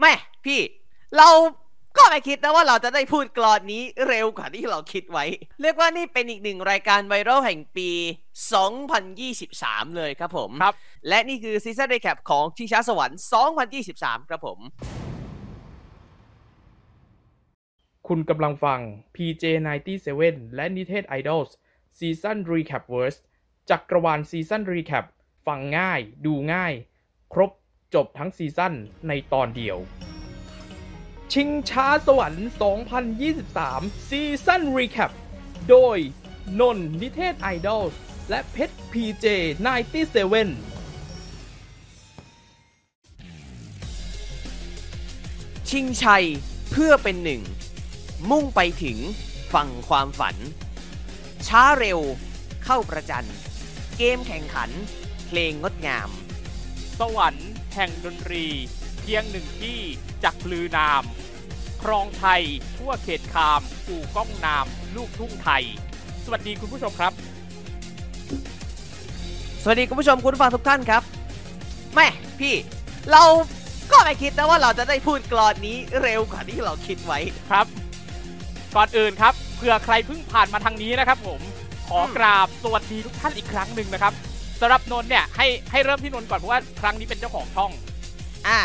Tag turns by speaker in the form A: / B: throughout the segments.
A: แม่พี่ เราก็ไม่คิดนะว่าเราจะได้พูดกรอนนี้เร็วกว่าที่เราคิดไว้ เรียกว่านี่เป็นอีกหนึ่งรายการไวรัลแห่งปี 2023 เลยครับผม
B: ครับ
A: และนี่คือซีซั่น r ร c a p ของชิงช้าสวรรค์ 2023 ครับผม
C: คุณกำลังฟัง PJ97 และนิเทศ Idols Season Recap Verse จักรวาลซีซั่น Recap ฟังง่าย ดูง่าย ครบ จบทั้งซีซั่นในตอนเดียว ชิงช้าสวรรค์ 2023 Season Recap โดย นนท์นิเทศ Idols และเพชร PJ97
A: ชิงชัยเพื่อเป็นหนึ่ง มุ่งไปถึงฝั่งความฝัน ช้าเร็วเข้าประจัน เกมแข่งขัน เพลงงดงาม
B: สวรรค์ แห่งดนตรี เพียงหนึ่งที่จักลือนาม ครองไทยทั่วเขตคามกู่ก้องนาม ลูกทุ่งไทย สวัสดีคุณผู้ชมครับ
A: สวัสดีคุณผู้ชมคุณผู้ฟังทุกท่านครับแม่พี่เราก็ไม่คิดนะว่าเราจะได้พูดกรอนนี้เร็วกว่าที่เราคิดไว้
B: ครับ ก่อนอื่นครับเผื่อใครเพิ่งผ่านมาทางนี้นะครับผมขอกราบสวัสดีทุกท่านอีกครั้งหนึ่งนะครับ สำหรับนนท์เนี่ยให้ให้เริ่มที่นนท์ก่อนเพราะว่าครั้งนี้เป็นเจ้าของช่อง
A: อ่า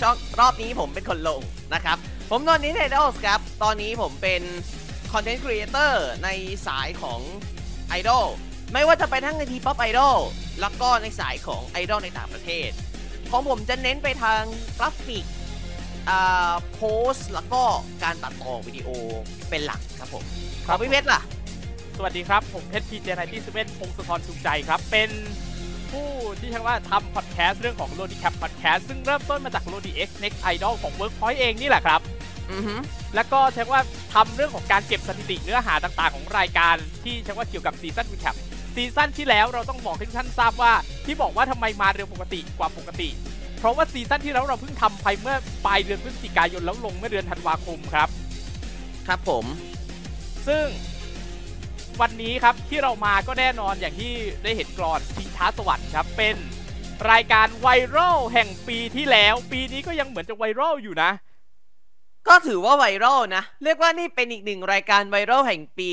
A: ช่องรอบนี้ผมเป็นคนลงนะครับ ผมนนท์ Nited Idols ครับ ตอนนี้ผมเป็น content creator ในสายของไอดอลไม่ว่าจะไปทั้งใน T-POP ไอดอลแล้วก็ในสายของไอดอลในต่างประเทศ ของผมจะเน้นไปทางกราฟิกอ่าโพสแล้วก็การตัดต่อวิดีโอเป็นหลักครับผมขอพี่เพชรล่ะ
B: สวัสดีครับ ผมเพชร PJ Ninety Seven พงศธรสุขใจครับ เป็นผู้ที่เรียกว่าทำพอดแคสต์เรื่องของ l o d i c a p Podcast ซึ่งเริ่มต้นมาจาก l o d i X Next Idol ของ Workpoint เองนี่แหละครับ
A: อือฮึ
B: แล้วก็เรียกว่าทำเรื่องของการเก็บสถิติเนื้อหาต่างๆ ของรายการที่เรียกว่าเกี่ยวกับซีซั่น recap ซีซั่นที่แล้วเราต้องบอกให้ทุกท่านทราบว่าที่บอกว่าทำไมมาเร็วปกติกว่าปกติ เพราะว่าซีซั่นที่แล้วเราเพิ่งทำไปเมื่อปลายเดือนพฤศจิกายนแล้วลงเมื่อเดือนธันวาคมครับ
A: ครับผม
B: ซึ่ง วันนี้ครับที่เรามาก็แน่นอนอย่างที่ได้เห็นกรอนชิงช้าสวรรค์ครับเป็นรายการไวรัลแห่งปีที่แล้ว ปีนี้ก็ยังเหมือนจะไวรัลอยู่นะ
A: ก็ถือว่าไวรัลนะ เรียกว่านี่เป็นอีกหนึ่งรายการไวรัลแห่งปี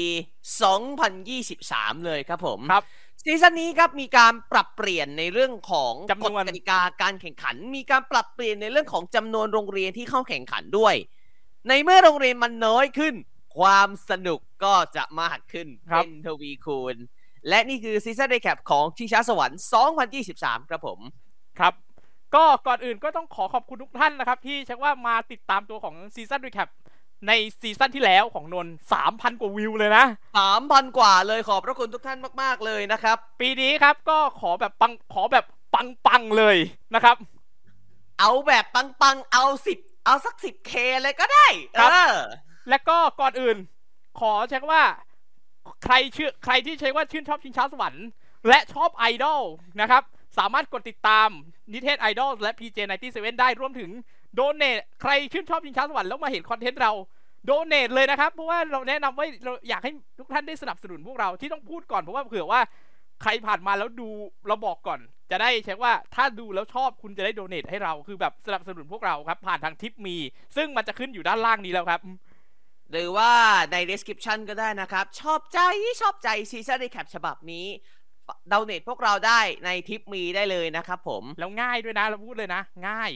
A: 2023 เลยครับผม
B: ครับ
A: ซีซั่นนี้ครับมีการปรับเปลี่ยนในเรื่องของ
B: จำนวนก
A: ฎกติกาการแข่งขัน มีการปรับเปลี่ยนในเรื่องของจำนวนโรงเรียนที่เข้าแข่งขันด้วย ในเมื่อโรงเรียนมันน้อยขึ้น ความสนุกก็จะมากขึ้น
B: ครับ
A: เป็นทวีคูณ และนี่คือ Season Recap ของชิงช้าสวรรค์ 2023 ครับผม
B: ครับก็ก่อนอื่นก็ต้องขอขอบคุณทุกท่านนะครับ ที่เรียกว่ามาติดตามตัวของ Season Recapในซีซั่นที่แล้วของนนท์3,000กว่าวิวเลยนะ
A: 3,000กว่าเลยขอบพระคุณทุกท่านมาก ๆ เลยนะครับ
B: ปีนี้ครับก็ขอแบบปังขอแบบปังๆเลยนะครับ
A: เอาแบบปังๆเอาสิบเอาสักสิบเคเลยก็ได้
B: ครับ
A: เออ
B: และก็ก่อนอื่น ขอเช็คว่าใครชื่อใครที่ใช้ว่าชื่นชอบชิงช้าสวรรค์และชอบไอดอลนะครับ สามารถกดติดตามนิเทศไอดอลและ PJ97 ได้รวมถึงโดเน a ใครชื่นชอบชิงช้าสวรรค์แล้วมาเห็นคอนเทนต์เราโดเน a เลยนะครับ เพราะว่าเราแนะนำว่าเราอยากให้ทุกท่านได้สนับสนุนพวกเราที่ต้องพูดก่อนเพราะว่าเผื่อว่าใครผ่านมาแล้วดูเราบอกก่อน จะได้เช็คว่าถ้าดูแล้วชอบคุณจะได้โดเน a ให้เราคือแบบสนับสนุนพวกเราครับ ผ่านทางทิปมี ซึ่งมันจะขึ้นอยู่ด้านล่างนี้แล้วครับ
A: หรือว่าใน description ก็ได้นะครับ ชอบใจชอบใจซีซั่นรีแคปฉบับนี้ดาวเนตพวกเราได้ในทิปมีได้เลยนะครับผม
B: แล้วง่ายด้วยนะเราพูดเลยนะ ง่าย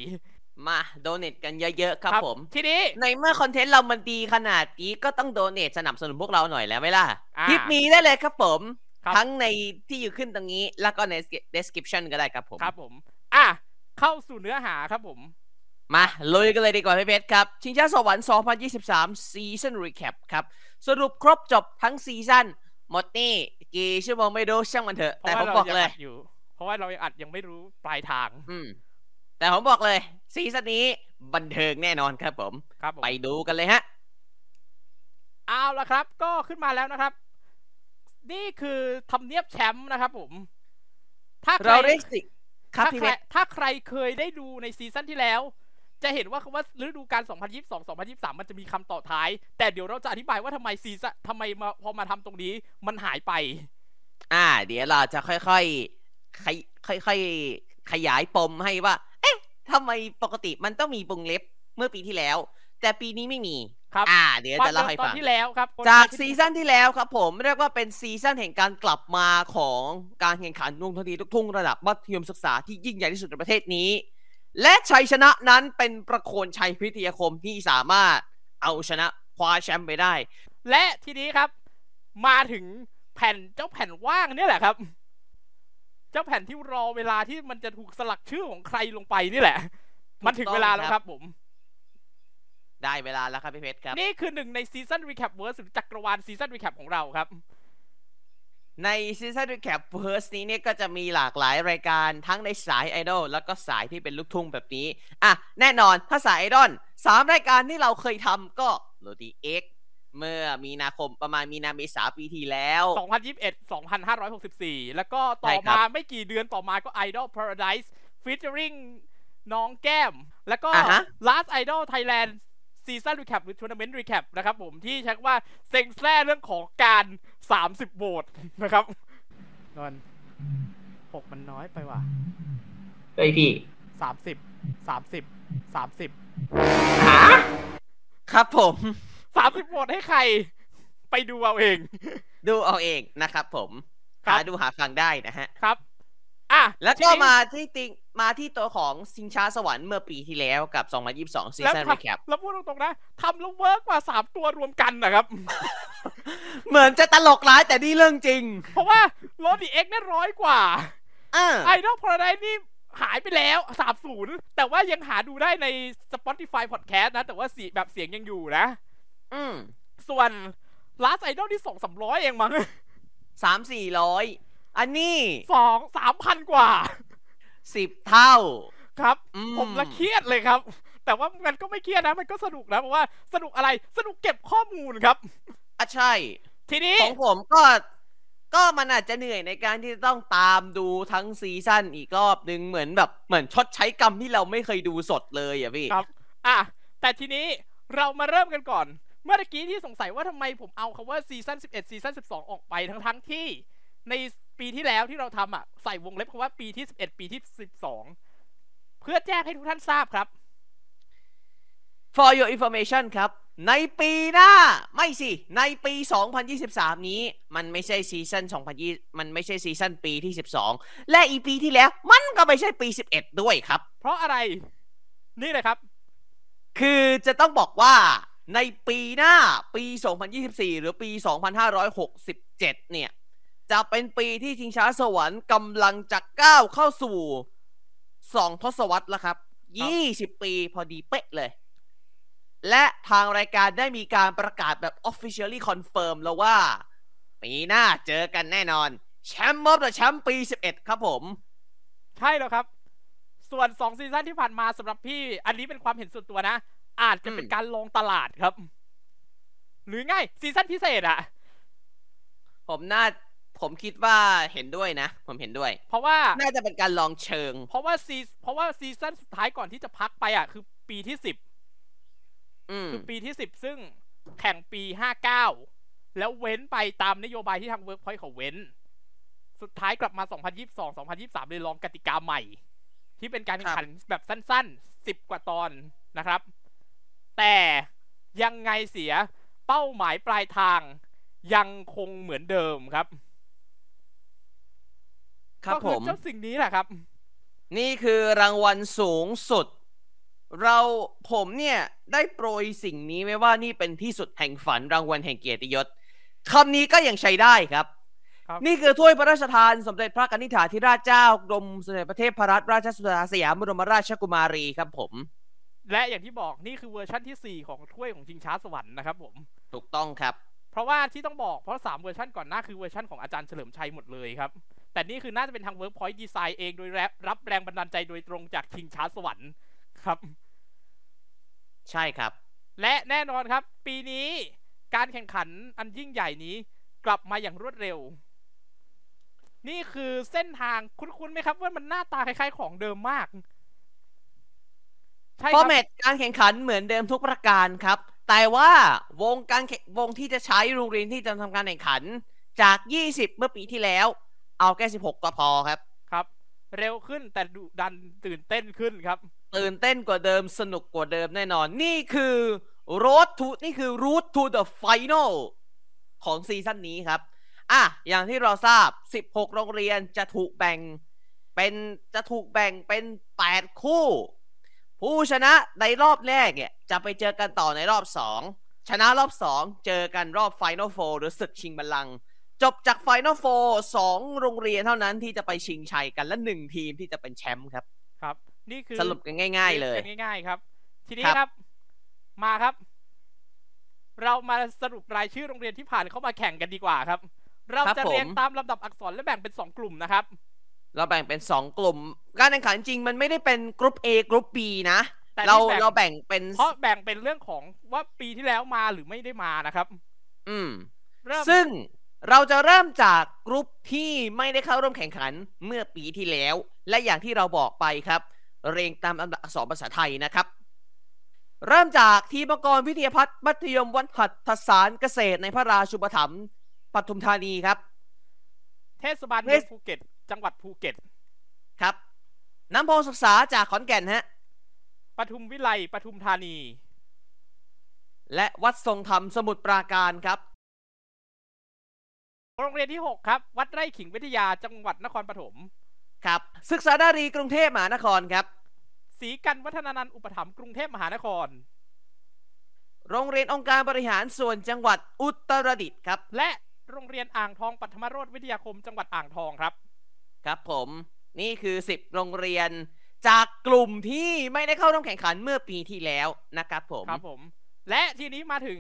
A: มา donate กันเยอะๆครับผม
B: ทีนี้
A: ในเมื่อคอนเทนต์เรามันดีขนาดนี้ก็ต้องโดเน a สนับสนุนพวกเราหน่อยแล้วไหมล่ะ
B: อ่า
A: ทิปมีได้เลยครับผม
B: ครับ
A: ทั้งในที่อยู่ขึ้นตรงนี้ แล้วก็ใน description ก็ได้ครับผม
B: ครับผม อะ เข้าสู่เนื้อหาครับผม
A: มาลุยกันเลยดีกว่าพี่เพชรครับ ชิงช้าสวรรค์ 2023 ซีซั o นรีแคปครับ สรุปครบจบทั้งซีซั่นหมดนี่กี่ชั่วโมงไม่รู้ช่างมันเถอะ
B: เพ
A: แต่
B: ราะ
A: ผ
B: ว่ามเรา
A: บอก
B: ยัง
A: เลย
B: อัดอยู่ เพราะว่าเรายังอัดยังไม่รู้ปลายทาง
A: อืม แต่ผมบอกเลย ซีซั่นนี้บันเทิงแน่นอนครับผม
B: ครับผม
A: ไปดูกันเลยฮะ
B: เอาละครับ ก็ขึ้นมาแล้วนะครับ นี่คือทำเนียบแชมป์นะครับผม ถ้าใคร
A: เราได้สิครับ
B: ถ้า
A: พี่
B: ใค
A: เพ
B: ร
A: ชร
B: ถ้าใครเคยได้ดูในซีซั่นที่แล้ว จะเห็นว่าคำว่าฤดูกาล 2022-2023 มันจะมีคำต่อท้าย แต่เดี๋ยวเราจะอธิบายว่าทำไมซีซั่นทำไมมาพอมาทำตรงนี้มันหายไป
A: อ่า เดี๋ยวเราจะค่อยๆขยค่อยๆขยายปมให้ว่า เอ๊ะทำไมปกติมันต้องมีวงเล็บเมื่อปีที่แล้ว แต่ปีนี้ไม่มี
B: ครับ
A: อ่า เดี๋ยวจะเล่าให้ฟัง
B: ตอนที่แล้วครับ
A: จากซีซั่นที่แล้วครับผมเรียกว่าเป็นซีซั่นแห่งการกลับมาของการแข่งขันวงดนตรีลูกทุ่งระดับมัธยมศึกษาที่ยิ่งใหญ่ที่สุดในประเทศนี้ และชัยชนะนั้นเป็นประโคนชัยพิทยาคมที่สามารถเอาชนะคว้าแชมป์ไปได้
B: และทีนี้ครับ มาถึงแผ่นเจ้าแผ่นว่างเนี่ยแหละครับ เจ้าแผ่นที่รอเวลาที่มันจะถูกสลักชื่อของใครลงไปนี่แหละ มันถึงเวลาแล้วครับผม
A: ได้เวลาแล้วครับพี่เพชรครับ
B: นี่คือหนึ่งใน Season Recap Verse หรือจักรวาล Season Recap ของเราครับ
A: ใน Season Recap Verse นี้เนี่ยก็จะมีหลากหลายรายการทั้งในสายไอดอลแล้วก็สายที่เป็นลูกทุ่งแบบนี้ อะ แน่นอนถ้าสายไอดอลสามรายการที่เราเคยทำก็โรตีเอ็กเมื่อมีนาคมประมาณมีนาเมษาปีที่แล้ว
B: 2021 2564 แล้วก็ต่
A: ใช่
B: อ
A: ครับ
B: มาไม่กี่เดือนต่อมาก็ Idol Paradise featuring น้องแก้ม แล้วก็
A: อ่าฮะ
B: Last Idol Thailand Season Recap หรือ Tournament Recap นะครับผมที่ใช้คำว่าเซ็งแซ่เรื่องของการ 30โหวตนะครับนอนหกมันน้อยไปว่ะ
D: เฮ้ยพี่
B: 30 30 30
D: หา
A: ครับผม
B: 30โหวตให้ใคร ไปดูเอาเอง
A: ดูเอาเองนะครับผม
B: ครับ
A: หาดูหาฟังได้นะฮะ
B: ครับ อะ
A: แล้ว
B: ที
A: ก็
B: นี้
A: มาที่ติงมาที่ตัวของซิงช้าสวรรค์เมื่อปีที่แล้วกับ 2022ซี
B: แล้ว
A: ซั่น
B: ทำ
A: รีแคป
B: แล้วพูดตรงๆนะทำแล้วเวิร์กกว่าสามตัวรวมกันนะครับ
A: เหมือนจะตลกร้ายแต่นี่เรื่องจริง
B: เพราะว่าโรดีเอ็กเนี่ยร้อยกว่า
A: อ่า
B: ไอดอลพาราไดนี่หายไปแล้ว30แต่ว่ายังหาดูได้ใน Spotify Podcast นะ แต่ว่าสีแบบเสียงยังอยู่นะ
A: อืม
B: ส่วน Last Idol ที่ส่งสามร้อยเองมั้ง
A: สามสี่ร้อย อันนี้
B: สองสามพันกว่า
A: สิบเท่า
B: ครับ
A: อืม
B: ผมละเครียดเลยครับ แต่ว่ามันก็ไม่เครียดนะ มันก็สนุกนะเพราะว่าสนุกอะไรสนุกเก็บข้อมูลครับ
A: อะใช่
B: ทีนี้
A: ของผมก็ ก็มันอาจจะเหนื่อยในการที่จะต้องตามดูทั้งซีซั่นอีกรอบนึงเหมือนแบบเหมือนชดใช้กรรมที่เราไม่เคยดูสดเลยอะพี่
B: ครับ อะ แต่ทีนี้เรามาเริ่มกันก่อน เมื่อกี้ที่สงสัยว่าทำไมผมเอาคำว่าซีซั่น11 ซีซั่น12 ออกไปทั้งทั้งๆที่ใน ปีที่แล้วที่เราทำอะใส่วงเล็บคำว่าปีที่11ปีที่12เพื่อแจ้งให้ทุกท่านทราบครับ
A: for your information ครับ ในปีหน้า ไม่สิ ในปี 2023 นี้ มันไม่ใช่ซีซั่น2020 มันไม่ใช่ซีซั่นปีที่ 12 และอีปีที่แล้ว มันก็ไม่ใช่ปี 11 ด้วยครับ
B: เพราะอะไรนี่เลยครับ
A: คือจะต้องบอกว่าในปีหน้าปี 2024 หรือปี 2567 เนี่ย จะเป็นปีที่ชิงช้าสวรรค์กำลังจะก้าวเข้าสู่2ทศวรรษแล้วครับ20ปีพอดีเป๊ะเลย และทางรายการได้มีการประกาศแบบ officially confirm แล้วว่า ปีหน้าเจอกันแน่นอน แชมป์มอบแต่แชมป์ปี 11 ครับผม
B: ใช่แล้วครับ ส่วนสองซีซั่นที่ผ่านมาสำหรับพี่ อันนี้เป็นความเห็นส่วนตัวนะ อาจจะเป็น
A: อืม
B: การลงตลาดครับ หรือง่ายซีซั่นพิเศษอะ
A: ผมน่า ผมคิดว่าเห็นด้วยนะ ผมเห็นด้วย
B: เพราะว่า
A: น่าจะเป็นการลองเชิง
B: เพราะว่าซีเพราะว่าซีซั่นสุดท้ายก่อนที่จะพักไปอะ คือปีที่สิบ
A: อืม
B: คือปีที่สิบซึ่งแข่งปีห้าเก้าแล้วเว้นไปตามนโยบายที่ทางเวิร์กพอยต์เขาเว้น สุดท้ายกลับมา 2022 2023 เลยลองกติกาใหม่ ที่เป็นการแข่งขันแบบสั้นๆ 10 กว่าตอนนะครับ แต่ยังไงเสียเป้าหมายปลายทางยังคงเหมือนเดิมครับ
A: ครับ
B: ก็
A: ผ
B: คือ
A: ม
B: เจ้าสิ่งนี้แหละครับ
A: นี่คือรางวัลสูงสุด เราผมเนี่ยได้โปรยสิ่งนี้ไว้ว่านี่เป็นที่สุดแห่งฝันรางวัลแห่งเกียรติยศคำนี้ก็ยังใช้ได้ครับ
B: ครับ
A: นี่คือถ้วยพระราชทานสมเด็จพระกนิษฐาธิราชเจ้ากรมสมเด็จพระเทพรัตนราชสุดาสยามบรมราชกุมารีครับผม
B: และอย่างที่บอกนี่คือเวอร์ชั่นที่ 4 ของถ้วยของชิงช้าสวรรค์นะครับผม
A: ถูกต้องครับ
B: เพราะว่าที่ต้องบอกเพราะ 3 เวอร์ชันก่อนหน้าคือเวอร์ชันของอาจารย์เฉลิมชัยหมดเลยครับ แต่นี่คือน่าจะเป็นทาง Workpoint Design เองโดยแรรับแรงบันดาลใจโดยตรงจากชิงช้าสวรรค์ครับ
A: ใช่ครับ
B: และแน่นอนครับ ปีนี้การแข่งขันอันยิ่งใหญ่นี้กลับมาอย่างรวดเร็ว นี่คือเส้นทางคุ้นๆไหมครับว่ามันหน้าตาคล้ายๆของเดิมมากใช่
A: ฟ
B: ค
A: อ
B: รั
A: ร์แมตการแข่งขันเหมือนเดิมทุกประการครับ แต่ว่าวงการแข่งวงที่จะใช้โรงเรียนที่จะทำการแข่งขันจาก 20 เมื่อปีที่แล้ว เอาแค่16ก็พอครับ
B: ครับ เร็วขึ้นแต่ดุดันตื่นเต้นขึ้นครับ
A: ตื่นเต้นกว่าเดิมสนุกกว่าเดิมแน่นอน นี่คือ road to นี่คือ route to the final ของซีซั่นนี้ครับอะอย่างที่เราทราบ 16 โรงเรียนจะถูกแบ่งเป็นจะถูกแบ่งเป็น 8 คู่ ผู้ชนะในรอบแรกเนี่ย จะไปเจอกันต่อในรอบ 2 ชนะรอบ 2 เจอกันรอบ Final Four หรือศึกชิงบัลลังก์ จบจาก Final Four 2โรงเรียนเท่านั้นที่จะไปชิงชัยกันและ1ทีมที่จะเป็นแชมป์ครับ
B: ครับ นี่คือ
A: สรุปกันง่าย ๆ เลย
B: กันง่าย ๆ ครับ ทีนี้
A: ครับ
B: ครับ มาครับ เรามาสรุปรายชื่อโรงเรียนที่ผ่านเข้ามาแข่งกันดีกว่าครับ เราจะเรียงตามลำดับอักษรและแบ่งเป็นสองกลุ่มนะครับ
A: เราแบ่งเป็น2กลุ่ม การแข่งขันจริงมันไม่ได้เป็นกรุ๊ป A กรุ๊ป B นะ
B: แต่นี่
A: เรา
B: แบ่ง
A: เราแบ่งเป็น
B: เพราะแบ่งเป็นเรื่องของว่าปีที่แล้วมาหรือไม่ได้มานะครับ
A: อืม
B: เริ่ม
A: ซึ่ง เราจะเริ่มจากกรุ๊ปที่ไม่ได้เข้าร่วมแข่งขันเมื่อปีที่แล้ว และอย่างที่เราบอกไปครับ เรียงตามลำดับอักษรภาษาไทยนะครับ เริ่มจากทีมกรวิทยาพัฒน์มัธยมวัดหัตถสารเกษตรในพระราชูปถัมภ์ปทุมธานีครับ
B: เทศบาล
A: เท
B: เมือง
A: ศ
B: ภูเก็ต จังหวัดภูเก็ต
A: ครับ น้ำพองศึกษาจากขอนแก่นฮะ
B: ปทุมวิไลปทุมธานี
A: และวัดทรงธรรมสมุทรปราการครับ
B: โรงเรียนที่ 6 ครับ วัดไร่ขิงวิทยาจังหวัดนครปฐม
A: ครับ ศึกษานารีกรุงเทพมหานครครับ
B: ศรีกันวัฒนานันท์อุปถัมภ์กรุงเทพมหานคร
A: โรงเรียนองค์การบริหารส่วนจังหวัดอุตรดิตถ์ครับ
B: และโรงเรียนอ่างทองปัทมโรธวิทยาคมจังหวัดอ่างทองครับ
A: ครับผมนี่คือ 10 โรงเรียนจากกลุ่มที่ไม่ได้เข้าร่วมแข่งขันเมื่อปีที่แล้วนะครับผม
B: ครับผม และทีนี้มาถึง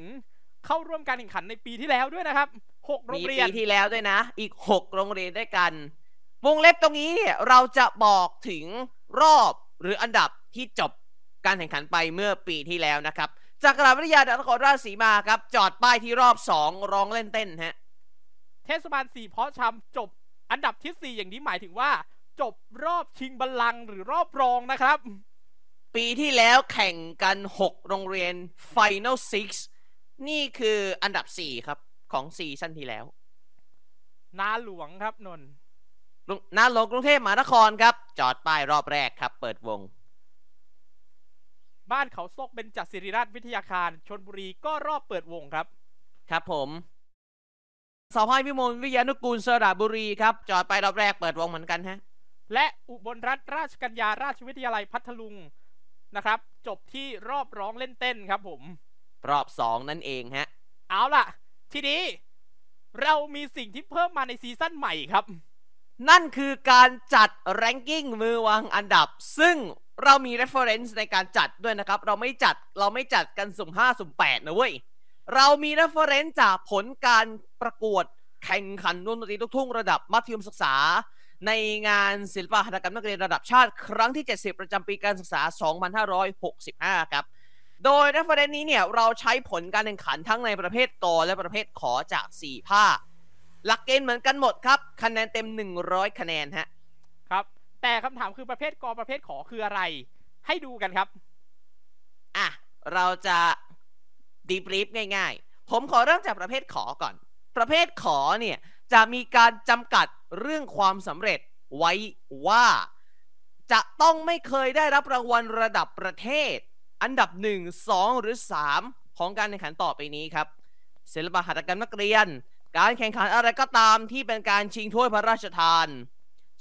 B: เข้าร่วมการแข่งขันในปีที่แล้วด้วยนะครับ 6โร
A: มี
B: งเรี
A: ปี
B: ยน
A: ที่แล้วด้วยนะ อีก6โรงเรียนด้วยกัน วงเล็บตรงนี้เนี่ยเราจะบอกถึงรอบหรืออันดับที่จบการแข่งขันไปเมื่อปีที่แล้วนะครับ จากกราวิทยาดนครราชสีมาครับ จอดป้ายที่รอบ2ร้องเล่นเต้นฮะ
B: เทศบาลสี่เพาะชำจบอันดับที่4อย่างนี้หมายถึงว่า จบรอบชิงบัลลังก์หรือรอบรองนะครับ
A: ปีที่แล้วแข่งกัน 6 โรงเรียน Final Six นี่คืออันดับ 4 ครับ ของซีซั่นที่แล้ว
B: นาหลวงครับนนท์
A: กรุงหน้าหลวงกรุงเทพมหานครครับ จอดป้ายรอบแรกครับ เปิดวง
B: บ้านเขาซกเป็นจัดศิริราชวิทยาคารชนบุรีก็รอบเปิดวงครับ
A: ครับผมสพายพิมลวิทยานุกูลสระบุรีครับ จอดไปรอบแรกเปิดวงเหมือนกันฮะ
B: และอุบลรัฐราชกัญญาราชวิทยาลัยพัทลุงนะครับ จบที่รอบร้องเล่นเต้นครับผม
A: รอบสองนั่นเองฮะ
B: เอาล่ะ ทีนี้เรามีสิ่งที่เพิ่มมาในซีซั่นใหม่ครับ
A: นั่นคือการจัด ranking มือวางอันดับ ซึ่งเรามี reference ในการจัดด้วยนะครับ เราไม่จัดเราไม่จัดกันสุ่ม 5 สุ่ม 8 นะเว้ย เรามี reference จากผลการประกวดแข่งขันดนตรีลูกทุ่งระดับมัธยมศึกษา ในงานศิลปะหัตถกรรมนักเรียนระดับชาติ ครั้งที่ 70 ประจำปีการศึกษา 2565 ครับ โดย reference นี้เนี่ยเราใช้ผลการแข่งขันทั้งในประเภทกอและประเภทขอจาก 4 ภาค หลักเกณฑ์เหมือนกันหมดครับ คะแนนเต็ม 100 คะแนนฮะ
B: ครับ แต่คำถามคือประเภทกอประเภทขอคืออะไร ให้ดูกันครับ
A: อะ เราจะดีบรีฟง่ายๆ ผมขอเริ่มจากประเภทขอก่อน ประเภทขอเนี่ยจะมีการจำกัดเรื่องความสำเร็จไว้ว่า จะต้องไม่เคยได้รับรางวัลระดับประเทศ อันดับ 1 2 หรือ 3 ของการแข่งขันต่อไปนี้ครับศิลปะหัตถกรรมนักเรียน การแข่งขันอะไรก็ตามที่เป็นการชิงถ้วยพระราชทาน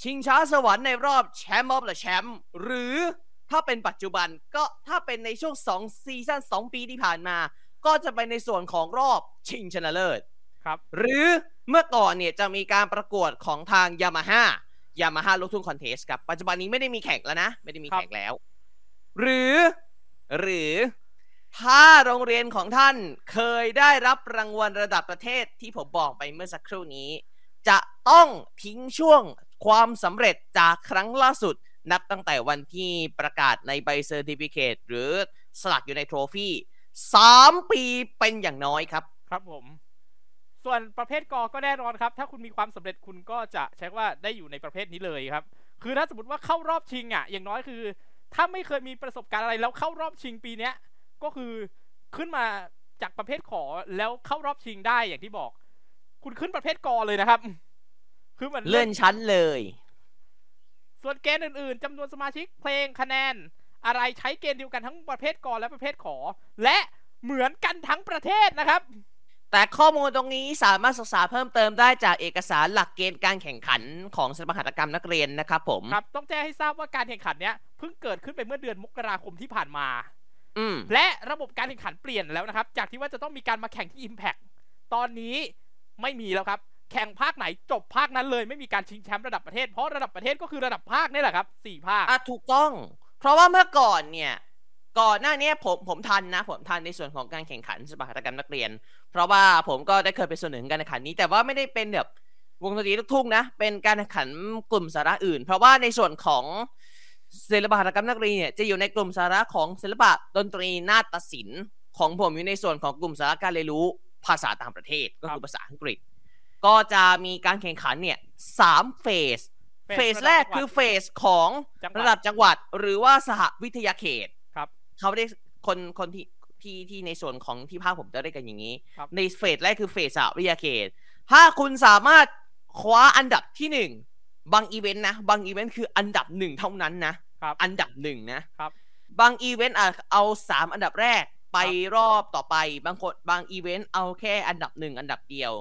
A: ชิงช้าสวรรค์ในรอบ Champ of the Champ หรือถ้าเป็นปัจจุบันก็ถ้าเป็นในช่วง 2 ซีซั่น2 ปีที่ผ่านมา ก็จะเป็นในส่วนของรอบชิงชนะเลิศ
B: ครับ
A: หรือเมื่อก่อนเนี่ยจะมีการประกวดของทางยามาฮ่ายามาฮ่าลูกทุ่ง contest ครับ ปัจจุบันนี้ไม่ได้มีแข่งแล้วนะ ไม่ได้มีแข่งแล้ว หรือ หรือถ้าโรงเรียนของท่านเคยได้รับรางวัลระดับประเทศที่ผมบอกไปเมื่อสักครู่นี้ จะต้องทิ้งช่วงความสำเร็จจากครั้งล่าสุด นับตั้งแต่วันที่ประกาศในใบ certificate หรือสลักอยู่ใน trophy สามปีเป็นอย่างน้อยครับ
B: ครับผม ส่วนประเภทกอก็แน่นอนครับ ถ้าคุณมีความสำเร็จคุณก็จะใช้ว่าได้อยู่ในประเภทนี้เลยครับ คือถ้าสมมติว่าเข้ารอบชิงอะ อย่างน้อยคือ ถ้าไม่เคยมีประสบการณ์อะไรแล้วเข้ารอบชิงปีเนี้ยก็คือขึ้นมาจากประเภทขอแล้วเข้ารอบชิงได้อย่างที่บอก คุณขึ้นประเภทกอเลยนะครับ คือเหมือน
A: เลื่อนชั้นเลย
B: ส่วนเกณฑ์อื่นๆจำนวนสมาชิกเพลงคะแนน อะไรใช้เกณฑ์เดียวกันทั้งประเภทกอและประเภทขอ และเหมือนกันทั้งประเทศนะครับ
A: แต่ข้อมูลตรงนี้สามารถศึกษาเพิ่มเติมได้จากเอกสารหลักเกณฑ์การแข่งขันของศิลปหัตถกรรมนักเรียนนะครับผม
B: ครับต้องแจ้งให้ทราบว่าการแข่งขันเนี้ยเพิ่งเกิดขึ้นไปเมื่อเดือนมกราคมที่ผ่านมา
A: อืม
B: และระบบการแข่งขันเปลี่ยนแล้วนะครับ จากที่ว่าจะต้องมีการมาแข่งที่ Impact ตอนนี้ไม่มีแล้วครับ แข่งภาคไหนจบภาคนั้นเลย ไม่มีการชิงแชมป์ระดับประเทศเพราะระดับประเทศก็คือระดับภาคนี่แหละครับสี่ภาค
A: อะถูกต้อง เพราะว่าเมื่อก่อนเนี่ยก่อนหน้านี้ผมผมทันนะ ผมทันในส่วนของการแข่งขันศิลปหัตถกรรมนักเรียน เพราะว่าผมก็ได้เคยเป็นส่วนหนึ่งของการแข่งขันนี้ แต่ว่าไม่ได้เป็นแบบวงดนตรีลูกทุ่งนะ เป็นการแข่งขันกลุ่มสาระอื่น เพราะว่าในส่วนของศิลปหัตถกรรมนักเรียนเนี่ยจะอยู่ในกลุ่มสาระของศิลปะดนตรีนาฏศิลป์ของผมอยู่ในส่วนของกลุ่มสาระการเรียนรู้ภาษาต่างประเทศก็คือภาษาอังกฤษ ก็จะมีการแข่งขันเนี่ยสาม phase phase แรกคือ phase ของ
B: จังหวัด
A: ระดับจังหวัดหรือว่าสหวิทยาเขต
B: ครับ
A: เขาเรียกคนคนที่ ที่ที่ในส่วนของที่ภาคผมจะเรียกกันอย่างนี้
B: ครับ
A: ใน phase แรกคือ phase สหวิทยาเขต ถ้าคุณสามารถคว้าอันดับที่หนึ่งบางอีเวนต์นะ บางอีเวนต์คืออันดับหนึ่งเท่านั้นนะ
B: ครับ
A: อันดับหนึ่งนะครับ บางอีเวนต์อะเอาสามอันดับแรกไปรอบต่อไป บางคนบางอีเวนต์เอาแค่อันดับหนึ่งอันดับเดียว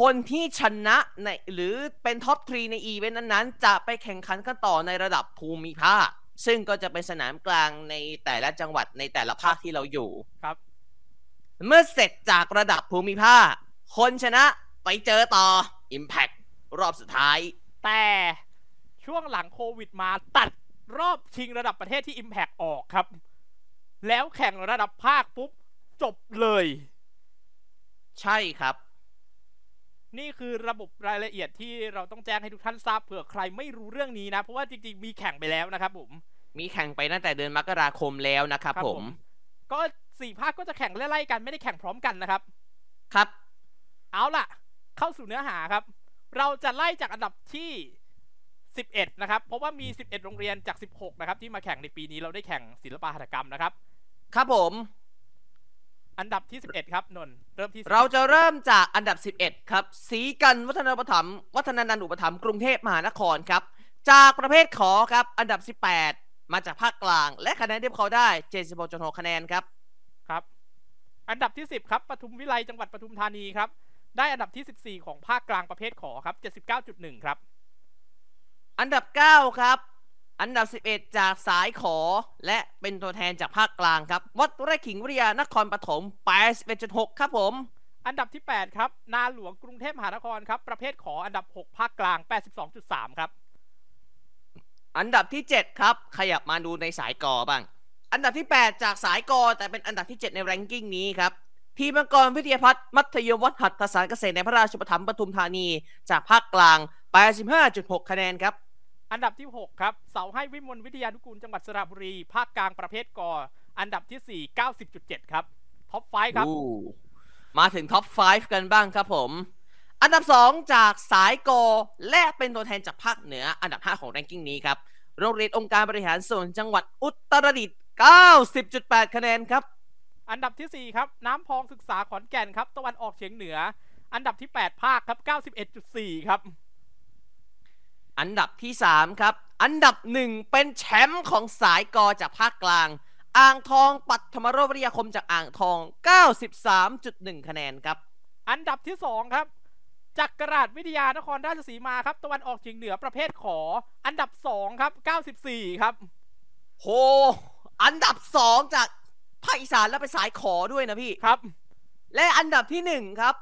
A: คนที่ชนะในหรือเป็น top three ในอีเวนต์นั้นๆ จะไปแข่งขันกันต่อในระดับภูมิภาค ซึ่งก็จะเป็นสนามกลางในแต่ละจังหวัดในแต่ละภาคที่เราอยู่
B: ครับ
A: เมื่อเสร็จจากระดับภูมิภาค คนชนะไปเจอต่อ Impact รอบสุดท้าย
B: แต่ช่วงหลังโควิดมาตัดรอบชิงระดับประเทศที่ Impact ออกครับ แล้วแข่งระดับภาคปุ๊บ จบเลย
A: ใช่ครับ
B: นี่คือระบบรายละเอียดที่เราต้องแจ้งให้ทุกท่านทราบเผื่อใครไม่รู้เรื่องนี้นะ เพราะว่าจริงๆ มีแข่งไปแล้วนะครับผม
A: มีแข่งไปตั้งแต่เดือนมกราคมแล้วนะครับ
B: ครับ
A: ผ
B: ผมมก็สี่ภาคก็จะแข่งไล่ๆกันไม่ได้แข่งพร้อมกันนะครับ
A: ครับ
B: เอาล่ะ เข้าสู่เนื้อหาครับ เราจะไล่จากอันดับที่11นะครับ เพราะว่ามี11โรงเรียนจาก16นะครับ ที่มาแข่งในปีนี้เราได้แข่งศิลปหัตถกรรมนะครับ
A: ครับผม
B: อันดับที่ 11 ครับนนท์เริ่มที่11
A: เราจะเริ่มจากอันดับ 11 ครับ สีกันวัฒนอุปถัมภ์วัฒนานันท์อุปถัมภ์กรุงเทพมหานครครับ จากประเภทขอครับ อันดับ 18 มาจากภาคกลาง และคะแนนที่เขาได้ 76.6คะแนนครับ
B: ครับ อันดับที่ 10 ครับปทุมวิไลจังหวัดปทุมธานีครับ ได้อันดับที่ 14 ของภาคกลางประเภทขอครับ 79.1 ครับ
A: อันดับ 9 ครับ อันดับ 11 จากสายขอ และเป็นตัวแทนจากภาคกลางครับ วัดไร่ขิงวิทยานครปฐม81.6 ครับผม
B: อันดับที่ 8 ครับ นาหลวงกรุงเทพมหานครครับ ประเภทขออันดับ 6 ภาคกลาง 82.3 ครับ
A: อันดับที่ 7 ครับ ขยับมาดูในสายกอบ้าง อันดับที่ 8 จากสายกอ แต่เป็นอันดับที่ 7 ในแรงกิ้งนี้ครับทีมมังกรวิทยาพัฒน์มัธยมวัดหัตถสารเกษตรในพระราชปถัมภ์ปทุมธานี จากภาคกลาง85.6 คะแนนครับ
B: อันดับที่ 6 ครับ เสาไห้วิมลวิทยานุกูลจังหวัดสระบุรี ภาคกลางประเภทกอ อันดับที่ 4 90.7 ครับ top five ครับ
A: อู้มาถึง top 5กันบ้างครับผม อันดับ 2 จากสายกอ และเป็นตัวแทนจากภาคเหนือ อันดับ 5 ของ ranking นี้ครับ โรงเรียนองค์การบริหารส่วนจังหวัดอุตรดิตถ์90.8 คะแนนครับ
B: อันดับที่ 4 ครับ น้ำพองศึกษาขอนแก่นครับ ตะวันออกเฉียงเหนือ อันดับที่ 8 ภาคครับ 91.4 ครับ
A: อันดับที่ 3 ครับ อันดับ 1 เป็นแชมป์ของสายกอจากภาคกลาง อ่างทองปัทมโรวิทยาคมจากอ่างทอง 93.1 คะแนนครับ
B: อันดับที่ 2 ครับจักรราชวิทยานครราชสีมาครับ ตะวันออกเฉียงเหนือประเภทขอ อันดับ 2 ครับ 94 ครับ
A: โห อันดับ 2 จากภาคอีสานแล้วเป็นสายขอด้วยนะพี่
B: ครับ
A: และอันดับที่ 1 ครับ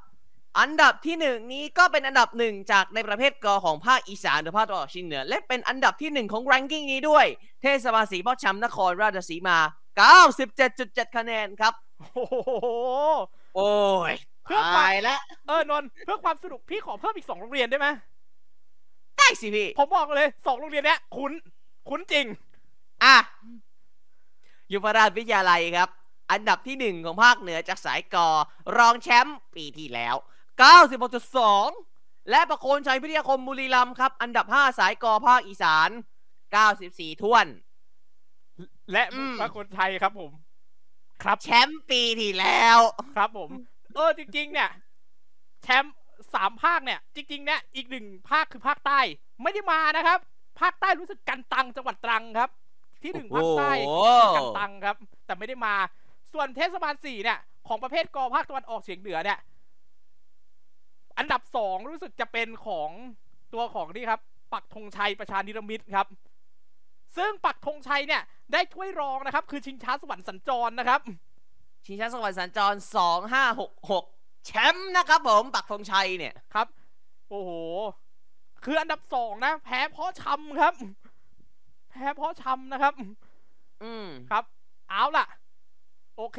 A: อันดับที่1นี้ก็เป็นอันดับหนึ่งจากในประเภทกอของภาคอีสานหรือภาคตะวันออกเฉียงเหนือ และเป็นอันดับที่1ของแรงกิ้งนี้ด้วย เทศบาลศรีพ่อช้ำนครราชสีมา 97.7 คะแนนครับ
B: โอ้โห
A: โอ้ย
B: เพื่อความ
A: ตายแล้ว
B: เออนนท์เพื่อความสนุกพี่ขอเพิ่มอีก2โรงเรียนได้ไหม
A: ได้สิพี่
B: ผมบอกเลย2โรงเรียนเนี้ยคุ้นคุ้นจริง
A: อะยุพราชวิทยาลัยครับ อันดับที่หนึ่งของภาคเหนือจากสายกอ รองแชมป์ปีที่แล้ว 96.2 และประโคนชัยพิทยาคมบุรีรัมย์ครับ อันดับ 5 สายกอภาคอีสาน 94ท้วน
B: และ
A: อืม
B: พระคนไทยครับผม ครับ
A: แชมป์ปีที่แล้ว
B: ครับผม เออจริง ๆ เนี่ย แชมป์สามภาคเนี่ย จริง ๆ เนี่ยอีกหนึ่งภาคคือภาคใต้ ไม่ได้มานะครับ ภาคใต้รู้สึกกันตังจังหวัดตรังครับ ที่หนึ่ง
A: โอ้
B: ภาค
A: โห
B: ใต้กันตังครับ แต่ไม่ได้มา ส่วนเทศบาลสี่เนี่ย ของประเภทกอภาคตะวันออกเฉียงเหนือเนี่ย อันดับสองรู้สึกจะเป็นของตัวของนี่ครับ ปักธงชัยประชานิรมิตรครับ ซึ่งปักธงชัยเนี่ยได้ถ้วยรองนะครับ คือชิงช้าสวรรค์สัญจรนะครับ
A: ชิงช้าสวรรค์สัญจร2566แชมป์นะครับผมปักธงชัยเนี่ย
B: ครับ โอ้โห คืออันดับสองนะ แพ้เพราะช้ำครับ แพ้เพราะช้ำนะครับ
A: อืม
B: ครับ เอาล่ะ โอเค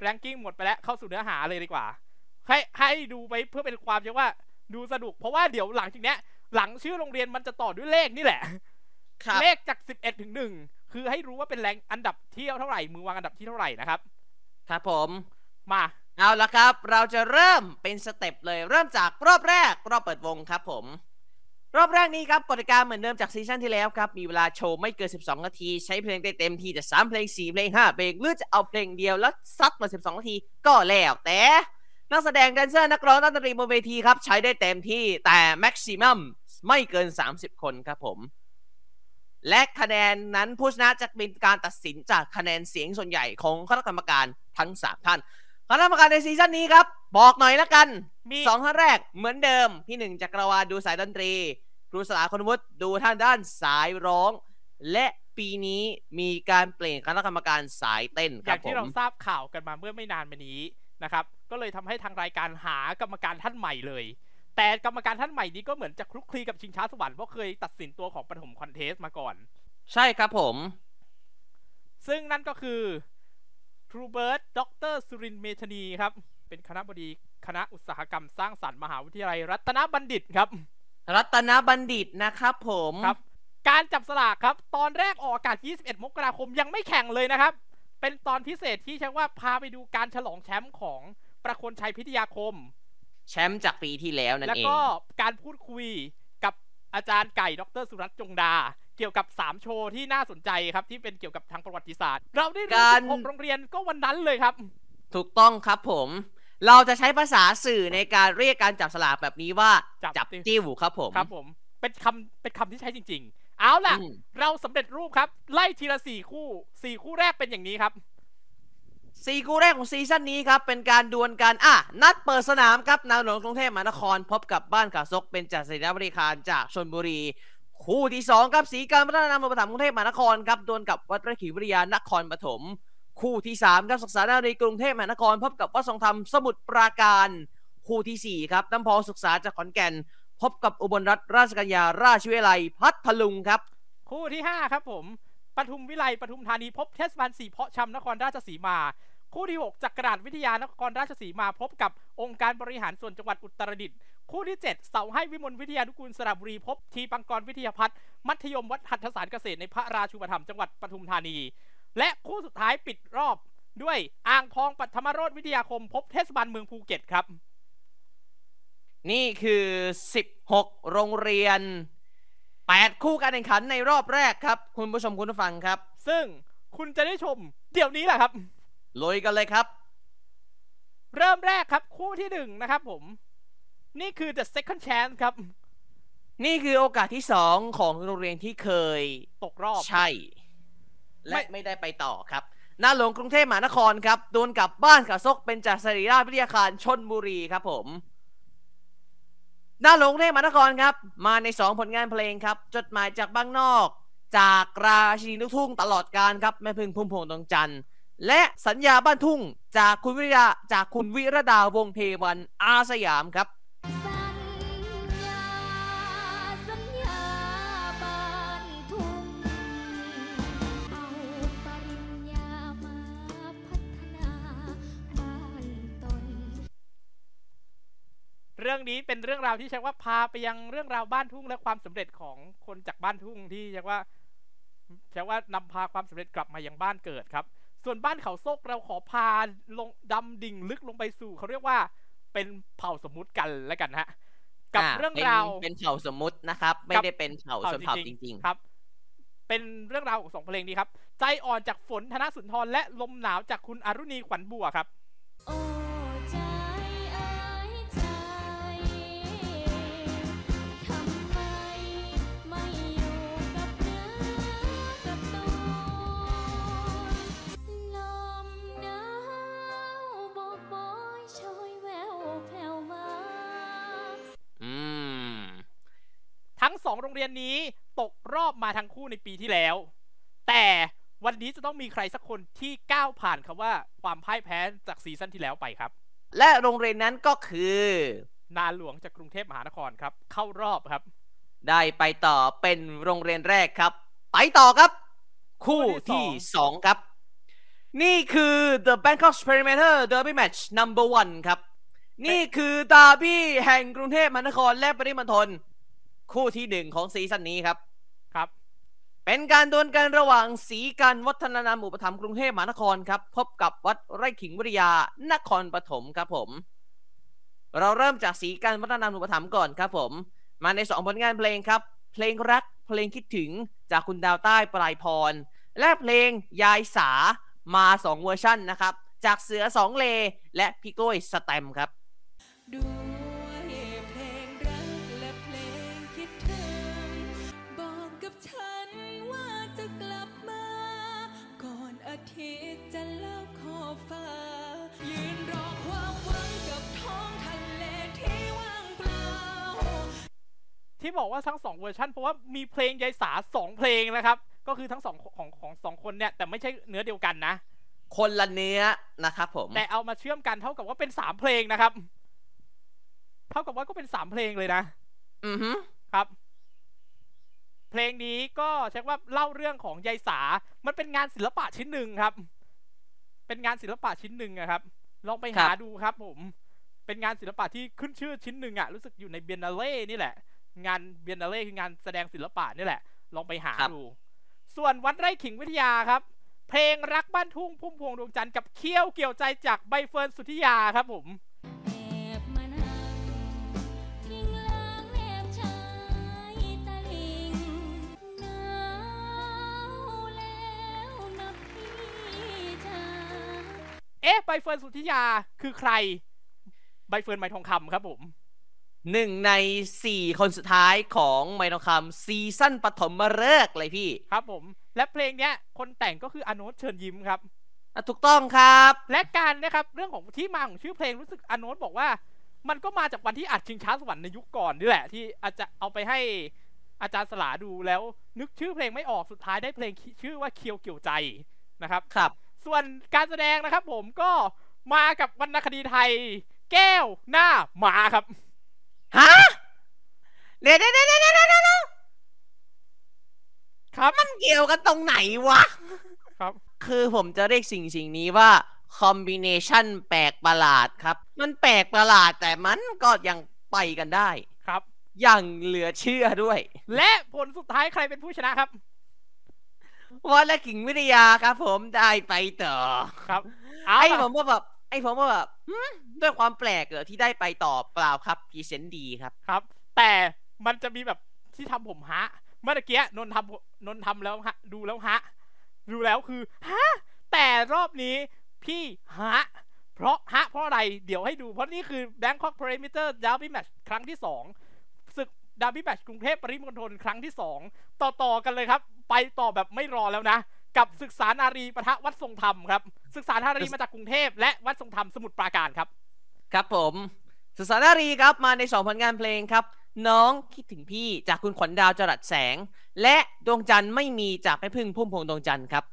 B: แรงกิ้งหมดไปแล้วเข้าสู่เนื้อหาเลยดีกว่า ให้ให้ดูไปเพื่อเป็นความเรียกว่าดูสนุก เพราะว่าเดี๋ยวหลังจากเนี้ย หลังชื่อโรงเรียนมันจะต่อด้วยเลขนี่แหละ
A: ครับ
B: เลขจาก11ถึง1คือให้รู้ว่าเป็นแรงอันดับเที่ยวเท่าไหร่มือวางอันดับที่เท่าไหร่นะครับ
A: ครับผม
B: มา
A: เอาละครับ เราจะเริ่มเป็น step เลย เริ่มจากรอบแรก รอบเปิดวงครับผม รอบแรกนี้ครับกติกาเหมือนเดิมจาก season ที่แล้วครับ มีเวลาโชว์ไม่เกิน 12 นาที ใช้เพลงได้เต็มที่จะ3เพลง 4 เพลง 5 เพลงหรือจะเอาเพลงเดียวแล้วซัดมา 12 นาทีก็แล้วแต่ นักแสดง dancer นักร้องนักดนตรีบนเวทีครับ ใช้ได้เต็มที่แต่ maximum ไม่เกิน 30 คนครับผม และคะแนนนั้นผู้ชนะจะเป็นการตัดสินจากคะแนนเสียงส่วนใหญ่ของคณะกรรมการทั้ง 3 ท่านคณะกรรมการใน season นี้ครับ บอกหน่อยละกัน
B: มี
A: สองท่านแรกเหมือนเดิม พี่หนึ่งจักรวาลดูสายดนตรี ครูสลาคุณวุฒิดูทางด้านสายร้อง และปีนี้มีการเปลี่ยนคณะกรรมการสายเต้นครั
B: ย่าง
A: ผ
B: ที่เราทราบข่าวกันมาเมื่อไม่นานมานี้ นะครับ ก็เลยทำให้ทางรายการหากรรมการท่านใหม่เลย แต่กรรมการท่านใหม่นี้ก็เหมือนจะคลุกคลีกับชิงช้าสวรรค์เพราะเคยตัดสินตัวของปฐม contest มาก่อน
A: ใช่ครับผม
B: ซึ่งนั่นก็คือครูเบิร์ตดรสุรินทร์เมธานีครับ เป็นคณะบดีคณะอุตสาหกรรมสร้างสรรค์มหาวิทยาลัย รัตนบัณฑิตครับ
A: รัตนบัณฑิตนะครับผม
B: ครับ การจับสลากครับ ตอนแรกออกอากาศ 21 มกราคมยังไม่แข่งเลยนะครับ เป็นตอนพิเศษที่เชื่อว่าพาไปดูการฉลองแชมป์ของประโคนชัยพิทยาคม
A: แชมป์จากปีที่แล้วนั่น
B: แล้ว
A: เอง
B: ก็การพูดคุยกับอาจารย์ไก่ดรสุรัตน์จงดา เกี่ยวกับ 3 โชว์ที่น่าสนใจครับ ที่เป็นเกี่ยวกับทางประวัติศาสตร์ เราได้รู้16โรงเรียนก็วันนั้นเลยครับ
A: ถูกต้องครับผม เราจะใช้ภาษาสื่อในการเรียกการจับสลากแบบนี้ว่า
B: จับ
A: จับจิ้วครับผม
B: ครับผม เป็นคำเป็นคำที่ใช้จริง ๆ เอาล่ะ
A: อืม
B: เราสำเร็จรูปครับ ไล่ทีละสี่คู่สี่คู่แรกเป็นอย่างนี้ครับ
A: สี่คู่แรกของซีซั่นนี้ครับ เป็นการดวลกัน อะ นัดเปิดสนามครับ นางหลวงกรุงเทพมหานคร พบกับบ้านขาซก เป็นจากศิลบริคารจากชนบุรี คู่ที่สองครับสีการพัฒนานามประถมกรุงเทพมหานครครับดวลกับวัดพระขีวิทยานครปฐมคู่ที่สามครับศึกษานารีกรุงเทพมหานคร พบกับวัดทรงธรรมสมุทรปราการ คู่ที่สี่ครับน้ำพองศึกษาจากขอนแก่น พบกับอุบลรัฐราชกัญญาราชวิทยาลัยพัทลุงครับ
B: คู่ที่ 5 ครับผมปทุมวิไลปทุมธานีพบเทศบาลสีเพาะชำนครราชสีมา คู่ที่ 6จักราชวิทยานครราชสีมาพบกับองค์การบริหารส่วนจังหวัดอุตรดิตถ์คู่ที่ 7 เสาให้วิมลวิทยานุกูลสระบุรี พบทีปังกรวิทยาพัฒน์มัธยมวัดหัตถสารเกษตรในพระราชูปถัมจังหวัดปทุมธานี และคู่สุดท้ายปิดรอบด้วยอ่างทองปัทมโรธวิทยาคม พบเทศบาลเมืองภูเก็ตครับ
A: นี่คือ 16 โรงเรียน 8 คู่การแข่งขันในรอบแรกครับ คุณผู้ชมคุณผู้ฟังครับ
B: ซึ่งคุณจะได้ชมเดี๋ยวนี้แหละครับ
A: ลุยกันเลยครับ
B: เริ่มแรกครับคู่ที่หนึ่งนะครับผม นี่คือ the second chance ครับ
A: นี่คือโอกาสที่2ของโรงเรียนที่เคย
B: ตกรอบ
A: ใช่ และ
B: ไม่
A: ไม่ได้ไปต่อครับหน้าหลวงกรุงเทพมหานครครับดวลกับบ้านขาซกเป็นจากสรีราชวิทยาคารชนบุรีครับผม หน้าหลงเทพมหานครครับ มาใน 2 ผลงานเพลงครับ จดหมายจากบ้างนอก จากราชินีลูกทุ่งตลอดการครับแม่พึ่งพุ่มพวงดวงจันทร์และสัญญาบ้านทุ่งจากคุณวิริยาจากคุณวิรดาวงเทวันอาสยามครับ
E: เรื่
B: องนี้เป็นเรื่องราวที่ใช้ว่าพาไปยังเรื่องราวบ้านทุ่งและความสำเร็จของคนจากบ้านทุ่งที่ใช้ว่าใช้ว่านำพาความสำเร็จกลับมายังบ้านเกิดครับ ส่วนบ้านเขาโซกเราขอพาลงดำดิ่งลึกลงไปสู่เขาเรียกว่าเป็นเผ่าสมมุติกันแล้วกันฮะกับ
A: อ่า
B: เรื่อง
A: เป็น
B: ราว
A: เป็นเผ่าสมมุตินะครับ ไม่
B: กับ
A: ได้เป็นเผ่าชนเผ่าจริง ๆ
B: ครับ เป็นเรื่องราวของสองเพลงนี้ครับ ใจอ่อนจากฝนธนสุนทรและลมหนาวจากคุณอรุณีขวัญบัวครับ สองโรงเรียนนี้ตกรอบมาทั้งคู่ในปีที่แล้ว แต่วันนี้จะต้องมีใครสักคนที่ก้าวผ่านคำว่าความพ่ายแพ้จากซีซั่นที่แล้วไปครับ
A: และโรงเรียนนั้นก็คือ
B: นาหลวงจากกรุงเทพมหานครครับ เข้ารอบครับ
A: ได้ไปต่อเป็นโรงเรียนแรกครับ ไปต่อครับ คู่
B: คู่ที่
A: ที่
B: สอง
A: 2ครับ นี่คือ The Bangkok Experimenter Derby Match Number One ครับ นี่คือดาร์บี้แห่งกรุงเทพมหานครและปริมณฑล คู่ที่หนึ่งของซีซั่นนี้ครับ
B: ครับ
A: เป็นการดวลกันระหว่างสีกันวัฒนานามอุปถัมภ์กรุงเทพมหานครครับ พบกับวัดไร่ขิงวิทยานครปฐมครับผม เราเริ่มจากสีกันวัฒนานามอุปถัมภ์ก่อนครับผม มาในสองผลงานเพลงครับ เพลงรักเพลงคิดถึงจากคุณดาวใต้ปลายพร และเพลงยายสามาสองเวอร์ชั่นนะครับ จากเสือสองเลและพี่โก้ยสแตมป์ครับ
E: ด้ ที่บอกว่า
B: ทั้งสองเวอร์ชันเพราะว่ามีเพลงยายสาสองเพลงนะครับ ก็คือทั้งสองของของสองคนเนี่ย แต่ไม่ใช่เนื้อเดียวกันนะ
A: คนละเนื้อนะครับผม
B: แต่เอามาเชื่อมกันเท่ากับว่าเป็นสามเพลงนะครับ เท่ากับว่าก็เป็นสามเพลงเลยนะ
A: อือฮึ
B: ครับ เพลงนี้ก็ใช้ว่าเล่าเรื่องของยายสา มันเป็นงานศิลปะชิ้นหนึ่งครับ เป็นงานศิลปะชิ้นหนึ่งอะครับ ลองไปหาดูครับผม เป็นงานศิลปะที่ขึ้นชื่อชิ้นหนึ่งอะรู้สึกอยู่ในเบียนนาเล่นี่แหละ งานเบียนนาเล่คืองานแสดงศิลปะนี่แหละ ลองไปหาดู ส่วนวัดไร่ขิงวิทยาครับ เพลงรักบ้านทุ่งพุ่มพวงดวงจันทร์กับเคี้ยวเกี่ยวใจจากใบเฟิร์นสุทธิยาครับผม
E: แอบมานั่งพิงหลังแนบชายตะลิงหนาวแล้วนะพี่จ๋า
B: เอ๊ะใบเฟิร์นสุทธิยาคือใคร ใบเฟิร์นไม้ทองคำครับผม
A: หนึ่งในสี่คนสุดท้ายของไมโนคำซีซั่นปฐมฤกษ์เลยพี่
B: ครับผม และเพลงเนี้ย คนแต่งก็คืออโนตเชิญยิ้มครับ
A: อะถูกต้องครับ
B: และการนะครับเรื่องของที่มาของชื่อเพลงรู้สึกอโนตบอกว่า มันก็มาจากวันที่อัดชิงช้าสวรรค์ในยุคก่อนนี่แหละ ที่อาจจะเอาไปให้อาจารย์สลาดูแล้ว นึกชื่อเพลงไม่ออกสุดท้ายได้เพลงชื่อว่าเคียวเกี่ยวใจนะครับ
A: ครับ
B: ส่วนการแสดงนะครับ ผมก็มากับวรรณคดีไทย แก้วหน้าหมาครับ
A: ฮะเดี๋ยวเดี๋ยวเดี๋ยวเดี๋ยวเดี๋ยวเดี๋ยว
B: ครับ
A: มันเกี่ยวกันตรงไหนวะ
B: ครับ
A: คือผมจะเรียกสิ่งสิ่งนี้ว่าคอมบิเนชันแปลกประหลาดครับ มันแปลกประหลาดแต่มันก็ยังไปกันได้
B: ครับ
A: อย่างเหลือเชื่อด้วย
B: และผลสุดท้ายใครเป็นผู้ชนะครับ
A: วัดและกิ่งวิทยาครับ ผมได้ไปต่อ
B: ครับเอา
A: ไอ้
B: ล่ะ
A: ผมว่าแบบไอ้ผมว่าแบบหืม ด้วยความแปลกเหรอที่ได้ไปต่อเปล่าครับพรีเซนต์ดีครับ
B: ครับ แต่มันจะมีแบบที่ทำผมฮะ เมื่อกี้นนท์ทำนนท์ทำแล้วฮะ ดูแล้วฮะ ดูแล้วคือฮะแต่รอบนี้พี่ฮะ เพราะฮะเพราะอะไรเดี๋ยวให้ดูเพราะนี่คือ Bangkok Perimeter Derby Match ครั้งที่สองศึก Derby Match กรุงเทพปริมณฑลครั้งที่สองต่อต่อกันเลยครับ ไปต่อแบบไม่รอแล้วนะ กับศึกษานารีปะทะวัดทรงธรรมครับ ศึกษานารีมาจากกรุงเทพและวัดทรงธรรมสมุทรปราการครับ
A: ครับผมสุสานารีครับมาในสองผลงานเพลงครับ น้องคิดถึงพี่จากคุณขวัญดาวจรัสแสง และดวงจันทร์ไม่มีจากแม่พึ่งพุ่มพวงดวงจันทร์ครับ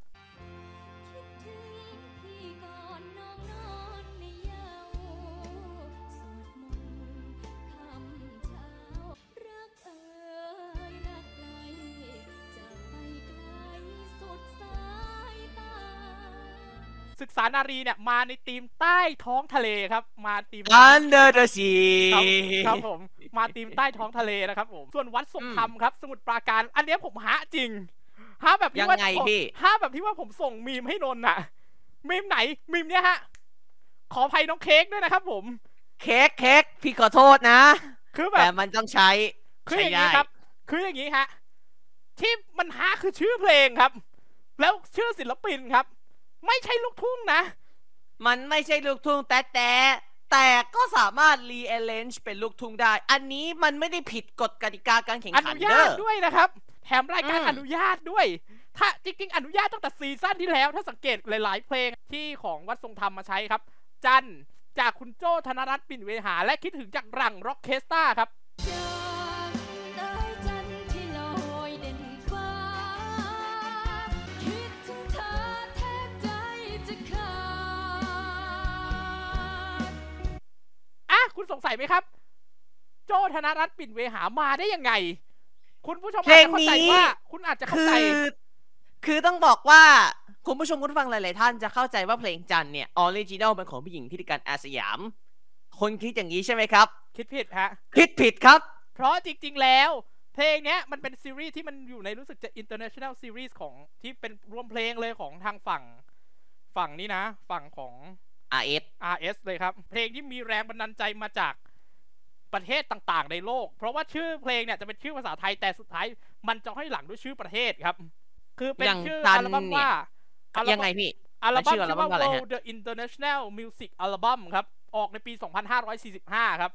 B: ศึกษานารีเนี่ยมาในทีมใต้ท้องทะเลครับ มาทีม
A: Under the Sea
B: ครับครับผม มาทีมใต้ท้องทะเลนะครับผม ส่วนวัดทรงธรรมครับ สมุทรปราการ อันเนี้ยผมหาจริงหาแบบที่ว่า
A: ยังไงพี่
B: หาแบบที่ว่าผมส่งมีมให้นนท์น่ะมีมไหนมีมเนี้ยฮะ ขออภัยน้องเค้กด้วยนะครับผม
A: เค้กเค้กพี่ขอโทษนะ
B: คือแบ
A: แต่
B: บ
A: มันต้องใช้
B: คือ
A: ใช้
B: อย่าง
A: ได้
B: นี้ครับ คืออย่างนี้ฮะ ที่มันหาคือชื่อเพลงครับ แล้วชื่อศิลปินครับ ไม่ใช่ลูกทุ่งนะ
A: มันไม่ใช่ลูกทุ่งแต่แต่แต่ก็สามารถ rearrange เป็นลูกทุ่งได้ อันนี้มันไม่ได้ผิดกฎกติกาการแข่งขันเด้
B: ญาตด้วยนะครับ แถมรายการ
A: อืม
B: อนุญาตด้วย ถ้าจริงๆ อนุญาตตั้งแต่ season ที่แล้ว ถ้าสังเกตหลาย ๆ เพลงที่ของวัดทรงธรรมมาใช้ครับ จันทร์จากคุณโจ้ธนรัตน์ปิ่นเวหา และคิดถึงจากรังร็อกเคสตาครับ
E: จันไไห
B: มครับ โจธนรัตน์ปิ่นเวหามาได้ยังไง คุณผู้ชม
A: เพล
B: อาจ
A: ง
B: จะเข้าใจ
A: นี้
B: ว่า คุณอาจจะเข้า
A: คื
B: ใจ
A: อคือต้องบอกว่าคุณผู้ชมคุณผู้ฟังหลาย ๆ ท่านจะเข้าใจว่าเพลงจันเนี่ยออริจินอลเป็นของผู้หญิงที่ดิการอาสยาม คนคิดอย่างนี้ใช่ไหมครับ
B: คิดผิดฮะ
A: คิดผิดครับ
B: เพราะจริง ๆ แล้ว เพลงเนี้ยมันเป็นซีรีส์ที่มันอยู่ในรู้สึกจะ international series ของที่เป็นรวมเพลงเลยของทางฝั่ง ฝั่งนี้นะ ฝั่งของ
A: RS
B: RS เลยครับ เพลงที่มีแรงบันดาลใจมาจากประเทศต่างๆ ในโลก เพราะว่าชื่อเพลงเนี่ยจะเป็นชื่อภาษาไทยแต่สุดท้ายมันจะให้หลังด้วยชื่อประเทศครับ คือเป็น
A: อย่าง
B: ชื่อ
A: จัน
B: อัลบั้ม
A: เนี่ย
B: ว่าอัลบั้ม
A: ยังไงพี่
B: อัลบั้ม
A: ชื่ออัล
B: ชื่อ
A: บั้ม
B: ว่า
A: ว่าอะไรฮะ
B: World the International Music Album ครับ ออกในปี 2545 ครับ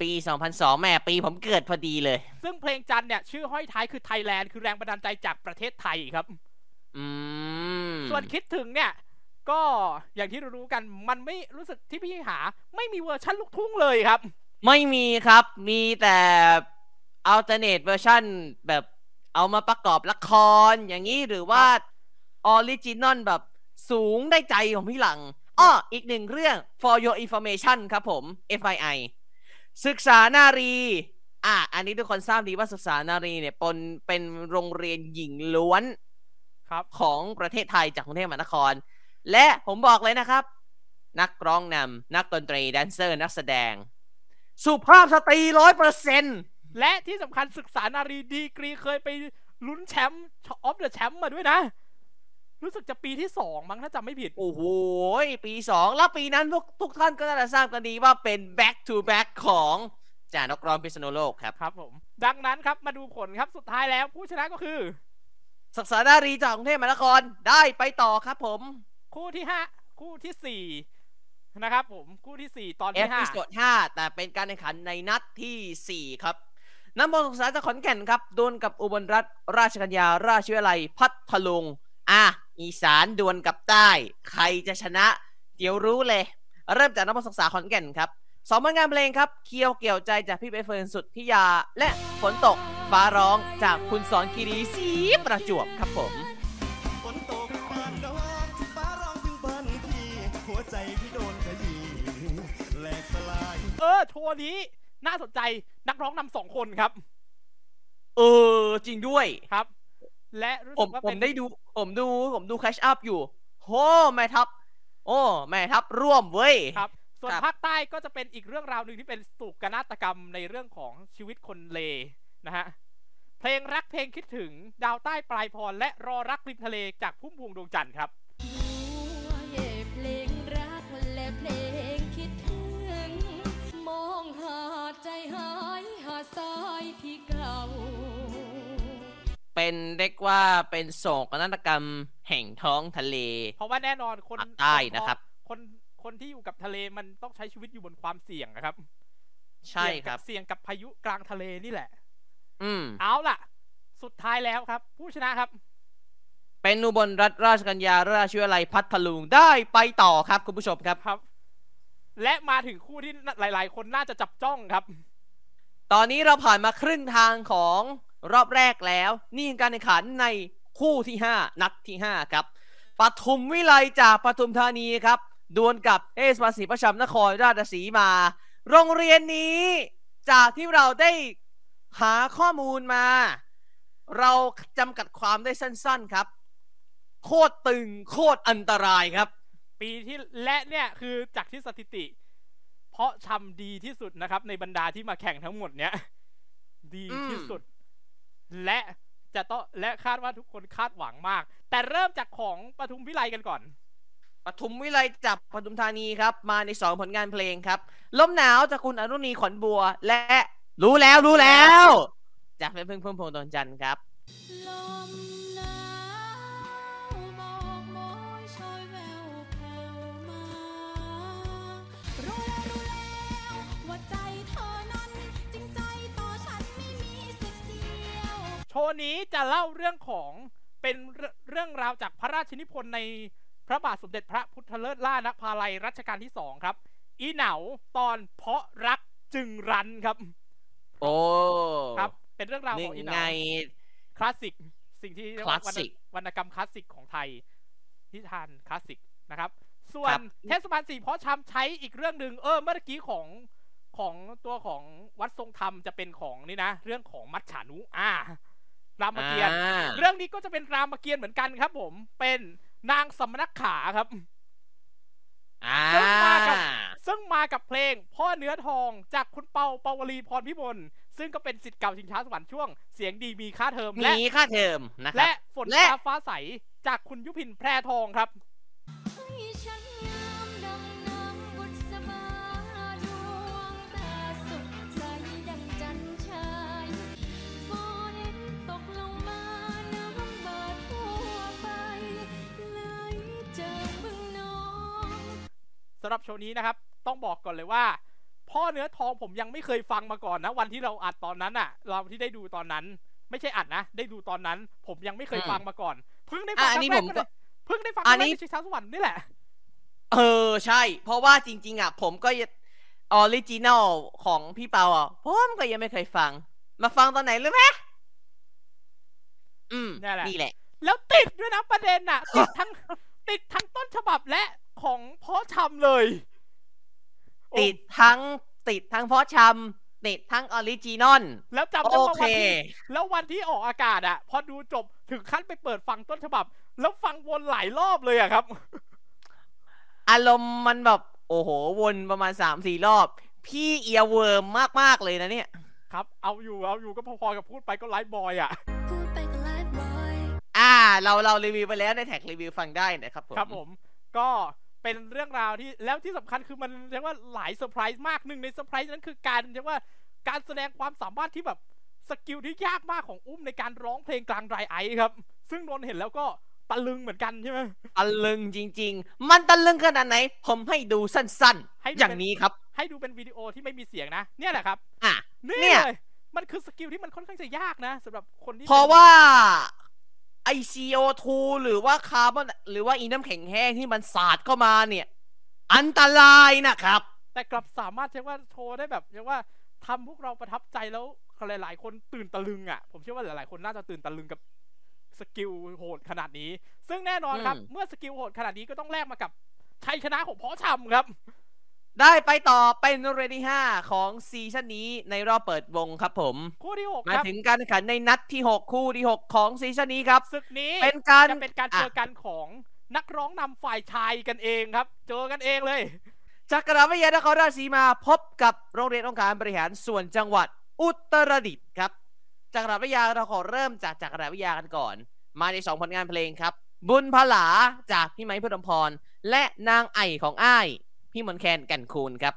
A: ปี 2002 แม่ปีผมเกิดพอดีเลย
B: ซึ่งเพลงจันเนี่ยชื่อห้อยท้ายคือ Thailand คือแรงบันดาลใจจากประเทศไทยครับ
A: อืม
B: ส่วนคิดถึงเนี่ย ก็อย่างที่รู้ๆกันมันไม่รู้สึกที่พี่หา ไม่มีเวอร์ชันลูกทุ่งเลยครับ
A: ไม่มีครับมีแต่ alternate version แบบเอามาประกอบละครอย่างนี้หรือว่า original แบบสูงได้ใจของพี่หลังอ้ออีกหนึ่งเรื่อง for your information ครับผม FII ศึกษานารี อะ อันนี้ทุกคนทราบดีว่าศึกษานารีเนี่ยปนเป็นโรงเรียนหญิงล้วน
B: ครับ
A: ของประเทศไทยจากกรุงเทพมหานคร และผมบอกเลยนะครับ นักร้องนำนักดนตรี dancer นักแสดง สุภาพสตรีร้อยเปอร์เซ็นต์
B: และที่สำคัญศึกษานารีดีกรีเคยไปลุ้น champ of the champ มาด้วยนะ รู้สึกจะปีที่สองมั้งถ้าจำไม่ผิด
A: โอ้โห ปีสองแล้วปีนั้นพวกทุกท่านก็น่าจะทราบกันดีว่าเป็น back to back ของจ่านกร้องพิษณุโลกครับ
B: ครับผม ดังนั้นครับมาดูผลครับสุดท้ายแล้วผู้ชนะก็คือ
A: ศึกษานารีจากกรุงเทพมหานครได้ไปต่อครับผม
B: คู่ที่ห้าคู่ที่สี่นะครับผมคู่ที่สี่ตอนที่ห้า
A: พิโซด5แต่เป็นการแข่งขันในนัดที่สี่ครับน้ำบอลศึกษาจากขอนแก่นครับดวลกับอุบลรัฐราชกัญญาราชวิทยาลัยพัทลุงอะอีสานดวลกับใต้ ใครจะชนะ เดี๋ยวรู้เลย เริ่มจากน้ำบอลศึกษาขอนแก่นครับสองผลงานเพลงครับ เคียวเกี่ยวใจจากพี่ใบเฟิร์นสุดทิยา และฝนตกฟ้าร้องจากคุณสอนคีรีสีประจวบครับผม
B: เออ โชว์นี้น่าสนใจนักร้องนำสองคนครับ
A: เออ จริงด้วย
B: ครับ และรู้
A: ผ
B: สึ
A: ม
B: กว่า
A: ผ
B: เป็
A: ม
B: น
A: ได้ดู ผมดู ผมดูแคชอัพอยู่โหแม่ทัพ โอ้ แม่ทัพร่วมเว้ย
B: ครับ ส่วน
A: ครับ
B: ภาคใต้ก็จะเป็นอีกเรื่องราวหนึ่งที่เป็นสุกนาฏกรรมในเรื่องของชีวิตคนเลนะฮะเพลงรักเพลงคิดถึงดาวใต้ปลายพรและรอรักริมทะเลจากพุ่มพวงดวงจันทร์ครับ
E: หัวเย่เพลงรักและเพลงคิดถึงมองหา ใจหายหาสายที่เก่า
A: เป็นเรียกว่าเป็นโศกนาฏกรรมแห่งท้องทะเล
B: เพราะว่าแน่นอนคน
A: ภาคใต้นะครับ
B: คนคนที่อยู่กับทะเลมันต้องใช้ชีวิตอยู่บนความเสี่ยงนะครับ
A: ใช่ครับ
B: เสี่ยงกับพายุกลางทะเลนี่แหละ
A: อืม
B: เอาล่ะ สุดท้ายแล้วครับ ผู้ชนะครับ
A: เป็นอุบลรัฐราชกัญญาราชวิทยาลัยพัทลุงได้ไปต่อครับคุณผู้ชมครับ
B: ครับ และมาถึงคู่ที่หลาย ๆ คนน่าจะจับจ้องครับ
A: ตอนนี้เราผ่านมาครึ่งทางของรอบแรกแล้ว นี่คือการแข่งขันในคู่ที่ 5 นัดที่ 5 ครับปทุมวิไลจากปทุมธานีครับ ดวลกับเอสปาสีประชามนครราชสีมา โรงเรียนนี้ จากที่เราได้หาข้อมูลมา เราจำกัดความได้สั้น ๆครับ โคตรตึงโคตรอันตรายครับ
B: ปีที่และเนี่ยคือจากที่สถิติ เพราะทำดีที่สุดนะครับ ในบรรดาที่มาแข่งทั้งหมดเนี้ยดีที่สุด และจะต้องและคาดว่าทุกคนคาดหวังมาก แต่เริ่มจากของปทุมวิไลกันก่อน
A: ปทุมวิไลจากปทุมธานีครับ มาในสองผลงานเพลงครับลมหนาวจากคุณอนุนีขวัญบัว และรู้แล้วรู้แล้ว จากเป็นพึ่งพุ่มพวงดวงจันทร์ครับ
E: ลม โชว์นี้จะ
B: เล่าเรื่องของเป็นเรื่องเรื่องราวจากพระราชนิพนธ์ในพระบาทสมเด็จพระพุทธเลิศล่านภาลัยรัชกาลที่สองครับ อีเหนาตอนเพราะรักจึงรันครับ
A: โอ้
B: ครับ เป็นเรื่องราว
A: ห
B: ข
A: นึ่
B: อง
A: ง
B: อีเห
A: ใน
B: นาคลาสสิกสิ่งที่เรียกว่า
A: คลาสสิก
B: วรรณกรรมคลาสสิกของไทยนิทานคลาสสิกนะครับ ส่ว
A: คนรับ
B: เทศบาลสี่เพราะชำใช้อีกเรื่องหนึ่งเออเมื่อกี้ของของตัวของวัดทรงธรรมจะเป็นของนี่นะ เรื่องของมัจฉานุอ่า รามเกียรติ์
A: อ่า
B: เรื่องนี้ก็จะเป็นรามเกียรติ์เหมือนกันครับผมเป็นนางสำนักขาครับ
A: อ่า
B: ซึ่งมากับซึ่งมากับเพลง พ่อเนื้อทองจากคุณเปาเปาวลีพรพิมลซึ่งก็เป็นสิทธิ์เก่าชิงช้าสวรรค์ช่วงเสียงดีมีค่าเทอมและ
A: มีค่าเทอมนะครับ
B: และฝน
A: และ
B: ฟ้าฟ้าใสจากคุณยุพินแพรทองครับ
E: สำห
B: รับโชว์นี้นะครับ ต้องบอกก่อนเลยว่า พ่อเนื้อทองผมยังไม่เคยฟังมาก่อนนะ วันที่เราอัดตอนนั้นอะเราที่ได้ดูตอนนั้น ไม่ใช่อัดนะ ได้ดูตอนนั้น ผมยังไม่เคย
A: อืม
B: ฟังมาก่อน เพิ่งได้ฟัง
A: อั
B: ครั้งแร
A: นี้ผม
B: ก็เพิ่งได้ฟังครั้งแรกอั
A: น
B: นี้ในชิงช้าสวรรค์นี่แหละ
A: เออใช่ เพราะว่าจริง ๆอะผมก็ original ของพี่เปาอะผมก็ยังไม่เคยฟัง มาฟังตอนไหนรู้ไหมอืม
B: นี่แหละ
A: นี่แหละ
B: แล้วติดด้วยนะประเด็นอะติดทั้งติดทั้งต้นฉบับและ ของพ่อชำเลยโอ้
A: ติดทั้งติดทั้งเพราะชำติดทั้ง original โอเค
B: แล้วจำได้ว่าวันที่แล้ววันที่ออกอากาศอะพอดูจบถึงขั้นไปเปิดฟังต้นฉบับ แล้วฟังวนหลายรอบเลยอะครับ
A: อารมณ์มันแบบ โอ้โห วนประมาณสามสี่รอบ พี่ earworm มาก ๆ เลยนะเนี่ย
B: ครับ เอาอยู่เอาอยู่ก็พอๆกับพูดไปก็ไลฟ์บอยอะ
E: พูดไปก็ไลฟ์บอย
A: อ่า เราเรารีวิวไปแล้วในแท็กรีวิวฟังได้นะครับผม
B: ครับผม ก็ เป็นเรื่องราวที่แล้วที่สำคัญคือมันเรียกว่าหลายเซอร์ไพรส์มากหนึ่งในเซอร์ไพรส์นั้นคือการเรียกว่าการแสดงความสามารถที่แบบ skill ที่ยากมากของอุ้มในการร้องเพลงกลางไดรไอซ์ครับ ซึ่งนนท์เห็นแล้วก็ตะลึงเหมือนกันใช่ไหม
A: ตะลึงจริง ๆ มันตะลึงขนาดไหน ผมให้ดูสั้น
B: ให้ดู
A: ๆอย่างนี้ครับ
B: ให้ดูเป็นวิดีโอที่ไม่มีเสียงนะ เนี่ยแหละครับ
A: อะ
B: นี่
A: เนี่ย
B: เลยมันคือ skill ที่มันค่อนข้างจะยากนะสำหรับคนที่
A: เพราะว่า ไอ CO2 หรือว่าคาร์บอนหรือว่าอีน้ำแข็งแห้งที่มันสาดเข้ามาเนี่ย อันตรายนะครับ
B: แต่กลับสามารถใช้ว่าโชว์ได้แบบเรียกว่าทำพวกเราประทับใจแล้วหลาย ๆ คนตื่นตะลึงอะ ผมเชื่อว่าหลาย ๆ คนน่าจะตื่นตะลึงกับ skill โหดขนาดนี้ ซึ่งแน่นอนครับ
A: อืม
B: เมื่อ skill โหดขนาดนี้ก็ต้องแลกมากับชัยชนะของพ่อชำครับ
A: ได้ไปต่อเป็นเรดี้5ของซีซั่นนี้ในรอบเปิดวงครับผม
B: คู่ที่หก
A: มา
B: ครับ
A: ถึงการแข่งขันในนัดที่ 6 คู่ที่ 6 ของซีซั่นนี้ครับ
B: ศึกนี้
A: เป็นการ
B: จะเป็นการเจอกันของนักร้องนำฝ่ายชายกันเองครับ เจอกันเองเลย
A: จักรวิทยานครราชสีมาพบกับโรงเรียนองค์การบริหารส่วนจังหวัดอุตรดิตถ์ครับ จักรวิทยาเราขอเริ่มจากจักรวิทยากันก่อน มาในสองผลงานเพลงครับ บุญพลาจากพี่ไม้พุทธพร และนางไอของอ้าย พี่มนแคนกันคูนครับ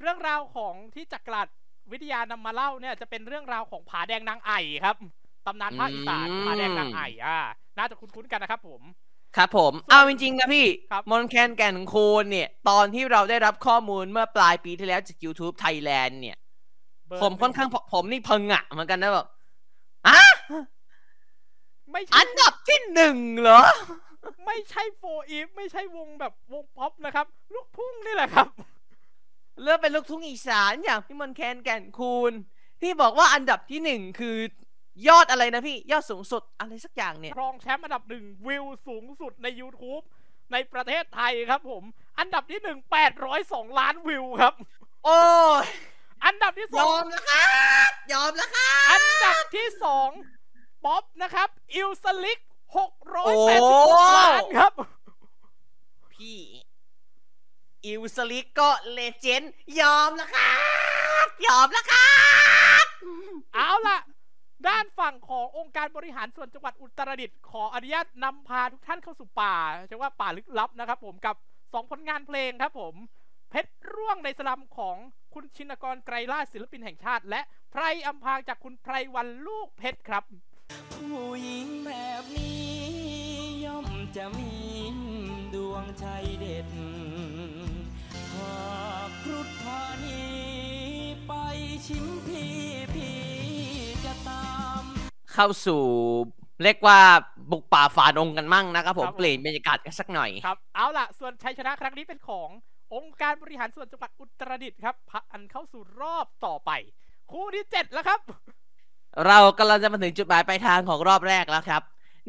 F: เรื่องรา
B: วของที่จักรัดวิทยานำมาเล่าเนี่ยจะเป็นเรื่องราวของผาแดงนางไอ่ครับ ตำนานภาคอีสาน
A: อืม
B: ผาแดงนางไอ่อ่าน่าจะคุ้นๆกันนะครับผม
A: ครับผม เอาจริงๆนะพี่
B: ครับ
A: มนต์แคนแก่นคูณเนี่ย ตอนที่เราได้รับข้อมูลเมื่อปลายปีที่แล้วจาก YouTube Thailand เนี่ย
B: เบร์
A: ผมค่อนข้างผมนี่เพึงอะเหมือนกันนะแบบอะ
B: ไม่ใช่
A: อันดับที่หนึ่งเหรอ
B: ไม่ใช่โฟอีฟไม่ใช่วงแบบวงป๊อปนะครับ ลูกทุ่งนี่แหละครับ
A: เริ่มเป็นลูกทุ่งอีสานอย่างพี่มนต์แคนแก่นคูณที่บอกว่าอันดับที่หนึ่งคือ ยอดอะไรนะพี่ยอดสูงสุดอะไรสักอย่างเนี่ย
B: ครองแชมป์อันดับหนึ่งวิวสูงสุดใน YouTube ในประเทศไทยครับผม อันดับที่หนึ่งแปดร้อยสองล้านวิวครับ
A: โอ้ย
B: อันดับที่ส
A: ย
B: อ
A: องมแล้วครับยอมแล้วครับ
B: อันดับที่สองป๊อปนะครับ Illslick หกร้อย
A: โอ้
B: แปดสิบล้านครับ
A: พี่ Illslick ก็ legend ยอมแล้วครับยอมแล้วครับ
B: เอาล่ะ ด้านฝั่งขององค์การบริหารส่วนจังหวัดอุตรดิตถ์ขออนุญาตนำพาทุกท่านเข้าสู่ป่าเรียกว่าป่าลึกลับนะครับ พร้อมกับสองผลงานเพลงครับผม เพชรร่วงในสลัมของคุณชินกรไกรลาศศิลปินแห่งชาติ และไพรอัมพางจากคุณไพรวันลูกเพชรครับ
F: ผู้หญิงแบบนี้ย่อมจะมีดวงใจเด็ดหากครุฑพานีไปชิมพี
A: เข้าสู่เรียกว่าบุกป่าฝ่าดงกันมั่งนะครับผม
B: ครับผม
A: เปลี่ยนบรรยากาศกันสักหน่อย
B: ครับ เอาล่ะ ส่วนชัยชนะครั้งนี้เป็นขององค์การบริหารส่วนจังหวัดอุตรดิตถ์ครับผ่านเข้าสู่รอบต่อไป คู่ที่เจ็ดแล้วครับ
A: เรากำลังจะมาถึงจุดหมายปลายทางของรอบแรกแล้วครับ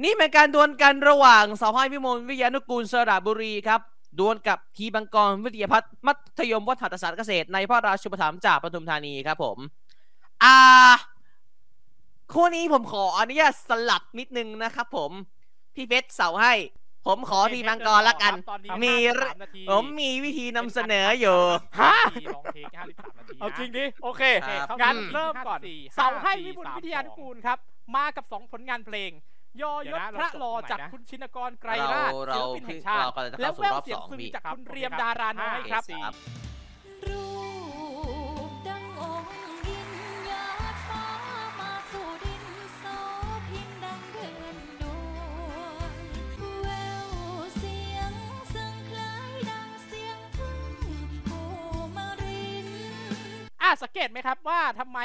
A: นี่เป็นการดวลกันระหว่างสาวไพ่พิมลวิทยานุกูลสระบุรีครับดวลกับทีบังกรวิทยาพัฒน์มัธยมวัฒนศาสตร์เกษตรในพระราชุปถัมภ์จากปทุมธานีครับผม อ่า คู่นี้ผมขออนุญาตสลับนิดนึงนะครับผม พี่เพชรเสาให้ ผมขอทีมังกรละกัน
B: ตอนนี้
A: มี
B: 53นาที
A: ผมมีวิธีนำเสนออยู่
B: ฮะ
G: ลองเทค53นาที
B: เอาจริงดิ โอเค
A: ครับ
B: งั้น
A: อืม
B: เริ่มก่อน
G: 54
B: เสาให้วิบุล
G: 54
B: วิทยานุกูลครับ มากับ2ผลงานเพลงยอย
G: เดี๋ยว
B: ศ
G: นะ
B: พระ
G: เราจบ
B: รอ
G: ตรงไหน
B: จาก
G: นะ
B: คุณชินกรไกรราช
A: เรา
B: ศิลปินแห่งชาติ
A: เรากำลังจะ
B: และ
A: เข้าสู่
B: แวว
A: รอบ
B: เสียง
A: สอง
B: ซึง
A: พี่
B: จาก
G: ครับ
B: คุณ
G: โอเค
B: เรียม
G: ครับ
B: ดาราน้อยครับ
E: อะ
B: สังเกตไหมครับว่าทำไม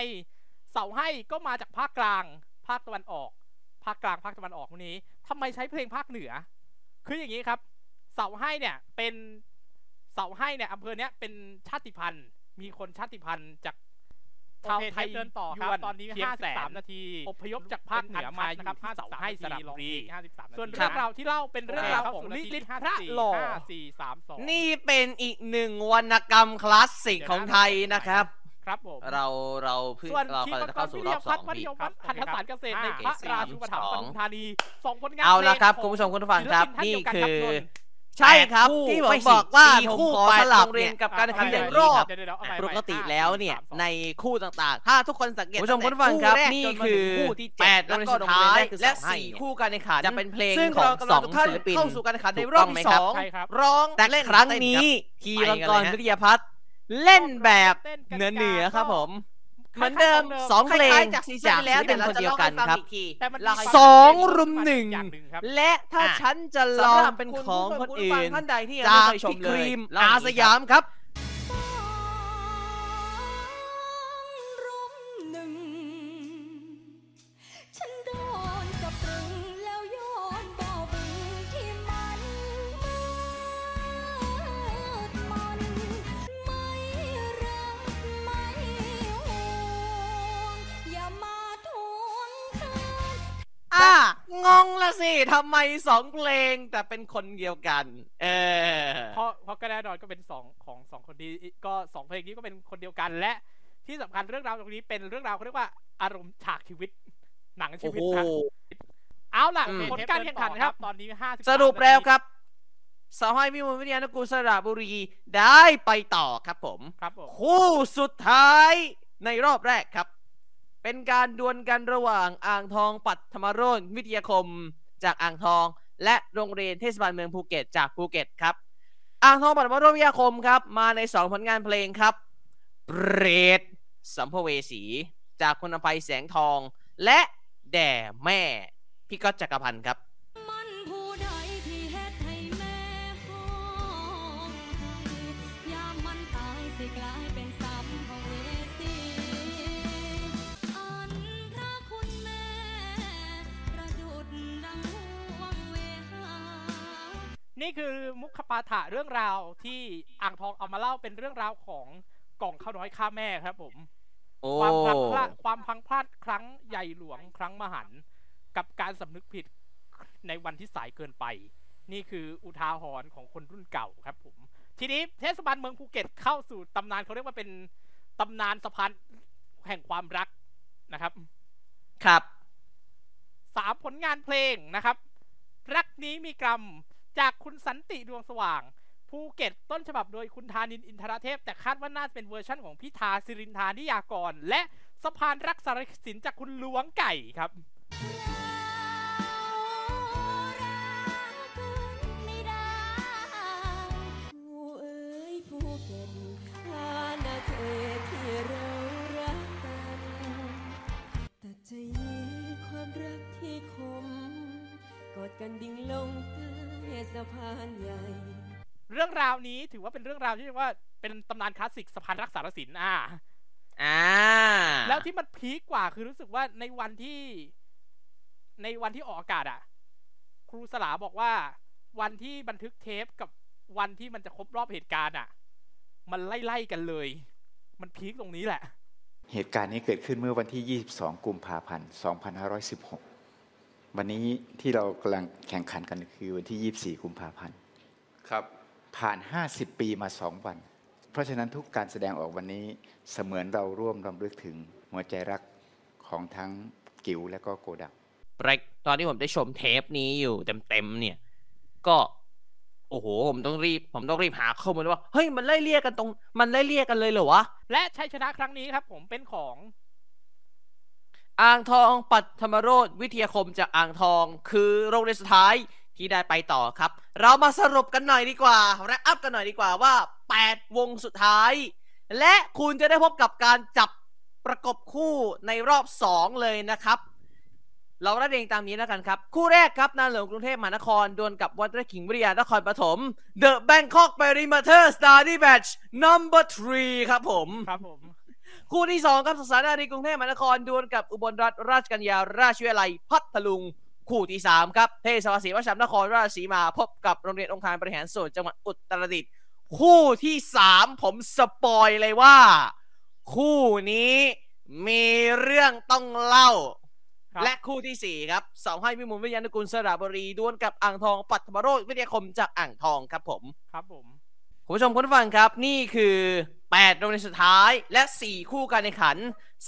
B: เสาให้ก็มาจากภาคกลาง ภาคตะวันออก ภาคกลางภาคตะวันออกพวกนี้ทำไมใช้เพลงภาคเหนือ คืออย่างนี้ครับ เสาให้เนี่ยเป็นเสาให้เนี่ยอำเภอเนี้ยเป็นชาติพันธุ์ มีคนชาติพันธุ์จากชาวไทย
G: เดินต่อครับ
B: ยวน
G: ตอนนี้
B: เชียงแสน
G: 53นาที
B: อพยพจากภาคเหนือมาอยู่ที่เสาให้สระบุรี
G: 53นาที
B: ส่วนเรื่องราวที่เล่าเป็นเรื่องราวของลิลิตพระหล่อ
G: 4 3 2
A: นี่เป็นอีกหนึ่งวรรณกรรมคลาสสิกของไทยนะครับ
B: ครับผม
A: เราเราเพิ่ง
B: ส่วน
A: เรา
B: ทีม
A: กำลัง
B: มัง
A: จะ
B: ก
A: เข้ารสู่
B: วิท
A: รอยาบส
B: พั
A: อ
B: ฒ
A: ง
B: น์มัธ
A: พี่
B: ยม
G: ครับ
B: พันธสารเกษตรใน
G: ห้า
B: พระราชูปถัมภ์
A: ส
B: ป
A: อง
B: ทุมธานีสองผลงาน
A: เอาละ
B: พง
A: ครับ
B: ของ
A: คุณผู้ชมคุณผู้ฟังครับ
B: ศิลปิ
A: นี่
B: ท่าเดียวกั
A: คือ
B: รับนนท์
A: ใช่ครับ
G: แปดคู่
A: ที่ผม
G: ไม่
A: บอกว่า
G: สี่
A: ผม
G: คู่
A: ขอ
G: แปด
A: สลับ
G: โรง
A: เรี
G: เรี
A: ย
G: ย
A: น
G: น
A: กับการแข่งขันอย่างรอบ
G: เดี๋ยวๆๆเอาใหม่
A: ปกติแล้วเนี่ย
G: ห้าสี่สามสอง
A: ในคู่ต่างๆ ถ้าทุกคนสังเกต
G: คุณผู้ชม
A: ตั้งแต่
G: คุณผู้ฟังครับ
A: แก
G: นี่
A: จมา
G: คือ
A: ถึงคู่ที่
G: แป
A: แป
G: ด
A: ด
G: โรง
A: และ
G: เรียน
A: สุด
G: สุดท้า
A: ท้ายย
G: และ
A: และ
G: สี่
A: สี่
G: คู่
A: คู่การแข่งขัน
G: จะเป็นเพลง
A: ซึ่ง
G: ของ
A: เรากำ
G: ส
A: ลั
G: องง
A: ทุกท่าน
G: ศิลปิน
A: เข้าสู่การแข่งขันใน
G: ถูก
A: รอ
G: ต้
A: บ
G: องไหม
A: ที่
G: ค
A: ส
G: รับ
A: อง
B: ใช่ครับ
A: ร้อง
G: แต่
A: เล่น
G: ครั้ง
A: เต้
G: นี้
A: ที
G: ไป
A: มัง
G: กัน
A: ก
G: เลย
A: ร
G: ฮะ
A: วิทยาพัฒน์ เล่นแบบเหนือเหนือๆครับผม เหมือนเดิมสองเพลง
G: จากซีซั่นที่แล้วแต่เราจะเล่าให้ฟังอีกที
B: แต่มัน
G: เล่าให้
A: สองรุมหนึ่ง
B: อย่างหนึ่งครับ
A: และถ้า
G: อะ
A: ฉันจะลองเป็นของคนอื่น
G: ท่านใดที่ยัง
A: จา
G: ไม่
A: ก
G: เคยชม
A: พี่
G: เล
A: ค
G: ย
A: รีม
G: เล่
A: อา
G: อย่
A: ส
G: งนี้
A: ยามครับ
E: อะ
A: งงละสิทำไมสองเพลงแต่เป็นคนเดียวกัน เออ
B: เพราะเพราะก็แน่นอนก็เป็นสองของสองคนนี้ก็สองเพลงนี้ก็เป็นคนเดียวกันและที่สำคัญเรื่องราวตรงนี้เป็นเรื่องราวเขาเรียกว่าอารมณ์ฉากชีวิต หนังชี
A: โอ้
B: วิ
A: โห
B: ตนะเอาล่ะ
A: อืม
B: ผลการแข่งขันครับ
G: ตอนนี้50
A: สรุปแล้วครับสาวให้วิมลวิทยานกูลสระบุรีได้ไปต่อครับผม
B: ครับผม
A: คู่สุดท้ายในรอบแรกครับ เป็นการดวลกันระหว่างอ่างทองปัทมโรจน์วิทยาคมจากอ่างทอง และโรงเรียนเทศบาลเมืองภูเก็ตจากภูเก็ตครับ อ่างทองปัทมโรจน์วิทยาคมครับ มาในสองผลงานเพลงครับเปรตสัมภเวสี จากคุณอภัยแสงทอง และแด่แม่พี่ก๊อตจักรพันธ์ครับ
E: นี่คื
B: อมุขปาฐะเรื่องราวที่อ่างทองเอามาเล่าเป็นเรื่องราวของกล่องข้าวน้อยฆ่าแม่ครับผม
A: โอ้
B: ความพลังพลาดความพลังพลาดครั้งใหญ่หลวงครั้งมหันต์กับการสำนึกผิดในวันที่สายเกินไป นี่คืออุทาหรณ์ของคนรุ่นเก่าครับผม ทีนี้เทศบาลเมืองภูเก็ตเข้าสู่ตำนานเขาเรียกว่าเป็นตำนานสะพานแห่งความรักนะครับ
A: ครับ
B: สามผลงานเพลงนะครับ รักนี้มีกรรม จากคุณสันติดวงสว่าง ภูเก็ตต้นฉบับโดยคุณธานินอินทรเทพ แต่คาดว่าน่าจะเป็นเวอร์ชั่นของพิธาสิรินทานิยากร และสะพานรักสารสินจากคุณลวงไก่ครับ
E: กันแต่จะยื้อความรักที่คมกอดกันดิ่งลงใต้ สะพานใหญ่
B: เรื่องราวนี้ถือว่าเป็นเรื่องราวที่เรียกว่าเป็นตำนานคลาสสิกสะพานรักสารสินอ่า
A: อ่า
B: แล้วที่มันพีคกว่าคือรู้สึกว่าในวันที่ ในวันที่ออกอากาศอะครูสลาบอกว่า วันที่บันทึกเทปกับวันที่มันจะครบรอบเหตุการณ์อะ มันไล่ๆกันเลย มันพีคตรงนี้แหละ
H: เหตุการณ์นี้เกิดขึ้นเมื่อวันที่ 22 กุมภาพันธ์ 2516 วันนี้ที่เรากำลังแข่งขันกันคือวันที่ 24 กุมภาพันธ์
I: ครับ
H: ผ่าน 50 ปีมา2วัน เพราะฉะนั้นทุกการแสดงออกวันนี้เสมือนเราร่วมรำลึกถึงหัวใจรักของทั้งกิวและก็โกดัก
A: เรกตอนที่ผมได้ชมเทปนี้อยู่เต็มๆเนี่ย ก็โอ้โห ผมต้องรีบ ผมต้องรีบหาข้อมูลว่า เฮ้ย มันไล่เลี่ยกันตรง มันไล่เลี่ยกันเลยเหรอวะ
B: และชัยชนะครั้งนี้ครับ ผมเป็นของ
A: อ่างทองปัทมโรธวิทยาคมจากอ่างทอง คือโรงเรียนสุดท้ายที่ได้ไปต่อครับ เรามาสรุปกันหน่อยดีกว่าแรปอัพกันหน่อยดีกว่าว่า 8 วงสุดท้าย และคุณจะได้พบกับการจับประกบคู่ในรอบ 2 เลยนะครับ เราได้เรียงตามนี้แล้วกันครับ คู่แรกครับนาหลวงกรุงเทพมหานคร ดวลกับวัดไร่ขิงวิทยานครปฐม The Bangkok Perimeter Study Match Number 3 ครับผม
B: ครับผม
A: คู่ที่ 2 ครับสสารนารีกรุงเทพมหานครดวลกับอุบลรัฐราชกัญญาราชวิทยาลัยพัทลุงคู่ที่ 3 ครับ เทศบาลศรีวัชรนครราชสีมาพบกับโรงเรียนองค์การบริหารส่วนจังหวัดอุตรดิตถ์คู่ที่ 3 ผมสปอยเลยว่า คู่นี้มีเรื่องต้องเล่า
B: ครับ
A: และคู่ที่ 4 ครับสองให้พิมูลวิทยานกุลสระบุรีดวลกับอ่างทองปัทมโรธวิทยาคมจากอ่างทองครับผม
B: ครับผม
A: คุณผู้ชมคุณผู้ฟังครับนี่คือ 8โรงเรียนสุดท้ายและ 4 คู่การแข่งขัน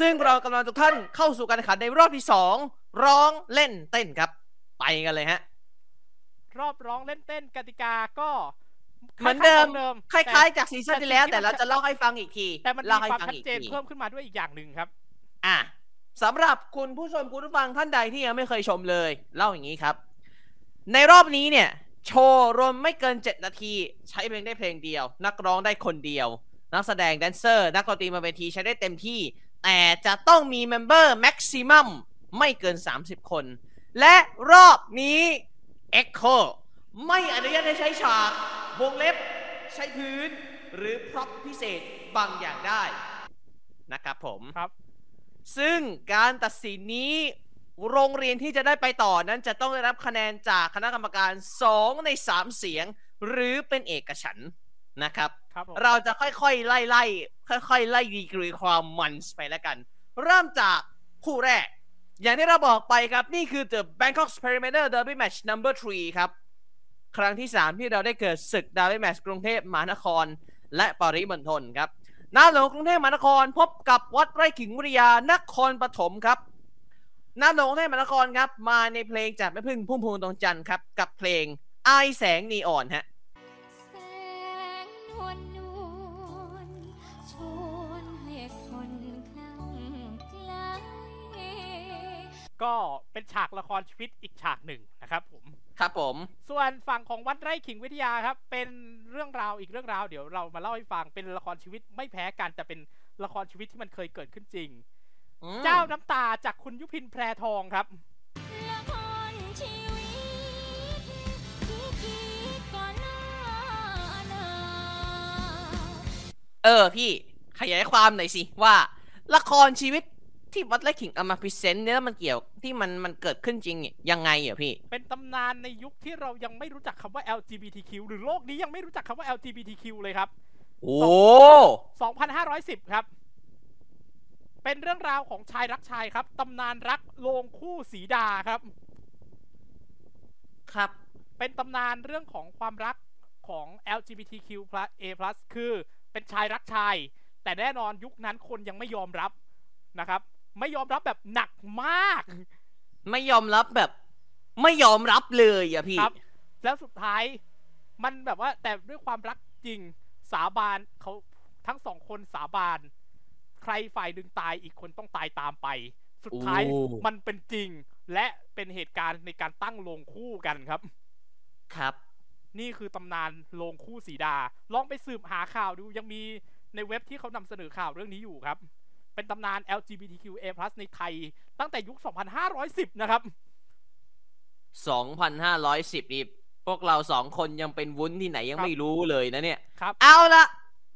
A: ซึ่งเรากำลังทุกท่านเข้าสู่การแข่งขันในรอบที่ 2 ร้องเล่นเต้นครับ ไปกันเลยฮะ
B: รอบร้องเล่นเต้นกติกาก็
A: เหมือนเดิม
B: คล้ายๆของ
A: คล้ายๆจาก season ที่แล้ว แต่เราจะเล่าให้ฟังอีกที
B: แต่มันมี
A: เล่าให้
B: ความ
A: ฟัง
B: ชัด
A: อีก
B: เจน
A: ที
B: เพิ่มขึ้นมาด้วยอีกอย่างหนึ่งครับ
A: อะสำหรับคุณผู้ชมคุณผู้ฟังท่านใดที่ยังไม่เคยชมเลย เล่าอย่างนี้ครับ ในรอบนี้เนี่ย โชว์รวมไม่เกิน 7 นาที ใช้เพลงได้เพลงเดียว นักร้องได้คนเดียว นักแสดงแดนเซอร์ นักดนตรีมาเวทีใช้ได้เต็มที่ แต่จะต้องมี member maximum ไม่เกิน 30 คน และรอบนี้ Echo ไม่อนุญาตให้ใช้ฉาก วงเล็บ ใช้พื้น หรือพร็อพพิเศษบางอย่างได้ นะครับผม
B: ครับ
A: ซึ่งการตัดสินนี้ โรงเรียนที่จะได้ไปต่อนั้นจะต้องได้รับคะแนนจากคณะกรรมการ 2 ใน 3 เสียง หรือเป็นเอกฉันท์ นะครับ
B: ครับผม
A: เราจะค่อยๆไล่ไล่ค่อย ๆ ไล่ดีกรีความมันไปแล้วกัน เริ่มจากคู่แรก อย่างที่เราบอกไปครับนี่คือ The Bangkok Perimeter Derby Match Number 3 ครับ ครั้งที่ 3 ที่เราได้เกิดศึก Derby Match กรุงเทพมหานคร และปริมณฑลครับหน้าหลวงกรุงเทพมหานครพบกับวัดไร่ขิงวิทยานครปฐมครับหน้าหลวงกรุงเทพมหานครครับมาในเพลงจากแม่พึ่งพุ่มพวงดวงจันทร์ครับกับเพลงไอายแสงนีอ่อนฮะ
B: ก็เป็นฉากละครชีวิตอีกฉากหนึ่งนะครับผม
A: ครับผม
B: ส่วนฝั่งของวัดไร่ขิงวิทยาครับ เป็นเรื่องราวอีกเรื่องราวเดี๋ยวเรามาเล่าให้ฟังเป็นละครชีวิตไม่แพ้กันแต่เป็นละครชีวิตที่มันเคยเกิดขึ้นจริง
A: อืม
B: เจ้าน้ำตาจากคุณยุพินแพรทองครับ
E: ละครชีวิตที่คิดก่อนหน้าหนาว
A: เออพี่ขยายความหน่อยสิว่าละครชีวิต ที่วัดไร่ขิงเอามาพรีเซนต์เนี่ยแล้วมันเกี่ยวที่มันมันเกิดขึ้นจริงเนี่ยยังไงเหรอพี่
B: เป็นตำนานในยุคที่เรายังไม่รู้จักคำว่า LGBTQ หรือโลกนี้ยังไม่รู้จักคำว่า LGBTQ เลยครับ
A: โอ้
B: 2,510 ครับ เป็นเรื่องราวของชายรักชายครับตำนานรักโลงคู่สีดาครับ
A: ครับ
B: เป็นตำนานเรื่องของความรักของ LGBTQ A+ คือเป็นชายรักชาย แต่แน่นอนยุคนั้นคนยังไม่ยอมรับนะครับ ไม่ยอมรับแบบหนักมาก
A: ไม่ยอมรับแบบ ไม่ยอมรับเลยอะพี่
B: ครับ แล้วสุดท้าย มันแบบว่า แต่ด้วยความรักจริงสาบานเขาทั้งสองคนสาบาน ใครฝ่ายหนึ่งตายอีกคนต้องตายตามไป สุดท้าย
A: โอ้
B: มันเป็นจริง และเป็นเหตุการณ์ในการตั้งโลงคู่กันครับ
A: ครับ
B: นี่คือตำนานโลงคู่สีดา ลองไปสืบหาข่าวดูยังมีในเว็บที่เขานำเสนอข่าวเรื่องนี้อยู่ครับ เป็นตำนาน LGBTQA+ ในไทย ตั้งแต่ยุค 2510 นะครับ
A: 2,510 นี่ พวกเราสองคนยังเป็นวุ้นที่ไหนยัง
B: ครับ
A: ไม่รู้เลยนะเนี่ย
B: ครับ
A: เอาละ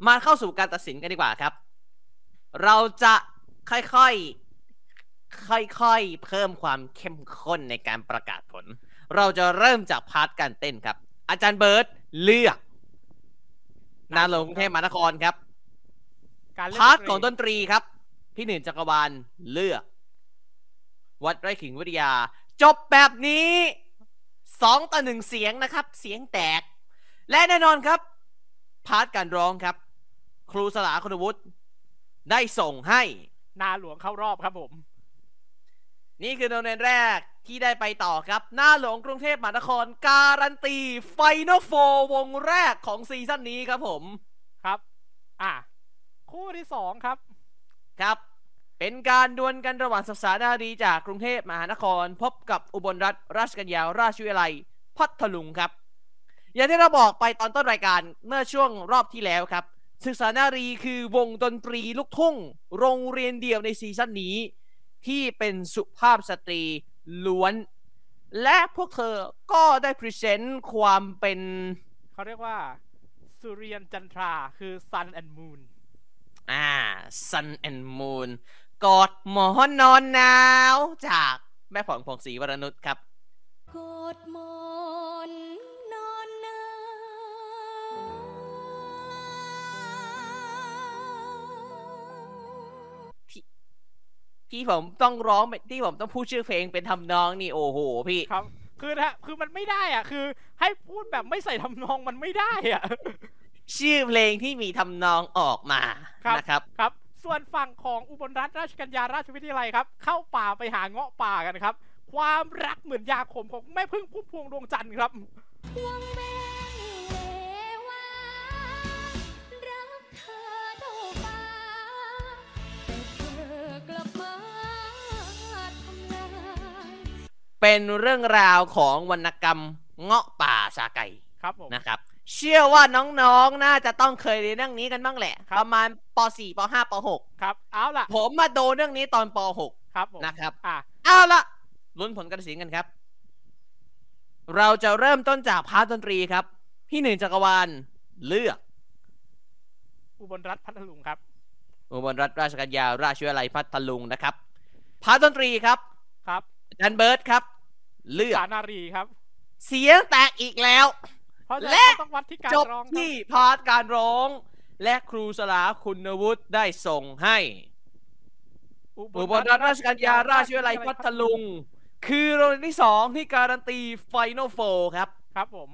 A: มาเข้าสู่การตัดสินกันดีกว่าครับ เราจะค่อยๆ ค่อยๆ เพิ่มความเข้มข้นในการประกาศผล เราจะเริ่มจาก part การเต้นครับ อาจารย์เบิร์ตเลือกนาหลวงกรุงเทพมหานครครับ
B: การเล่น
A: part
B: ดนต
A: ของดนตรีครับ พี่หนึ่งจักรวาลเลือก วัดไร่ขิงวิทยา จบแบบนี้สองต่อหนึ่งเสียงนะครับ เสียงแตก และแน่นอนครับ part การร้องครับ ครูสลาคุณวุฒิได้ส่งให้
B: นาหลวงเข้ารอบครับผม
A: นี่คือโรงเรียนแรกที่ได้ไปต่อครับ หน้าหลวงกรุงเทพมหานคร การันตี final four วงแรกของ season นี้ครับผม
B: ครับ อะ คู่ที่สองครับ
A: ครับ เป็นการดวลกันระหว่างศึกษานารีจากกรุงเทพมหานคร พบกับอุบลรัตนราชกัญญาราชวิทยาลัยพัทลุงครับ อย่างที่เราบอกไปตอนต้นรายการเมื่อช่วงรอบที่แล้วครับ ศึกษานารีคือวงดนตรีลูกทุ่ง โรงเรียนเดียวใน season นี้ ที่เป็นสุภาพสตรีล้วน และพวกเธอก็ได้ present ความเป็น
B: เขาเรียกว่าสุริยันจันทราคือ Sun and Moon
A: อ่า Sun and Moon กอดหมอนนอนหนาวจากแม่ผ่องผ่องศรีวรนุชครับ
E: กอดหมอนนอนหนาว
A: ที่ผมต้องร้องเป็นที่ผมต้องพูดชื่อเพลงเป็นทำนองนี่โอ้โหพี่
B: ครับ คือถ้าคือมันไม่ได้อะ คือ ให้พูดแบบไม่ใส่ทำนองมันไม่ได้อะ
A: ชื่อเพลงที่มีทำนองออกมา
B: ครับ
A: นะครับ
B: ครับ ส่วนฝั่งของอุบลรัฐราชกัญญาราชวิทยาลัยครับ เข้าป่าไปหาเงาะป่ากันครับ ความรักเหมือนยาขมของแม่พึ่งพุ่มพวงดวงจันทร์ครับ
E: วังแม่เลวารักเธอเท่าฟ้าแต่เธอกลับมาทำลาย
A: เป็นเรื่องราวของวรรณกรรมเงาะป่าสาไก่
B: ครับผม
A: นะครับ เชื่อว่าน้องๆ น่าจะต้องเคยเรียนเรื่องนี้กันบ้างแหละ
B: ครับ
A: ประมาณป .4 ป .5 ป
B: ครับ เอาล่ะ
A: .6 ผมมาโดนเรื่องนี้ตอนป
B: ครับผม
A: .6 นะครับ
B: อะ
A: เอาละลุ้นผลการตัดสินกันครับ เราจะเริ่มต้นจากพาร์ทดนตรีครับ พี่หนึ่งจักรวาลเลือก
B: อุบลรัตนพัทลุงครับ
A: อุบลรัตนราชกัญญาราชวิทยาลัยพัทลุงนะครับ part ดนตรีครับ
B: ครับ
A: อาจารย์เบิร์ดครับ เลือก
B: ศึกษานารีครับ
A: เสียงแตกอีกแล้ว
B: เพราะฉะ
A: และ
B: นั้นเราต้องวัดที่การ
A: จบ
B: ร้องครับ
A: ที่ part การร้อง และครูสลาคุณวุฒิได้ส่งให้ อุบลรัตนราชกัญญาราชวิทยาลัยพัทลุง คือโรงเรียนที่สองที่การันตี final four ครับ
B: ครับผม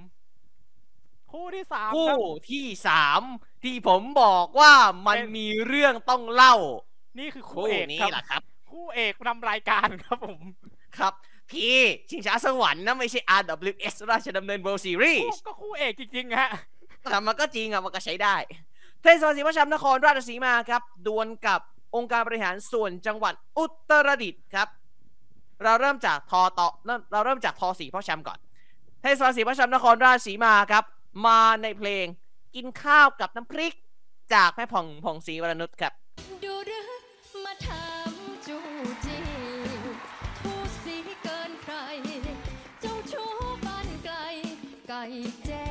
B: คู่ที่สาม
A: คู่
B: ครับ
A: ที่สามที่ผมบอกว่ามัน
B: เป็น
A: มีเรื่องต้องเล่า
B: นี่คือคู่
A: คู่
B: เอก
A: นี้
B: ครับ
A: แหละครับ
B: คู่เอกนำรายการครับผม
A: ครับ นี่ชิงช้าสวรรค์นะไม่ใช่ RWS ราชดำเนิน World
B: คู่
A: Series
B: ก็คู่เอกจริงๆฮะ
A: แต่มันก็จริงอะมันก็ใช้ได้ เทศบาลศรีประชามนครราชสีมาครับ ดวลกับองค์การบริหารส่วนจังหวัดอุตรดิตถ์ครับ เราเริ่มจากทอต่อเริ่มเราเริ่มจากทอสีพ่อแชมป์ก่อน เทศบาลศรีประชามนครราชสีมาครับ มาในเพลงกินข้าวกับน้ำพริกจากแม่ผ่องผ่องศรีวรนุชครับ
E: ดูหรือมาทำ แจ้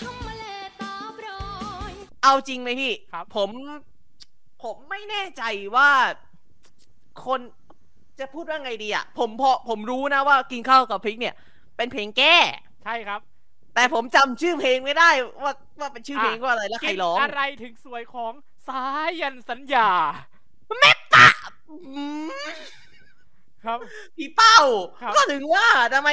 E: ทำมาแลตาบรอย
A: เอาจริงไหมพี่
B: ครับ
A: ผม ผมไม่แน่ใจว่า คนจะพูดว่าไงดีอะผมพอผมรู้นะว่ากินข้าวกับพริกเนี่ย เป็นเพลงแก้
B: ใช่ครับ
A: แต่ผมจำชื่อเพลงไม่ได้ว่าว่าเป็นชื่อเพลงว่าอะไรแล้วใครร้อง
B: กินอะไรถึงสวยของสายันสัญญา
A: อืม
B: ครับ
A: พี่เป้า
B: ครับ
A: ก็ถึงว่าทำไม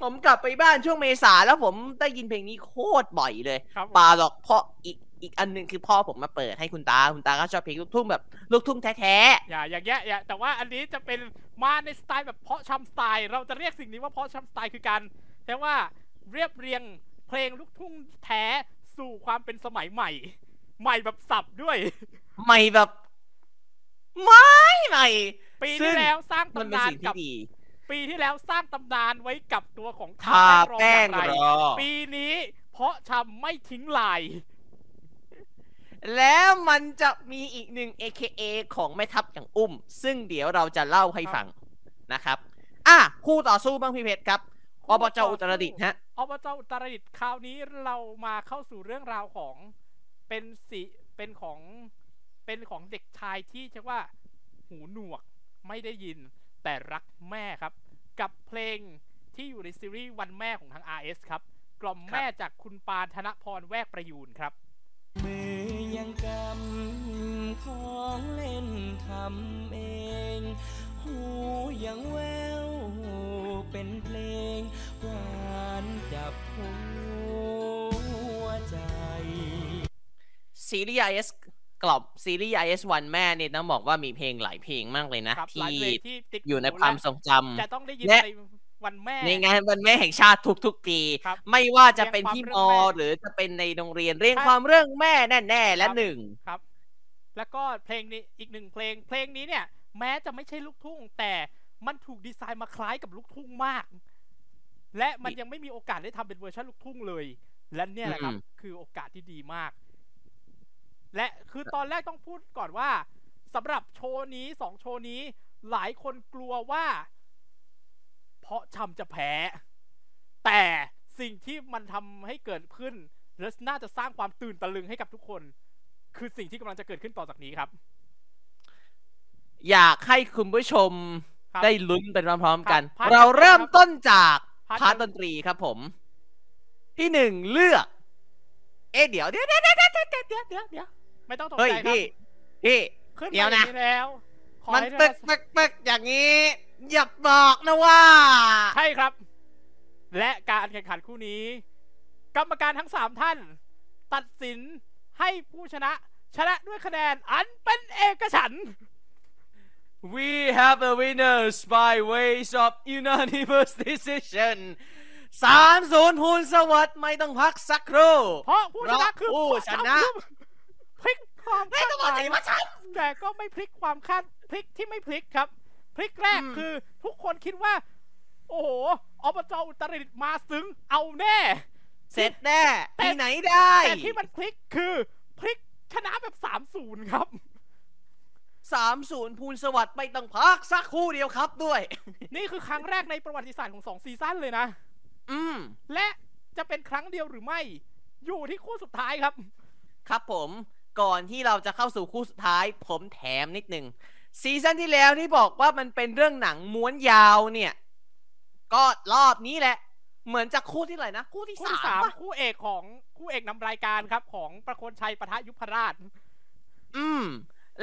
A: ผมกลับไปบ้านช่วงเมษาแล้วผมได้ยินเพลงนี้โคตรบ่อยเลย
B: ครับ
A: ปาหรอกเพราะอีกอีกอันหนึ่งคือพ่อผมมาเปิดให้คุณตาคุณตาก็ชอบเพลงลูกทุ่งแบบลูกทุ่งแท้
B: อย่าอย่างเงี้ยอย่าแต่ว่าอันนี้จะเป็นมาในสไตล์แบบเพาะชำสไตล์ เราจะเรียกสิ่งนี้ว่าเพาะชำสไตล์คือการเรียกว่าเรียบเรียงเพลงลูกทุ่งแท้สู่ความเป็นสมัยใหม่ ใหม่แบบสับด้วย
A: ๆใหม่แบบ ไม่ใหม่
B: ปี
A: ซึ่
B: ที่
A: ง
B: แล้วสร้าง
A: มันเป็น
B: ตำนาน
A: สิ่ง
B: กั
A: ที่
B: บ
A: ดี
B: ปีที่แล้วสร้างตำนานไว้กับตัวของ
A: ทาแป้ง
B: อย่างไร
A: รอ
B: ปีนี้ เพาะชำไม่ทิ้งลาย
A: แล้วมันจะมีอีกหนึ่ง AKA ของแม่ทัพอย่างอุ้ม ซึ่งเดี๋ยวเราจะเล่าให้ฟังนะครับ อะคู่ต่อสู้บ้างพี่เพชรครับอบจอุตรดิตถ์ฮะ
B: อบจอุตรดิตถ์คราวนี้เรามาเข้าสู่เรื่องราวของเป็นสีเป็นของเป็นของเด็กชายที่เรียกว่า หูหนวกไม่ได้ยิน แต่รักแม่ครับ กับเพลงที่อยู่ในซีรีส์วันแม่ของทาง RS ครับ กล่อมแม่จากคุณปานธนพรแวกประยูนครับ
F: มือยังกำของเล่นทำเอง หูยังแววเป็นเพลงหวานจับหัวใจ
A: ซีรีส์ IS กรอบซีรีส์ IS วันแม่เนี่ยต้องบอกว่ามีเพลงหลายเพลงมากเลยนะ
B: ครับหลาย
A: ที่
B: เพลงที่ติด
A: อยู่ใน
B: หู
A: ความ
B: และ
A: ทรงจ
B: จะต้องได้ยิน
A: และ
B: ในวันแม่ำ
A: ในงานวันแม่แห่งชาติทุกๆปี
B: ครับ
A: ไม่ว่าจะเป็นที่
B: เรี
A: ม
B: ยง
A: อ
B: ความเรื่องแม่
A: หรือจะเป็นในโรงเรียนเรียง
B: ใช่
A: ความเรื่องแม่แน่ๆและ
B: ครับ
A: หนึ่ง
B: ครับ แล้วก็เพลงนี้อีกหนึ่งเพลง เพลงนี้เนี่ย แม้จะไม่ใช่ลูกทุ่ง แต่มันถูกดีไซน์มาคล้ายกับลูกทุ่งมาก และมันยังไม่มีโอกาสได้ทำเป็นเวอร์ชันลูกทุ่งเลย และเนี่ยแหละครับ
A: อืม
B: คือโอกาสที่ดีมาก และคือตอนแรกต้องพูดก่อนว่าสำหรับโชว์นี้สองโชว์นี้ หลายคนกลัวว่า เพราะชำจะแพ้ แต่สิ่งที่มันทำให้เกิดขึ้นและน่าจะสร้างความตื่นตะลึงให้กับทุกคน คือสิ่งที่กำลังจะเกิดขึ้นต่อจากนี้ครับ
A: อยากให้คุณผู้ชม
B: ครับ
A: ได้ลุ้นไปพร้อมๆกัน
B: ครับพาร์ท
A: เราเริ่มต้นจาก
B: พาร์ท
A: พาร์ทดนตรีครับผม ที่หนึ่งเลือก เอ๊ะเดี๋ยวเดี๋ยวเดี๋ยวเดี๋ยวเดี๋ยวเดี๋ยว เดี๋ยวเดี๋ยวเดี๋ยว
B: ไม่ต้องตก
A: เฮ้ย
B: ใจครับ
A: พี่พี่
B: ขึ้น
A: เดี๋ยว
B: มาอ
A: นะ
B: ย่างนี้แล้วขอ
A: มัน
B: ให้
A: ตึ
B: ท่ากน
A: ตึกตึกอย่างนี้อย่าบอกนะว่า
B: ใช่ครับ และการแข่งขันคู่นี้ กรรมการทั้งสามท่าน ตัดสินให้ผู้ชนะ ชนะด้วยคะแนนอันเป็นเอกฉันท์
A: We have a winners by ways of unanimous decision สามศูนย์พูนสวัสดิ์ไม่ต้องพักสักครู่
B: เพราะผู้ชนะคือ
A: ผู้ชนะ
B: พลิกความ
A: ไม่
B: คาด
A: ต้อง
B: ห
A: มา
B: มา
A: สิ
B: ย
A: ว่าฉัน
B: แต่ก็ไม่พลิกความคาดพลิกที่ไม่พลิกครับ พลิกแรก
A: อืม
B: คือทุกคนคิดว่า โอ้โหอบจอุตรดิตถ์มาซึ้งเอาแน่
A: เสร็จแน่
B: แต่
A: ที่ไหนได้
B: แต่ที่มันพลิกคือพลิกชนะแบบสามศูนย์ครับ
A: สามศูนย์พูนสวัสดิ์ไม่ต้องพักสักครู่เดียวครับด้วย
B: นี่คือครั้งแรกในประวัติศาสตร์ของสองซีซั่นเลยนะ
A: อืม
B: และจะเป็นครั้งเดียวหรือไม่ อยู่ที่คู่สุดท้ายครับ
A: ครับผม ก่อนที่เราจะเข้าสู่คู่สุดท้าย ผมแถมนิดนึงซีซั่นที่แล้วที่บอกว่ามันเป็นเรื่องหนังม้วนยาวเนี่ย ก็รอบนี้แหละ เหมือนจะคู่ที่ไหนนะ คู่ที่
B: คู่
A: สา
B: ที่
A: ม
B: สาม
A: ปะ
B: คู่เอกของคู่เอกนำรายการครับ ของประโคนชัยปะทะยุพราช
A: อืม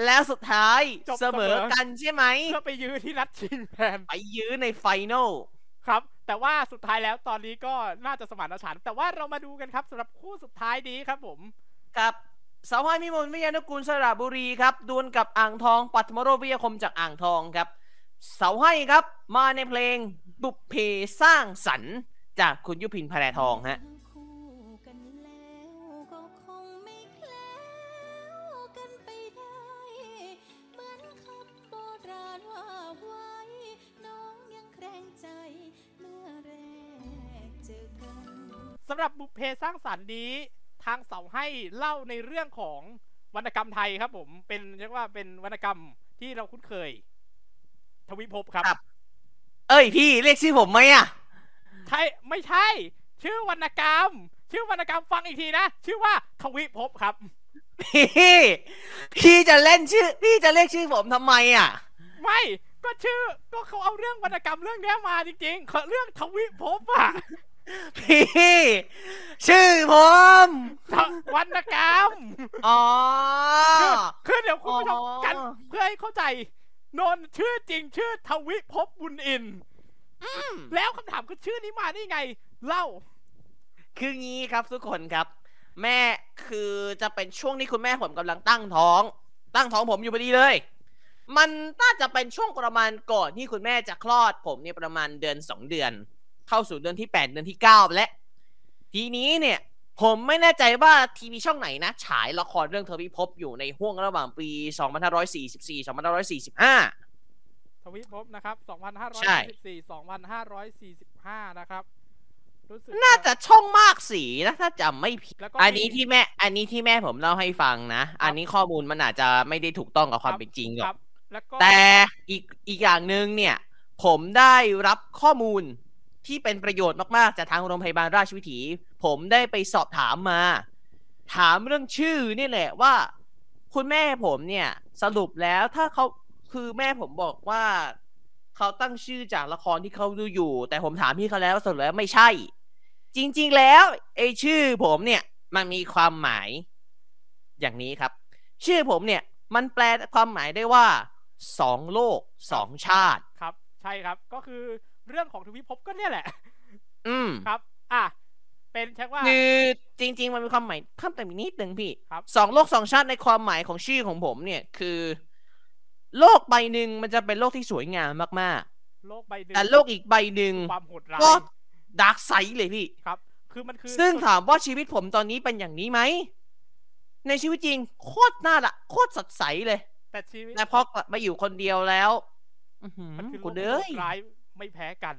A: แล้วสุดท้าย
B: จบ
A: เสมอกันใช่ไหม
B: เพื่อไปยื้อที่นัดชิงแทน
A: ไปยื้อในไฟนอล
B: ครับ แต่ว่าสุดท้ายแล้วตอนนี้ก็น่าจะสมานฉันท์แต่ว่าเรามาดูกันครับสำหรับคู่สุดท้ายนี้ครับผม
A: กับ สาวห้ยมิมลวิทยานุกูลสระบุรีครับดวลกับอ่างทองปัทมโรวิยาคมจากอ่างทองครับเสาให้ครับมาในเพลงบุพเพสร้างสรรค์จากคุณยุพินแพรทองฮะ
B: สำหรับบุพเพสร้างสรรค์นี้ ทางเสาให้เล่าในเรื่องของวรรณกรรมไทยครับ ผมเป็นเรียกว่าเป็นวรรณกรรมที่เราคุ้นเคย ทวิภพครับ
A: ครับ เอ้ยพี่เรียกชื่อผมไหมอะ
B: ใช่ไม่ใช่ ชื่อวรรณกรรม ชื่อวรรณกรรมฟังอีกทีนะชื่อว่าทวิภพครับ
A: พี่พี่จะเล่นชื่อ พี่จะเรียกชื่อผมทำไมอะ
B: ไม่ก็ชื่อก็เขาเอาเรื่องวรรณกรรมเรื่องเนี้ยมาจริงๆเขาเรื่องทวิภพอะ
A: พี่ ชื่อผม
B: ทวรรณกรรม
A: อ๋อ
B: คือคือเดี๋ยวคุณผู้ชม
A: อ๋อ
B: กันเพื่อให้เข้าใจ นนท์ชื่อจริงชื่อทวิภพบุญอินทร์แล้วคำถามคือชื่อนี้มาได้ไง เล่า
A: คืองี้ครับทุกคนครับ แม่คือจะเป็นช่วงที่คุณแม่ผมกำลังตั้งท้อง ตั้งท้องผมอยู่พอดีเลย มันน่าจะเป็นช่วงประมาณก่อนที่คุณแม่จะคลอดผมเนี่ยประมาณเดือนสองเดือน เข้าสู่เดือนที่แปดเดือนที่เก้าและทีนี้เนี่ย ผมไม่แน่ใจว่าทีวีช่องไหนนะ ฉายละครเรื่องเทวิภพอยู่ในห่วงระหว่างปี 2544 2545
B: ทวิภพนะครับ
A: ใช่
B: 2544 2545 นะครับรู้สึก
A: น่าจะช่องมากสีนะถ้าจำไม่ผิด
B: แล้วก็
A: อันนี้
B: มี
A: ที่แม่ อันนี้ที่แม่ผมเล่าให้ฟังนะ อันนี้ข้อมูลมันอาจจะไม่ได้ถูกต้องกับความ
B: ครับ
A: เป็นจริงหร
B: ค
A: อ
B: รั
A: ก
B: บแล้วก็
A: แต่อีกอีกอย่างหนึ่งเนี่ย ผมได้รับข้อมูล ที่เป็นประโยชน์มากๆ จากทางโรงพยาบาลราชวิถี ผมได้ไปสอบถามมา ถามเรื่องชื่อนี่แหละว่า คุณแม่ผมเนี่ยสรุปแล้วถ้าเขาคือแม่ผมบอกว่าเขาตั้งชื่อจากละครที่เขาดูอยู่ แต่ผมถามพี่เขาแล้วสรุปแล้วไม่ใช่ จริง ๆ แล้วไอ้ชื่อผมเนี่ยมันมีความหมายอย่างนี้ครับ ชื่อผมเนี่ยมันแปลความหมายได้ว่าสองโลกสองชาติ
B: ครับ ใช่ครับก็คือ เรื่องของทวิภพก็เนี่ยแหละ
A: อืม
B: ครับ อะเป็นเช็คว่า
A: คือจริง ๆ มันมีความหมายเพิ่มเติมอีกนิดนึงพี่
B: ครับ
A: สองโลกสองชาติในความหมายของชื่อของผมเนี่ยคือ โลกใบหนึ่งมันจะเป็นโลกที่สวยงามมาก
B: โลกใบหนึ่
A: ๆแต่โลกอีกใบหนึ่ง
B: ความโหดร้าย
A: ก็ดาร์กไซด์เลยพี่
B: ครับ คือมันคือ
A: ซึ่งถามว่าชีวิตผมตอนนี้เป็นอย่างนี้ไหมในชีวิตจริงโคตรน่าละโคตรสดใสเลย
B: แต่ชีวิต
A: แต่พอกลับมาอยู่คนเดียวแล้วอื้อหือ
B: มันคือโล
A: กู
B: ก
A: เด้
B: ที่โห
A: ย
B: ดร้าย ไม่แพ้กัน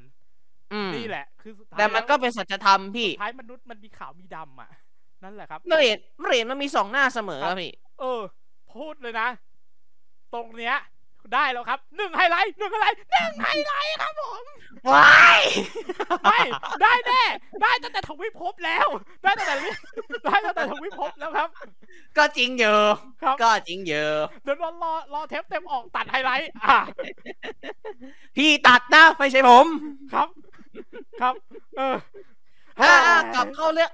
A: อืม
B: นี่แหละ คือสุดท้าย
A: แต่มันก็
B: ล้ว
A: เป็นสัจธรรมพี่
B: สุดท้ายมนุษย์มันมีขาวมีดำอะ นั่นแหละครับ
A: เหรียญเหรียญมันมีสองหน้าเสมอ
B: ครับ
A: พี่
B: เออ พูดเลยนะ ตรงเนี้ย ได้แล้วครับหนึ่งไฮไลท์หนึ่งไฮไลท์หนึ่งไฮไลท์ครับผม
A: ว้าย
B: ไม่ได้แน่ได้ตั้งแต่ทวิภพแล้ว ได้ตั้งแต่ได้ตั้งแต่ทวิภพแล้วครับ
A: ก็จริงเยอะ
B: ครับ
A: ก็จริงเยอะ
B: เดี๋ยวรอรอรอเทปเต็มออกตัดไฮไลท์อะ
A: พี่ตัดนะไม่ใช่ผม
B: ครับ ครับ เออ
A: อ่ากลับเข้าเรื่อง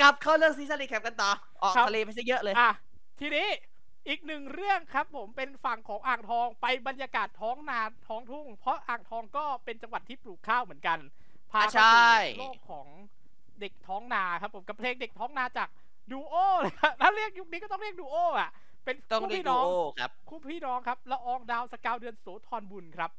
A: กลับเข้าเรื่อง season recap กันต่อออก
B: ครับ
A: ทะเลไปซะเยอะเลย
B: อะทีนี้ อีกหนึ่งเรื่องครับผมเป็นฝั่งของอ่างทองไปบรรยากาศท้องนาท้องทุ่ง เพราะอ่างทองก็เป็นจังหวัดที่ปลูกข้าวเหมือนกัน พา
A: อะ
B: เข้า
A: ใช่
B: สู่โลกของเด็กท้องนาครับผมกับเพลงเด็กท้องนาจากดูโอเลยครับถ้าเรียกยุคนี้ก็ต้องเรียกดูโออะ เป็น
A: ต้อง
B: คู่
A: เรียก
B: พี่
A: ดู
B: น้อง
A: โอครับ
B: คู่พี่น้องครับละอองดาวสกาวเดือนโสธรบุญครับ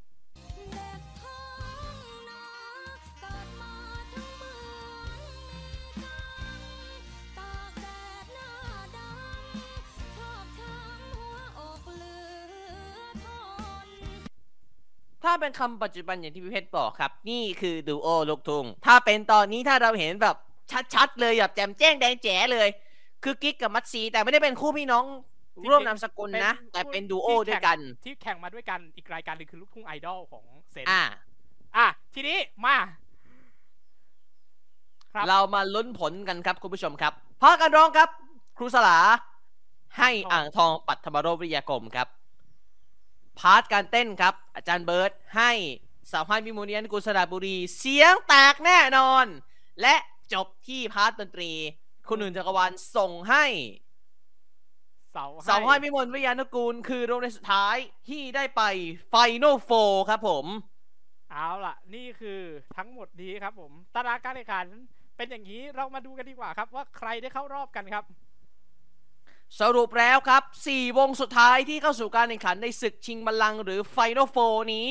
A: ถ้าเป็นคำปัจจุบันอย่างที่พี่เพชรบอกครับ นี่คือดูโอลูกทุ่งถ้าเป็นตอนนี้ถ้าเราเห็นแบบชัดๆเลยแบบแจ่มแจ้งแดงแจ๋เลย คือกิ๊กกับมัตซีแต่ไม่ได้เป็นคู่พี่น้อง
B: จริงๆ
A: ร่วมนามสกุลนะ
B: เป็น
A: แต่เป็น
B: คู่
A: ดูโอ
B: ที่
A: ด้วย
B: แข่ง
A: กัน
B: ที่แข่งมาด้วยกันอีกรายการหนึงคือลูกทุ่งไอดอลของเซน
A: อ่า
B: อะทีนี้มาครับ
A: เรามาลุ้นผลกันครับคุณผู้ชมครับพากันร้องครับ ครูสลาให้อ่างทองปัทมโรวิทยากรมครับ part การเต้นครับ อาจารย์เบิร์ตให้เสาไห้วิมลวิทยานุกูล สระบุรี เสียงแตกแน่นอน และจบที่ part ดนตรี คุณหนึ่งจักรวาลส่งให้
B: เสา
A: สาวให้วิมลวิทยานุกูล คือโรงเรียนสุดท้ายที่ได้ไปไฟน a ลโฟครับผม
B: เอาล่ะ นี่คือทั้งหมดนี้ครับผมตารางการแข่งขันเป็นอย่างนี้เรามาดูกันดีกว่าครับว่าใครได้เข้ารอบกันครับ
A: สรุปแล้วครับ 4 วงสุดท้ายที่เข้าสู่การแข่งขันในศึกชิงบัลลังก์หรือไฟน a ลโฟนี้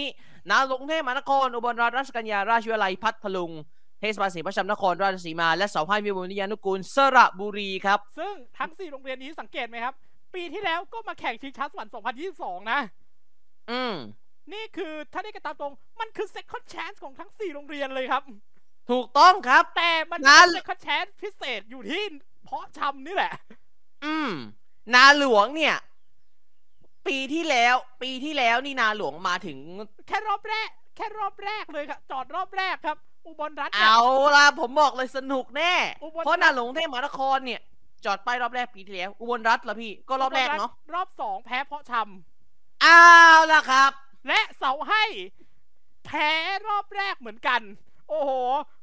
A: นาลงเทพมหานคร อุบลราชกัญญาราชวิทยาลัยพัทลุง เทศบาลศรีประชามนครราชสีมา และเสาให้มิมลวิทยานุกูลสระบุรีครับ
B: ซึ่งทั้ง 4 โรงเรียนนี้สังเกตไหมครับ ปีที่แล้วก็มาแข่งชิงช้าสวรรค์2022 นะ
A: อืม
B: นี่คือถ้าได้กันตามตรง มันคือ second chance ของทั้ง 4 โรงเรียนเลยครับ
A: ถูกต้องครับ
B: แต่มัน
A: งั้
B: เป็น
A: น
B: second chance พิเศษอยู่ที่เพาะชำนี่แหละ
A: อืม นาหลวงเนี่ย ปีที่แล้ว ปีที่แล้วนี่นาหลวงมาถึง
B: แค่รอบแรก แค่รอบแรกเลยครับ จอดรอบแรกครับ อุบลรัฐนี่ย
A: เอาล่ะผมบอกเลยสนุกแน่
B: อุบล
A: เพราะนาหลวงเทพมหานครเนี่ย จอดไปรอบแรกปีที่แล้ว อุบลรัฐละพี่ ก็รอบแรกเนาะ
B: รอบสองแพ้เพาะช
A: เอาล่ะครับำ
B: และเสาให้ แพ้รอบแรกเหมือนกัน โอ้โห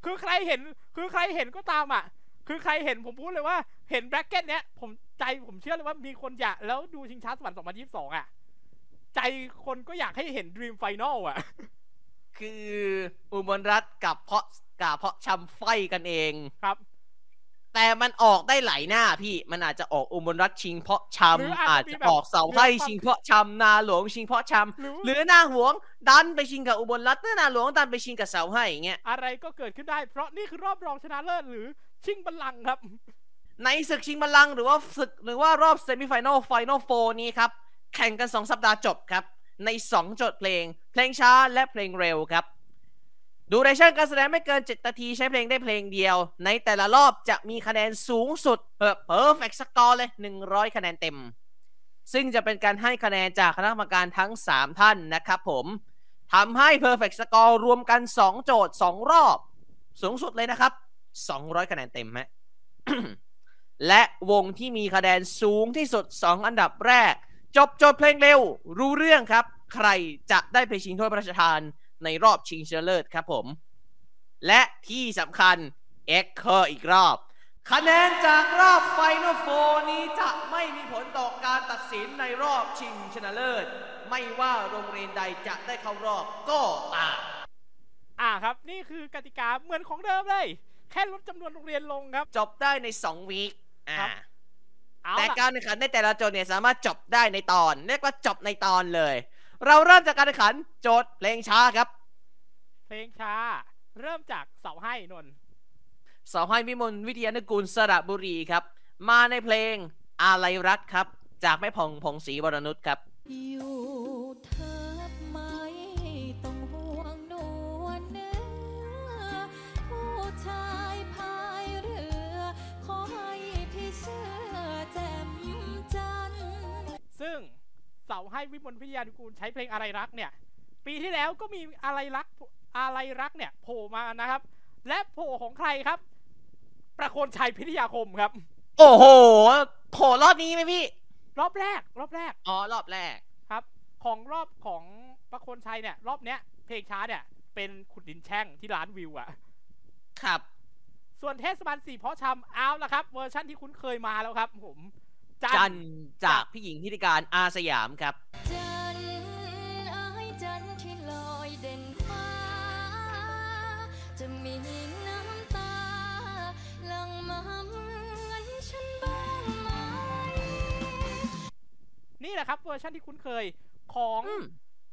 B: คือใครเห็น คือใครเห็นก็ตามอะ คือใครเห็นผมพูดเลยว่า เห็นแบล็กเก็ตเนี้ยผมใจผมเชื่อเลยว่ามีคนอยากแล้วดูชิงช้าสวรรค์2022อะ ใจคนก็อยากให้เห็น Dream Final อะ
A: คืออุบลรัฐกับเพาะกับเพาะชำไฟกันเอง
B: ครับ
A: แต่มันออกได้หลายหน้าพี่มันอาจจะออกอุบลรัฐชิงเพาะช
B: หรือำอา
A: อา
B: จ
A: จ
B: จะมี
A: จะ
B: แบบ
A: ออกเสาให้ชิงเพาะชำนาหลวงชิงเพาะช
B: หรือำ
A: หรือนาหลวงดันไปชิงกับอุบลรัตน์หรือนาหลวงดันไปชิงกับเสาไห้อย่างเงี้ย
B: อะไรก็เกิดขึ้นได้เพราะนี่คือรอบรองชนะเลิศหรือชิงบัลลังก์ครับ
A: ในศึกชิงบัลลังก์หรือว่าศึกหรือว่ารอบ semi-final Final Four นี้ครับ แข่งกัน 2 สัปดาห์จบครับ ใน 2 โจทย์เพลง เพลงช้าและเพลงเร็วครับ duration การแสดงไม่เกิน 7 นาทีใช้เพลงได้เพลงเดียว ในแต่ละรอบจะมีคะแนนสูงสุดเออ perfect score เลย 100 คะแนนเต็ม ซึ่งจะเป็นการให้คะแนนจากคณะกรรมการทั้ง 3 ท่านนะครับผมทำให้ perfect score รวมกัน 2 โจทย์ 2 รอบ สูงสุดเลยนะครับ 200 คะแนนเต็มฮะ และวงที่มีคะแนนสูงที่สุด 2 อันดับแรก จบจบเพลงเร็ว รู้เรื่องครับ ใครจะได้ไปชิงถ้วยพระราชทานในรอบชิงชนะเลิศครับผม และที่สำคัญเอ็กเคอร์อีกรอบ คะแนนจากรอบไฟนอลโฟนี้จะไม่มีผลต่อการตัดสินในรอบชิงชนะเลิศ ไม่ว่าโรงเรียนใดจะได้เข้ารอบก็ตาม
B: อ่าครับ นี่คือกติกาเหมือนของเดิมเลย แค่ลดจำนวนโรงเรียนลงครับ
A: จบได้ใน 2 วีค อ่า
B: ครับเอา
A: แต่
B: ล่ะ
A: การแข่งขันในแต่ละโจทย์เนี่ยสามารถจบได้ในตอน เรียกว่าจบในตอนเลย เราเริ่มจากการแข่งขันโจทย์เพลงช้าครับ
B: เพลงช้า เริ่มจากเสาให้นนท์
A: สาวให้วิมลวิทยานุกูลสระบุรีครับ มาในเพลงอาลัยรักครับ จากแม่พองพงศรีวรนุชครับ
E: อยู่เถิด
B: ซึ่งเสาให้วิมลวิทยานุกูลใช้เพลงอะไรรักเนี่ย ปีที่แล้วก็มีอะไรรักอะไรรักเนี่ยโผล่มานะครับ และโผล่ของใครครับ ประโคนชัยพิทยาคมครับ
A: โอ้โหโผล่รอบนี้ไหมพี่
B: รอบแรก รอบแรก
A: อ๋อรอบแรก
B: ครับ ของรอบของประโคนชัยเนี่ย รอบเนี้ยเพลงช้าเนี่ย เป็นขุดดินแช่งที่ร้านวิวอะ
A: ครับ
B: ส่วนเทศบาลสี่เพาะชำเอาละครับ เวอร์ชั่นที่คุ้นเคยมาแล้วครับ ผม
A: จันทร์จากพี่หญิงทิติการอาสยามครับ
E: จันทร์เอ้ยจันทร์ที่ลอยเด่นฟ้าจะมีน้ำตาหลังมาเหมือนฉันบ้างไหม
B: นี่แหละครับเวอร์ชันที่คุ้นเคยของ
A: อืม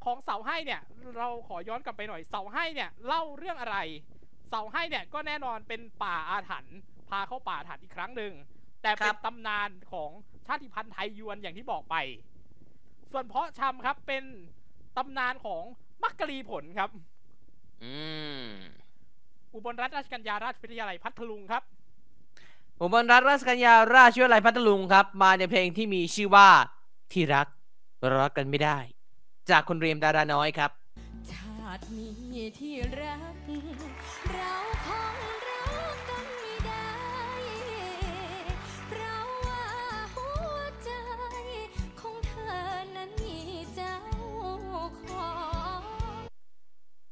B: ของเสาให้เนี่ย เราขอย้อนกลับไปหน่อยเสาให้เนี่ยเล่าเรื่องอะไร เสาให้เนี่ยก็แน่นอนเป็นป่าอาถรรพ์พาเข้าป่าอาถรรพ์อีกครั้งหนึ่งแต่เป็
A: ครั
B: น
A: บ
B: ตำนานของ ชาติพันธุ์ไทยยวนอย่างที่บอกไป ส่วนเพาะชำครับเป็นตำนานของมักกะลีผลครับ
A: อืม
B: อุบลรัฐราชกัญญาราชวิทยาลัยพัทลุงครับ
A: อุบลรัฐราชกัญญาราชวิทยาลัยพัทลุงครับ มาในเพลงที่มีชื่อว่าที่รักรักกันไม่ได้ จากคุณเรียมดาราน้อยครับ
E: ชาตินี้ที่รัก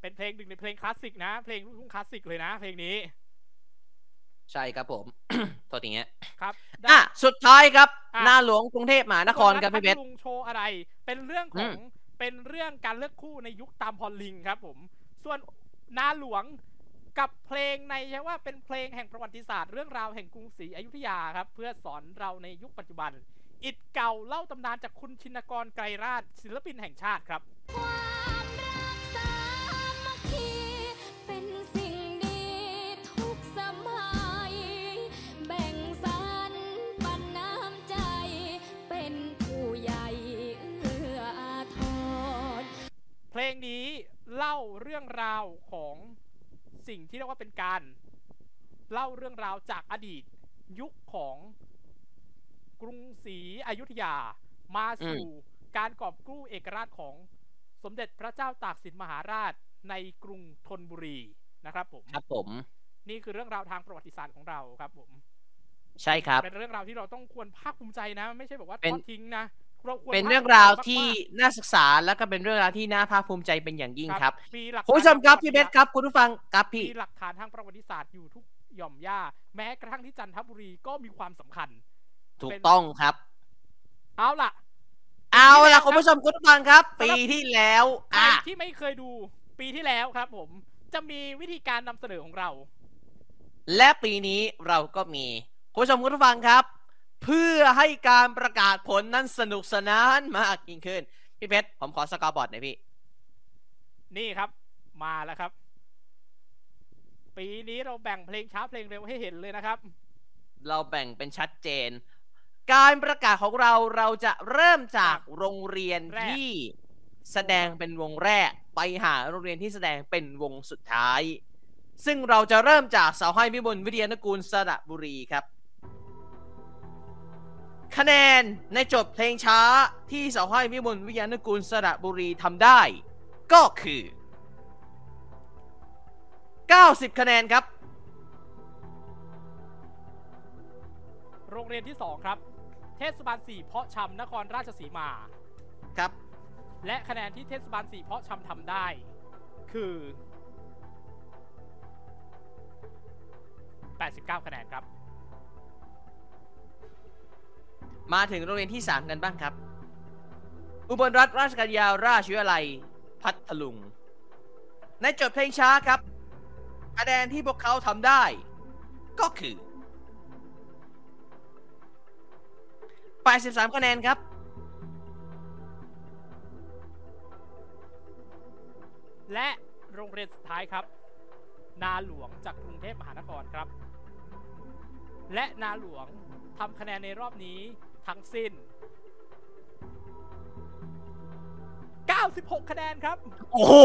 E: เป็
B: นเพลงหนึ่งในเพลงคลาสสิกนะ เพลงลูกทุ่งคลาสสิกเลยนะ เพลงนี้
A: ใช่ครับผมตัวอย่างเงี้ย
B: ครับได้
A: อะสุดท้ายครับ
B: อะ
A: หน้าหลวงกรุงเทพมหานครครับพี่เพชร
B: พัทลุงโชว์อะไร เป็นเรื่องของ
A: อืม
B: เป็นเรื่องการเลือกคู่ในยุคตามพอลลิงครับผม ส่วนนาหลวงกับเพลงในใช่ว่าเป็นเพลงแห่งประวัติศาสตร์เรื่องราวแห่งกรุงศรีอยุธยาครับ เพื่อสอนเราในยุคปัจจุบัน อิดเก่าเล่าตำนานจากคุณชินกรไกรราชศิลปินแห่งชาติครับ
E: คว เป็นสิ่งดีทุกสมัย แบ่งสรรปันน้ำใจ เป็นผู้ใหญ่เอื้ออาทร
B: เพลงนี้เล่าเรื่องราวของสิ่งที่เรียกว่าเป็นการ เล่าเรื่องราวจากอดีตยุคของกรุงศรีอยุธยามาสู่การกอบกู้เอกราชของสมเด็จพระเจ้าตากสินมหาราช ในกรุงธนบุรีนะครับผม
A: ครับผม
B: นี่คือเรื่องราวทางประวัติศาสตร์ของเราครับผม
A: ใช่ครับ
B: เป็นเรื่องราวที่เราต้องควรภาคภูมิใจนะ ไม่ใช่แบบว่า
A: เป็น
B: ทอดทิ้งนะเราควร
A: เป็น
B: ภค
A: เรื่อง
B: ภูมิใจ
A: ราว
B: มกๆ
A: ที่น่าศึกษาแล้วก็เป็นเรื่องราวที่น่าภาคภูมิใจเป็นอย่างยิ่งครับ
B: มีหลัก
A: คุณผู้ชมครับ
B: ฐานทาง
A: พี่เพชรครับ คุณผู้ฟังครับพี่
B: มีหลักฐานทางประวัติศาสตร์อยู่ทุกหย่อมย่า แม้กระทั่งที่จันทบุรีก็มีความสำคัญ
A: ถูกต้องครับ
B: เอาล่ะ
A: เอาล่ะ
B: ปีที่แล้ว
A: คุณผู้ชมคุณผู้ฟังครับ
B: สำหรับ
A: ปีที่แล้ว
B: ใคร
A: อะ
B: ที่ไม่เคยดู ปีที่แล้วครับผมจะมีวิธีการนำเสนอของเรา
A: และปีนี้เราก็มีคุณผู้ชมคุณผู้ฟังครับ เพื่อให้การประกาศผลนั้นสนุกสนานมากยิ่งขึ้น พี่เพชรผมขอสกอร์บอร์ดหน่อยพี่
B: นี่ครับ มาแล้วครับ ปีนี้เราแบ่งเพลงช้าเพลงเร็วให้เห็นเลยนะครับ
A: เราแบ่งเป็นชัดเจน การประกาศของเราเราจะเริ่มจากโรงเรียน
B: แรก
A: ที่แสดงเป็นวงแรก ไปหาโรงเรียนที่แสดงเป็นวงสุดท้าย ซึ่งเราจะเริ่มจากเสาให้วิบลวิทยานกูลสระบุรีครับ คะแนนในจทย์เพลงช้าที่เสาให้วิบลวิทยานกูลสระบุรีทำได้ ก็คือ 90 คะแนนครับ
B: โรงเรียนที่สองครับ เทศบาลสี่เพาะชำนครราชสีมา
A: ครับ
B: และคะแนนที่เทศบาลสี่เพาะชำทำได้ คือ 89 คะแนนครับ
A: มาถึงโรงเรียนที่ 3 กันบ้างครับ อุบลรัฐราชกัญญาราชวิทยาลัย พัทลุง ในจทเพลงช้าครับคะแนนที่พวกเขาทำได้ ก็คือ 83 คะแนนครับ
B: และโรงเรียนสุดท้ายครับ นาหลวงจากกรุงเทพมหานครครับ และนาหลวงทำคะแนนในรอบนี้ทั้งสิ้น 96 คะแนนครับ
A: โอ้โห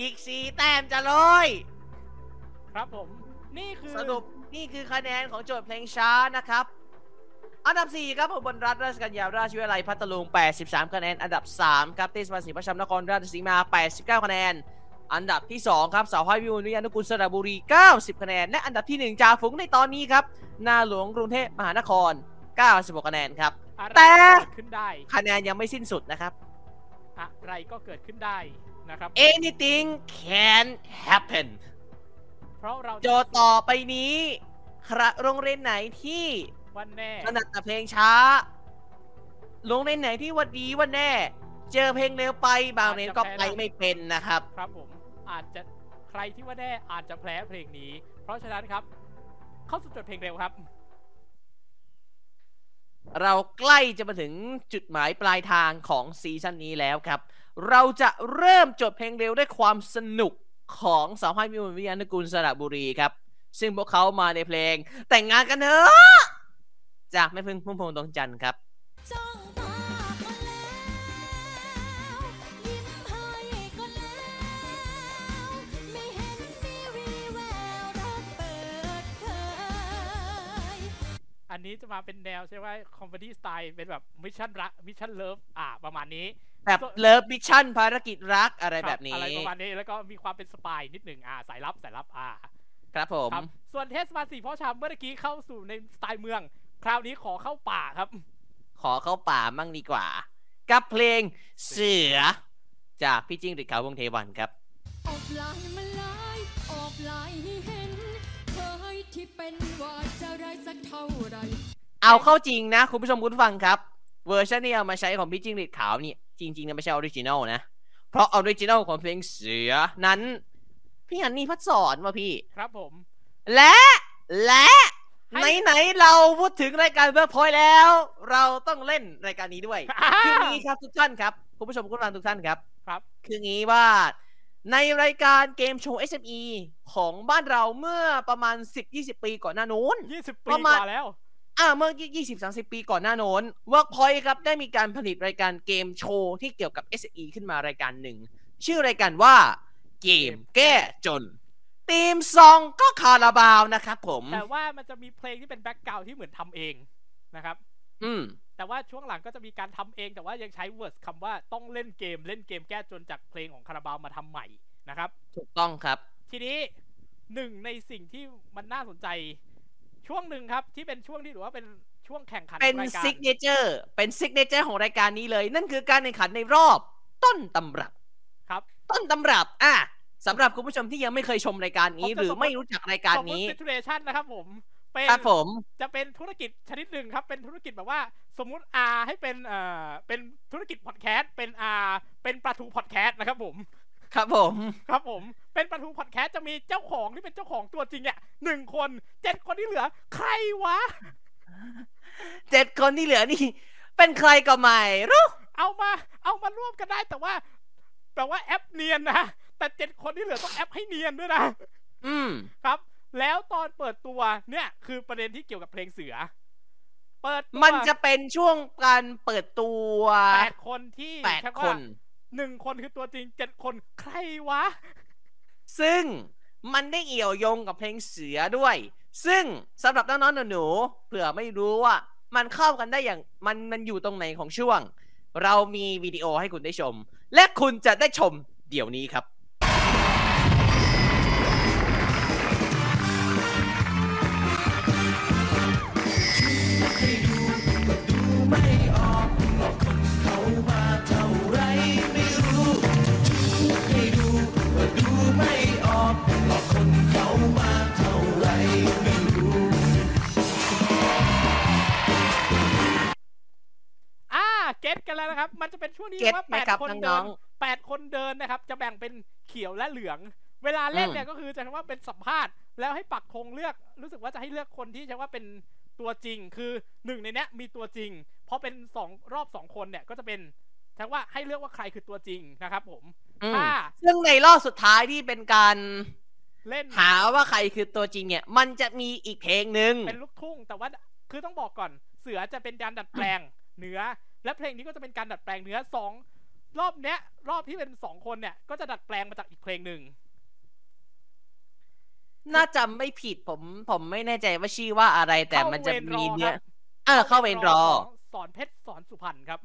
A: อีกสี่แต้มจะร้อย
B: ครับผม นี่คือ
A: สรุปนี่คือคะแนนของโจทย์เพลงช้านะครับ อันดับ 4 ครับอุบลรัฐราชกัญญาราชวิทยาลัยพัทลุง 83 คะแนน อันดับ 3 ครับเทศบาลศรีประชามนครราชสีมา 89 คะแนน อันดับที่ 2 ครับสาวห้อยวิวนิยานุกุลสระบุรี 90 คะแนน และอันดับที่ 1จ่าฝูงในตอนนี้ครับนาหลวงกรุงเทพมหานคร 96 คะแนนครับ
B: อะไร
A: แต่
B: ก็เกิดขึ้นได้
A: คะแนนยังไม่สิ้นสุดนะครับ
B: อะไรก็เกิดขึ้นได้นะครับ
A: anything can happen
B: เพราะเรา
A: โจทย์ต่อไปนี้ครับโรงเรียนไหนที่
B: วันแน่
A: ถนัดแต่เพลงช้าโรงเรียนไหนที่วันดีวันแน่ เจอเพลงเร็วไปบางโรงเรียนก็ไปไม่เป็นนะครับ
B: ครับผมอาจจะใครที่ว่าแน่อาจจะแพ้เพลงนี้ เพราะฉะนั้นครับ เข้าสู่โจทย์เพลงเร็วครับ
A: เราใกล้จะมาถึงจุดหมายปลายทางของซีซั่นนี้แล้วครับ เราจะเริ่มจดเพลงเร็วด้วยความสนุกของสาวให้มิววิญญาณกุลสระบุรีครับ ซึ่งพวกเขามาในเพลง แต่งงานกันเถอะ จากแม่พึ่งพุ่มพวงดวงจันทร์ครับ
E: จ้องตาก็แล้วยิ้มให้ก็แล้วไม่เห็นมีวีแววรักเปิดเผย
B: อันนี้จะมาเป็นแนวใช่ไหม comedy style เป็นแบบ mission รัก mission love อ่าประมาณนี้
A: แบบ love mission ภารกิจรักอะไรแบ
B: บ
A: นี้
B: อะไรประมาณนี้แล้วก็มีความเป็น spy นิดหนึ่งอ่าสายลับสายลับอ่า
A: ครับผม
B: ครับส่วนเทศบาลสีพ่อชามเมื่อกี้เข้าสู่ในสไตล์เมือง คราวนี้ขอเข้าป่าครับ
A: ขอเข้าป่ามั่งดีกว่า กับเพลงเสือ จากพี่จิ้งหรีดขาววงเทวันครับ
E: ออกลายมาลายออกลายให้เห็นเคยที่เป็นว่าจะไรายสักเท่าไหร
A: เอาเข้าจริงนะ คุณผู้ชมคุณผู้ฟังครับ เวอร์ชันที่เอามาใช้ของพี่จิ้งหรีดขาวนี่จริงๆนะไม่ใช่ original นะ เพราะ original ของเพลงเสือนั้น พี่อันนี่พัดสอนว่าพี่
B: ครับผม
A: และและ
B: ให้
A: ไหนๆเราพูดถึงรายการเบิร์กพอยแล้ว เราต้องเล่นรายการนี้ด้วย
B: อ่า
A: คืองี้ครับทุกท่านครับคุณผู้ชมคุณผู้ฟังทุกท่านครับ
B: ครับ
A: คืองี้ว่าในรายการเกมโชว์ SME ของบ้านเราเมื่อประมาณ 10-20 ปีก่อนหน้านู้น
B: 20ปี
A: ประ
B: ก
A: มาณ
B: ว่าแล้ว
A: อ่าเมื่อ 20-30 ปีก่อนหน้าโน้น Workpoint ครับได้มีการผลิตรายการเกมโชว์ที่เกี่ยวกับ SME ขึ้นมารายการหนึ่ง ชื่อรายการว่าเกมแก้จน ทีมซองก็คาราบาวนะครับผม
B: แต่ว่ามันจะมีเพลงที่เป็นแบ็กกราวที่เหมือนทำเองนะครับ
A: อืม
B: แต่ว่าช่วงหลังก็จะมีการทำเอง แต่ว่ายังใช้ word คำว่าต้องเล่นเกมเล่นเกมแก้จนจากเพลงของคาราบาวมาทำใหม่นะครับ
A: ถูกต้องครับ
B: ทีนี้หนึ่งในสิ่งที่มันน่าสนใจ ช่วงหนึ่งครับที่เป็นช่วงที่ถือว่าเป็นช่วงแข่งขัน
A: เป็น
B: ของรายการ
A: signatureเป็น signature ของรายการนี้เลย นั่นคือการแข่งขันในรอบ ต้นตำรับ
B: ครับ
A: ต้นตำรับอะ สำหรับคุณผู้ชมที่ยังไม่เคยชมรายการนี้
B: ผมจะ
A: หรือ
B: สมมุติ
A: ไม่รู้จักรายการ
B: สมมุติ
A: นี้
B: situation นะครับผมเป็น
A: ครับผม
B: จะเป็นธุรกิจชนิดหนึ่งครับ เป็นธุรกิจแบบว่า สมมุติอาให้เป็นเอ่อเป็นธุรกิจพอดแคสต์เป็นอาเป็นปลาทูพอดแคสต์นะครับผม
A: ครับผม
B: ครับผม เป็นปลาทูพอดแคสต์จะมีเจ้าของที่เป็นเจ้าของตัวจริงเนี่ยหนึ่งคนเจ็ดคนที่เหลือ ใครวะ
A: เจ็ดคนที่เหลือนี่ เป็นใครก็ไม่รู้
B: เอามา เอามาร่วมกันได้แต่ว่า แต่ว่าแอ๊บเนียนนะ แต่เจ็ดคนที่เหลือต้องแอปให้เนียนด้วยนะ
A: อืม
B: ครับ แล้วตอนเปิดตัวเนี่ยคือประเด็นที่เกี่ยวกับเพลงเสือ เปิดตัว
A: มันจะเป็นช่วงการเปิดตัว
B: แปดคนที่
A: แปด
B: ใช่
A: ค
B: ว่านหนึ่งคนคือตัวจริงเจ็ดคนใครวะ
A: ซึ่งมันได้เอี่ยวโยงกับเพลงเสือด้วย ซึ่งสำหรับน้องๆหนูๆเผื่อไม่รู้ว่ามันเข้ากันได้อย่างมันมันอยู่ตรงไหนของช่วง เรามีวิดีโอให้คุณได้ชม และคุณจะได้ชมเดี๋ยวนี้ครับ
F: เก็
B: ตกันแล้วนะครับ มันจะเป็นช่วงนี้
A: เก็ต
B: ว่า
A: ไหม
B: แปด
A: ครับ
B: คน
A: น้
B: เดิ
A: อนง
B: แปดคนเดินนะครับ จะแบ่งเป็นเขียวและเหลือง เวลาเล่น
A: อืม
B: เนี่ยก็คือจะใช้ว่าเป็นสัมภาษณ์แล้วให้ปักธงเลือกรู้สึกว่าจะให้เลือกคนที่ใช้ว่าเป็นตัวจริงคือหนึ่งในเนี้ยมีตัวจริงเพราะเป็นสองรอบสองคนเนี่ยก็จะเป็นใช้ว่าให้เลือกว่าใครคือตัวจริงนะครับผม
A: อืม
B: ถ้า
A: ซึ่งในรอบสุดท้ายที่เป็นการ
B: เล่น
A: หาว่าใครคือตัวจริงเนี่ย มันจะมีอีกเพลงหนึ่ง
B: เป็นลูกทุ่งแต่ว่าคือต้องบอกก่อน เสือจะเป็นการดัดแปลงเนื้อ และเพลงนี้ก็จะเป็นการดัดแปลงเนื้อสองรอบเนี้ย รอบที่เป็นสองคนเนี่ย ก็จะดัดแปลงมาจากอีกเพลงหนึ่ง
A: น่าจะไม่ผิดผม ผมไม่แน่ใจว่าชื่อว่าอะไรแต่มันจะมีเนื้อเออเข้าเวรรอ
B: ของสอนเพชรสอนสุพรรณครับ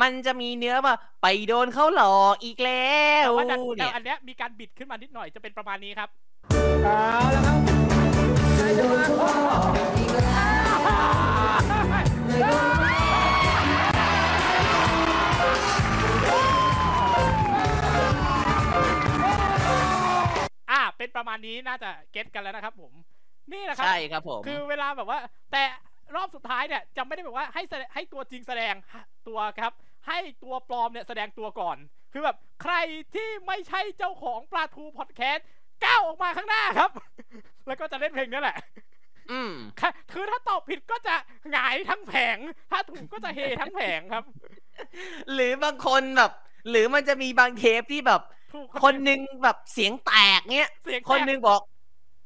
A: มันจะมีเนื้อว่าไปโดนเขาหลอกอีกแล้ว
B: แต่ว่าดัดแต่
A: เนี่ย
B: อันเนี้ยมีการบิดขึ้นมานิดหน่อยจะเป็นประมาณนี้ครับอ่า ณนี้น่าจะเก็ตกันแล้วนะครับ ผม นี่แหละครั
A: ใช่ครับผม
B: คือเวลาแบบว่า แต่รอบสุดท้ายเนี่ยจะไม่ได้แบบว่าให้แสดงให้ตัวจริงแสดงตัวครับ ให้ตัวปลอมเนี่ยแสดงตัวก่อน คือแบบใครที่ไม่ใช่เจ้าของปลาทูพอดแคสต์ก้าวออกมาข้างหน้าครับ แล้วก็จะเล่นเพลงนี้แหละ
A: อืม
B: ค่ะคือถ้าตอบผิดก็จะหงายทั้งแผง ถ้าถูกก็จะเฮทั้งแผงครับ
A: หรือบางคนแบบ หรือมันจะมีบางเทปที่แบบ
B: ถูก
A: คนหนึงแบบเสียงแตกเนี้ย
B: เสียงแตก
A: คนหนึงบอก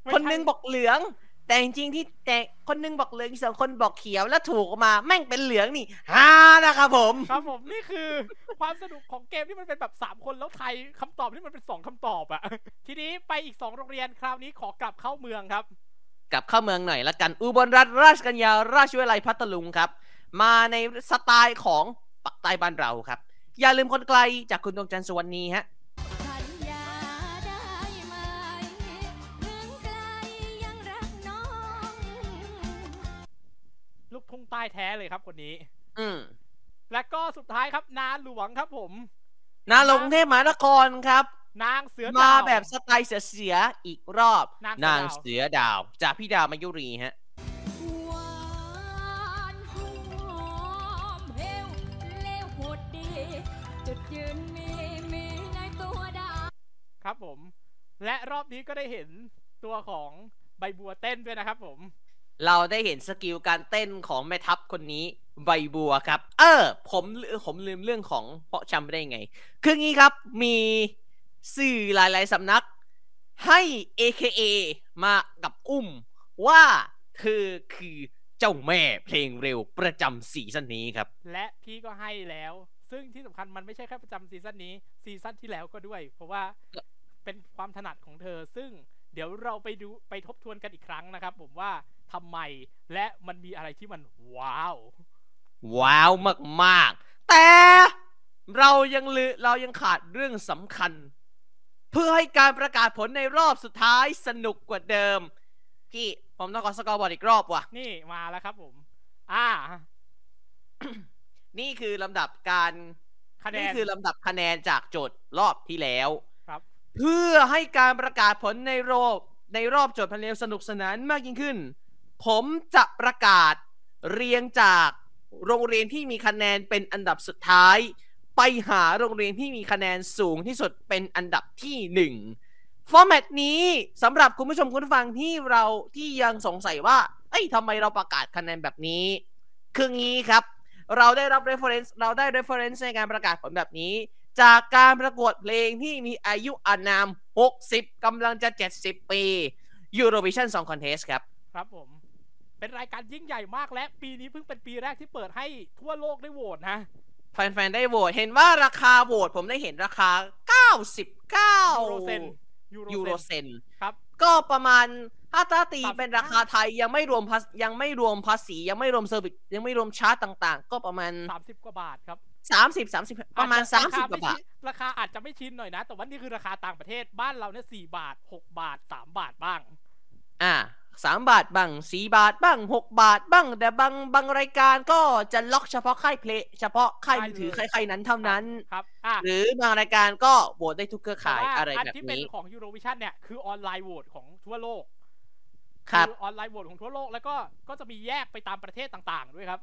B: ไม่
A: คน
B: ใช่
A: หนึงบอกเหลือง แต่จริงๆที่แต่คนหนึงบอกเหลืองอีกสองคนบอกเขียวแล้วถูกออกมาแม่งเป็นเหลืองนี่ฮานะครับผม
B: ครับผมนี่คือ ความสนุกของเกมที่มันเป็นแบบ3คนแล้วไทยคำตอบที่มันเป็น2คำตอบอะ ทีนี้ไปอีก2โรงเรียนคราวนี้ขอกลับเข้าเมืองครับ
A: กลับเข้าเมืองหน่อยละกันอุบลรัฐราชกัญญาราชวิทยาลัยพัทลุงครับ มาในสไตล์ของปักใต้บ้านเราครับ อย่าลืมคนไกลจากคุณดวงจันทร์สุวรรณีฮะ
B: ทุ่งใต้แท้เลยครับคนนี้
A: อืม
B: และก็สุดท้ายครับนาหลวงครับผม
A: นาลงเทพมหานครครับ
B: นางเสือ
A: มา
B: ดาว
A: แบบสไตล์เสียๆอีกรอบ
B: นางเสือดาว
A: เสือดาวจากพี่ดาวมายุรีฮะ
E: หวานหอมเฮวเลวโหดดี จุดยืนมีมีในตัวดาว
B: ครับผม และรอบนี้ก็ได้เห็นตัวของใบบัวเต้นด้วยนะครับผม
A: เราได้เห็น skill การเต้นของแม่ทัพคนนี้ใบบัวครับ เออ ผมผมลืมเรื่องของเพาะจำไม่ได้ไง คืองี้ครับมีสื่อหลาย ๆสำนักให้ AKA มากับอุ้ม ว่าเธอคือเจ้าแม่เพลงเร็วประจำซีซั่นนี้ครับ
B: และพี่ก็ให้แล้ว ซึ่งที่สำคัญมันไม่ใช่แค่ประจำซีซั่นนี้ซีซั่นที่แล้วก็ด้วย เพราะว่าเป็นความถนัดของเธอซึ่ง เดี๋ยวเราไปดูไปทบทวนกันอีกครั้งนะครับ ผมว่าทำไมและมันมีอะไรที่มันว้าว
A: ว้าวมากๆ แต่เรายังลืมเรายังขาดเรื่องสำคัญ เพื่อให้การประกาศผลในรอบสุดท้ายสนุกกว่าเดิมพี่ผมต้องขอ scoreboard อีกรอบว่ะ
B: นี่มาแล้วครับผม อ่า
A: นี่คือลำดับการ
B: คะแน
A: นี่
B: น
A: คือลำดับคะแนนจากโจทย์รอบที่แล้ว
B: ครับ
A: เพื่อให้การประกาศผลในรอบในรอบโจทย์พันเร็วสนุกสนานมากยิ่งขึ้น ผมจะประกาศเรียงจากโรงเรียนที่มีคะแนนเป็นอันดับสุดท้าย ไปหาโรงเรียนที่มีคะแนนสูงที่สุดเป็นอันดับที่หนึ่งฟอร์แมตนี้สำหรับคุณผู้ชมคุณฟังที่เราที่ยังสงสัยว่า เอ้ยทำไมเราประกาศคะแนนแบบนี้ คืองี้ครับ เราได้รับ reference เราได้ reference ในการประกาศผลแบบนี้ จากการประกวดเพลงที่มีอายุอานาม 60กำลังจะ 70 ปี Eurovision Song Contest ครับ
B: ครับผม เป็นรายการยิ่งใหญ่มากและปีนี้เพิ่งเป็นปีแรกที่เปิดให้ทั่วโลกได้โหวตนะ
A: แฟนๆ ได้โหวต เห็นว่าราคาโหวตผมได้เห็นราคา 99
B: ยูโรเซน
A: euro cent
B: ครับ
A: ก็ประมาณถ้าถ้าตี
B: สามสิบ
A: เป็นราคาไทยยังไม่รวมภาษียังไม่รวมภาษียังไม่รวม service ยังไม่รวมชาร์จต่าง ๆ ก็ประมาณ
B: สามสิบกว่าบาทครับ
A: 30 30ประมาณ30กว่าบาท
B: ราคไม่ชินราคาอาจจะไม่ชินหน่อยนะ แต่ว่านี่คือราคาต่างประเทศบ้านเราเนี่ยสี่บาทหกบาทสามบาทบ้าง
A: อ่าสามบาทบ้างสี่บาทบ้างหกบาทบ้าง แต่บางบางรายการก็จะล็อกเฉพาะค่ายเพลงเฉพาะค่ายมือถือ
B: ใช่
A: ค่าย
B: เลย
A: ๆนั้นเท่านั้น
B: ครับอะ
A: หรือบางรายการก็โหวตได้ทุกเครือข่าย
B: แต่ว่า
A: อะไร
B: อัน
A: แบบ
B: ที่เป็น
A: นี้
B: ของ Eurovision เนี่ยคือออนไลน์โหวตของทั่วโลก
A: ครับ
B: ออนไลน์โหวตของทั่วโลกแล้วก็ก็จะมีแยกไปตามประเทศต่างๆด้วยครับ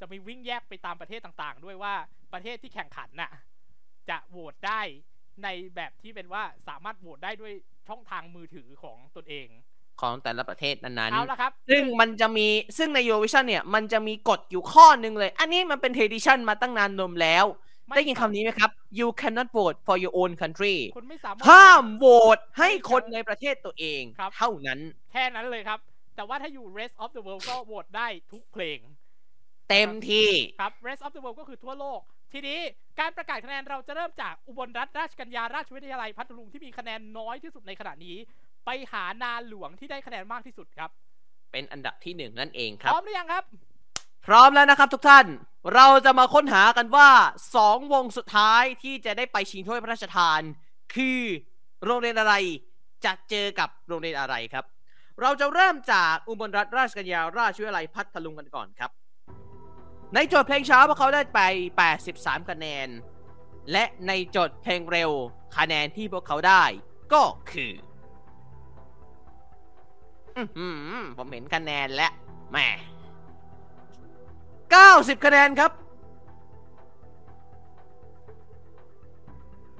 B: จะมีวิ่งแยกไปตามประเทศต่างๆ ด้วยว่าประเทศที่แข่งขันน่ะจะโหวตได้ในแบบที่เป็นว่าสามารถโหวตได้ด้วยช่องทางมือถือของตนเอง
A: ของแต่ละประเทศนั้น
B: เอาละครับ
A: ๆซึ่งมันจะมีซึ่งใน Eurovision เนี่ย มันจะมีกฎอยู่ข้อหนึ่งเลย อันนี้มันเป็น tradition มาตั้งนานนมแล้ว
B: ไม่
A: ได้ยินคำนี้ไหมครับ you cannot vote for your own country
B: คุณไม่สามารถ
A: ห้ามโหวตให้คนในประเทศตัวเอง
B: ครับ
A: เท่านั้น
B: แค่นั้นเลยครับ แต่ว่าถ้าอยู่ rest of the world ก็โหวตได้ทุกเพลง
A: เต็มที่
B: ครับ rest of the world ก็คือทั่วโลก ทีนี้การประกาศคะแนนเราจะเริ่มจากอุบลรัฐราชกัญญาราชวิทยาลัยพัทลุงที่มีคะแนนน้อยที่สุดในขณะนี้ ไปหานาหลวงที่ได้คะแนนมากที่สุดครับ
A: เป็นอันดับที่หนึ่งนั่นเองค
B: พ
A: รับ
B: ร้อมหรือยังครับ
A: พร้อมแล้วนะครับทุกท่าน เราจะมาค้นหากันว่าสองวงสุดท้ายที่จะได้ไปชิงถ้วยพระราชทาน คือโรงเรียนอะไรจะเจอกับโรงเรียนอะไรครับ เราจะเริ่มจากอุบลรัฐราชกัญญาราชวิทยาลัยพัทลุงกันก่อนครับ ในโจทย์เพลงช้าพวกเขาได้ไป 83 คะแนน และในโจทย์เพลงเร็วคะแนนที่พวกเขาได้ ก็คืออือหือผมเห็นคะแนนแล้วแหม90 คะแนนครับ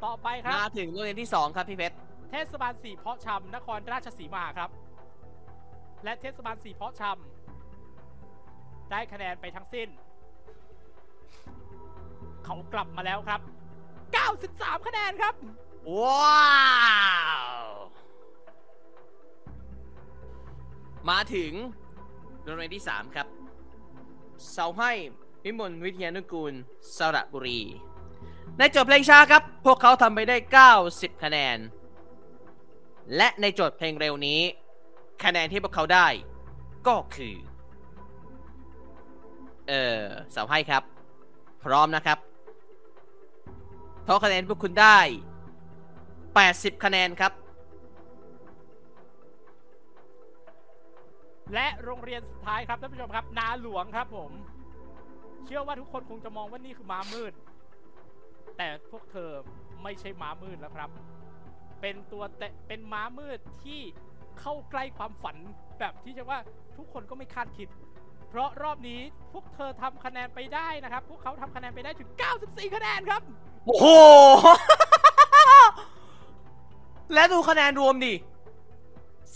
B: ต่อไปครับ
A: มาถึงโรงเรียนที่ 2 ครับพี่เพชร
B: เทศบาลสี่เพาะชำนครราชสีมาครับ และเทศบาลสี่เพาะชำได้คะแนนไปทั้งสิ้น เขากลับมาแล้วครับ 93 คะแนนครับ
A: ว้าวมาถึงโรงเรียนที่ 3 ครับเสาให้วิมลวิทยานุกูลสระบุรี ในโจทย์เพลงช้าครับ พวกเขาทำไปได้ 90 คะแนน และในโจทย์เพลงเร็วนี้ คะแนนที่พวกเขาได้ ก็คือ เออเสาให้ครับ พร้อมนะครับ ราะคะแนนพวกคุณได้ 80 คะแนนครับ
B: และโรงเรียนสุดท้ายครับท่านผู้ชมครับ นาหลวงครับผม เชื่อว่าทุกคนคงจะมองว่านี่คือม้ามืด แต่พวกเธอไม่ใช่ม้ามืดแล้วครับ เป็นตัวแต่เป็นม้ามืดที่เข้าใกล้ความฝันแบบที่จะว่าทุกคนก็ไม่คาดคิด เพราะรอบนี้พวกเธอทำคะแนนไปได้นะครับ พวกเขาทำคะแนนไปได้ถึง 94 คะแนนครับ
A: โอ้โห และดูคะแนนรวมดิ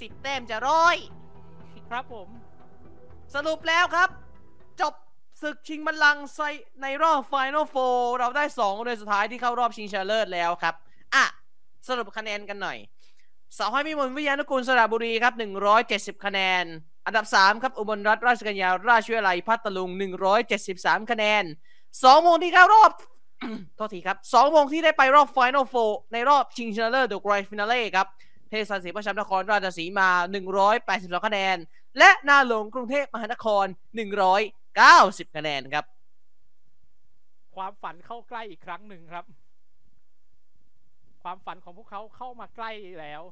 A: สิบแต้มจะร้อย
B: ครับผม
A: สรุปแล้วครับ จบศึกชิงบัลลังก์ไซในรอบ Final Four เราได้2เดือนสุดท้ายที่เข้ารอบชิงชนะเลิศแล้วครับ อะ สรุปคะแนนกันหน่อยสาวให้พิมลวิทยานุกูลสระบุรีครับ 170 คะแนน อันดับ 3 ครับ อุบลรัฐราชกัญญาราชวิทยาลัยพัทลุง 173 คะแนน2วงที่เข้ารอบ โทษทีครับ2วงที่ได้ไปรอบ Final Four ในรอบชิงชนะเลิศ The Grand Finale ครับ เทศบาลศรีประชามนครราชสีมา 182 คะแนน และนาหลวงกรุงเทพมหานคร 190 คะแนนครับ
B: ความฝันเข้าใกล้อีกครั้งหนึ่งครับ ความฝันของพวกเขาเข้ามาใกล้แล้ว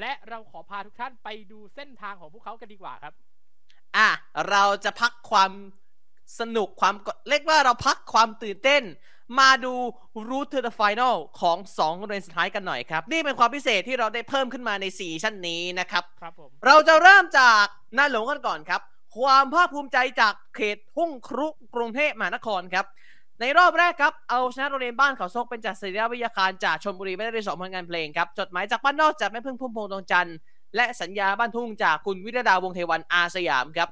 B: และเราขอพาทุกท่านไปดูเส้นทางของพวกเขากันดีกว่าครับ
A: อะ เราจะพักความสนุกความกดเรียกว่าเราพักความตื่นเต้น มาดู Route to the Final ของ2โรงเรียนสุดท้ายกันหน่อยครับ นี่เป็นความพิเศษที่เราได้เพิ่มขึ้นมาในซีซั่นนี้นะครับ
B: ครับผม
A: เราจะเริ่มจากนาหลวงกันก่อนครับ ความภาคภูมิใจจากเขตทุ่งครุกรุงเทพมหานครครับ ในรอบแรกครับ เอาชนะโรงเรียนบ้านเขาซกเป็นจากศิริวิทยาคารจากชลบุรีไม่ได้ด้วยสองผลงานเพลงครับจดหมายจากบ้านนอกจากแม่พึ่งพุ่มพวงดวงจันทร์และสัญญาบ้านทุ่งจากคุณวิรดาวงศ์เทวันอาสยามครับ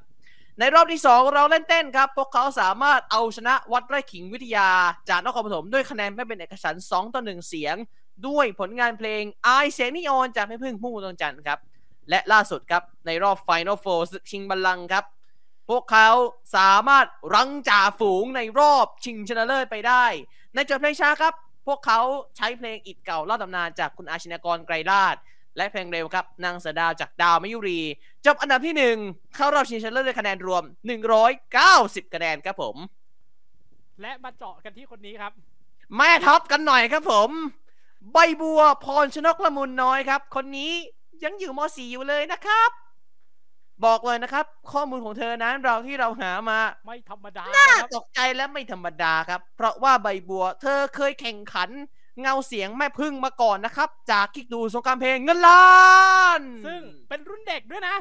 A: ในรอบที่ 2 เราเล่นเต้นครับ พวกเขาสามารถเอาชนะวัดไร่ขิงวิทยา จากนครปฐมด้วยคะแนนไม่เป็นเอกฉันท์2ต่อ1เสียง ด้วยผลงานเพลงอายเสียงนิออนจากแม่พึ่งพุ่มพวงดวงจันทร์ครับ และล่าสุดครับ ในรอบ Final Four ชิงบัลลังครับ พวกเขาสามารถรังจ่าฝูงในรอบชิงชนะเลิศไปได้ ในจทย์เพลงช้าครับ พวกเขาใช้เพลงอิดเก่าเล่าตำนานจากคุณอาชินกรไกรลาด และเพลงเร็วครับนางเสอดาวจากดาวมยุรี จบอันดับที่หนึ่งเข้ารอบชิงชนะเลิศด้วยคะแนนรวม 190 คะแนนครับผม
B: และมาเจาะกันที่คนนี้ครับ
A: แม่ท็อปกันหน่อยครับผม ใบบัวพรชนกละมุนน้อยครับ คนนี้ยังอยู่ม .4 อยู่เลยนะครับ บอกเลยนะครับ ข้อมูลของเธอนั้นเราที่เราหามา
B: ไม่ธรรมดา
A: น่า
B: นะครับ
A: ตกใจและไม่ธรรมดาครับ เพราะว่าใบบัว เธอเคยแข่งขัน เงาเสียงแม่พึ่งมาก่อนนะครับ จากคิกดูสงครามเพลงเงินล้าน
B: ซึ่งเป็นรุ่นเด็กด้วยนะ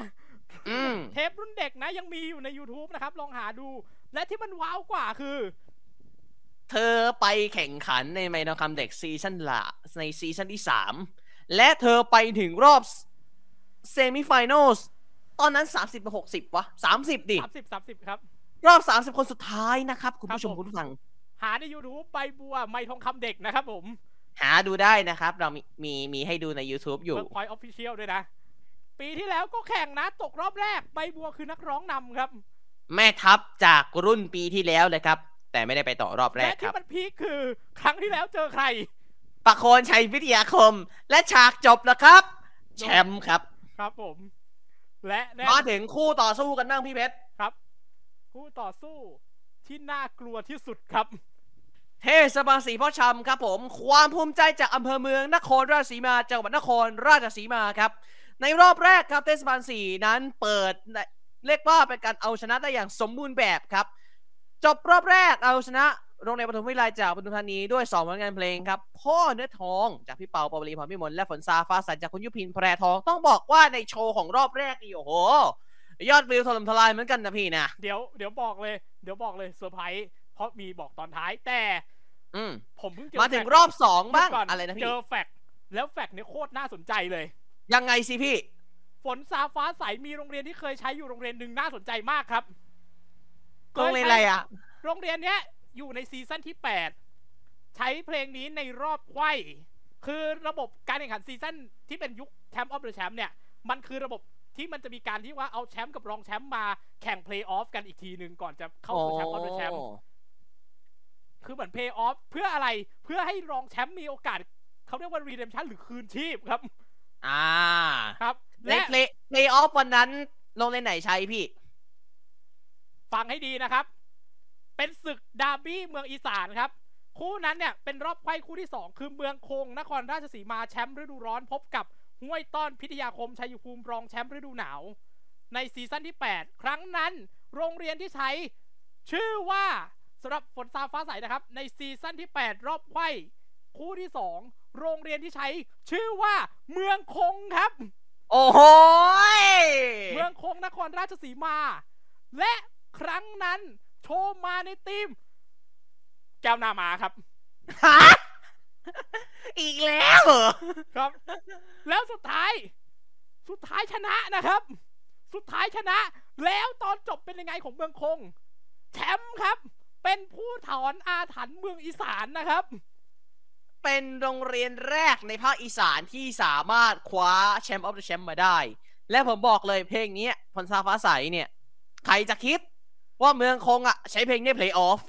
A: อืม
B: เทปรุ่นเด็กนะยังมีอยู่ใน YouTube นะครับ ลองหาดู และที่มันว้าวกว่าคือ
A: เธอไปแข่งขันในไมโนคำเด็กซีซั่นละในซีซั่นที่3และเธอไปถึงรอบ semi-final ตอนนั้น 30กับ60วะ30ดิ
B: สามสิบสามสิบครับ
A: รอบ 30 คนสุดท้ายนะครับ คุณผู้ชม
B: ครับผม
A: คุณผู้ฟัง
B: หาใน YouTube ใบบัวไมค์ทองคำเด็กนะครับผม
A: หาดูได้นะครับ เรามีมีมีให้ดูใน YouTube อยู่
B: Workpoint Official ด้วยนะ ปีที่แล้วก็แข่งนะ ตกรอบแรก ใบบัวคือนักร้องนำครับ
A: แม่ทัพจากรุ่นปีที่แล้วเลยครับ แต่ไม่ได้ไปต่อรอบแร
B: และ
A: กค
B: ที่
A: รับ
B: มันพีคคือครั้งที่แล้วเจอใคร
A: ประโคนชัยวิทยาคม และฉากจบแล้วครับ แชมป์ครับ
B: ครับผม และแน่
A: มาถึงคู่ต่อสู้กันบ้างพี่เพชร
B: ครับ คู่ต่อสู้ที่น่ากลัวที่สุดครับ
A: เทศบาลศรีพ่อชำครับผม ความภูมิใจจากอำเภอเมืองนครราชสีมาจังหวัดนครราชสีมาครับ ในรอบแรกครับเทศบาลสีนั้นเปิดเรียกว่าเป็นการเอาชนะได้อย่างสมบูรณ์แบบครับ จบรอบแรกเอาชนะโรงเรียนปฐมวิทยาลัยจากปทุมธานีด้วย2ผลงานเพลงครับ พ่อเนื้อทองจากพี่เปาปาวลีพรพิมลและฝนซาฟ้าใสจากคุณยุพินแพรทองต้องบอกว่าในโชว์ของรอบแรกนี่โอ้โหยอดวิวถล่มทลายเหมือนกันนะพี่นะ
B: เดี๋ยวเดี๋ยวบอกเลยเดี๋ยวบอกเลยเซอร์ไพรส์ เพราะมีบอกตอนท้ายแต่
A: อืม
B: ผมเพิ่งเจอ
A: มาถึง
B: fact
A: รอบสองบ้าง
B: เดี๋ยวก่
A: อะไรนะพี่
B: เจอ fact แล้ว fact เนี่ยโคตรน่าสนใจเลย
A: ยังไงสิพี่
B: ฝนซาฟ้าใสมีโรงเรียนที่เคยใช้อยู่โรงเรียนหนึ่งน่าสนใจมากครับ
A: โรงเรียนอะไรอะ
B: โรงเรียนเนี้ยอยู่ในซีซั่นที่8ใช้เพลงนี้ในรอบไขว้คือระบบการแข่งขันซีซั่นที่เป็นยุค champ of the champ เนี่ย มันคือระบบที่มันจะมีการที่ว่าเอาแชมป์กับรองแชมป์มาแข่ง play-off กันอีกทีหนึ่งก่อนจะเข้าสู่ champ of the champ คือเหมือน play-off เพื่ออะไรเพื่อให้รองแชมป์มีโอกาสเขาเรียกว่า redemption หรือคืนชีพครับ
A: อ่า
B: ครับ
A: ใน
B: และ
A: play playoff วันนั้นโรงเรียนไหนใช้พี่
B: ฟังให้ดีนะครับ เป็นศึกดาร์บี้เมืองอีสานครับ คู่นั้นเนี่ยเป็นรอบไขว้คู่ที่ 2 คือเมืองคง นครราชสีมาแชมป์ฤดูร้อนพบกับห้วยต้อนพิทยาคมชัยภูมิรองแชมป์ฤดูหนาว ในซีซั่นที่ 8 ครั้งนั้น โรงเรียนที่ใช้ ชื่อว่า สำหรับฝนซาฟ้าใสนะครับ ในซีซั่นที่ 8 รอบไขว้คู่ที่ 2 โรงเรียนที่ใช้ชื่อว่าเมืองคงครับ
A: โอ้โหย
B: เมืองคงนครราชสีมา และครั้งนั้นโชว์มาในทีม แก้วนามาครับ
A: ฮะอีกแล้วเหรอ
B: ครับ แล้วสุดท้าย สุดท้ายชนะนะครับ สุดท้ายชนะ แล้วตอนจบเป็นยังไงของเมืองคง แชมป์ครับ เป็นผู้ถอนอาถรรพ์เมืองอีสานนะครับ
A: เป็นโรงเรียนแรกในภาคอีสานที่สามารถคว้า champ of the champ มาได้ และผมบอกเลยเพลงนี้พลซาฟ้าใสเนี่ย ใครจะคิดว่าเมืองคงอะ ใช้เพลงนี้เพลย์ออฟ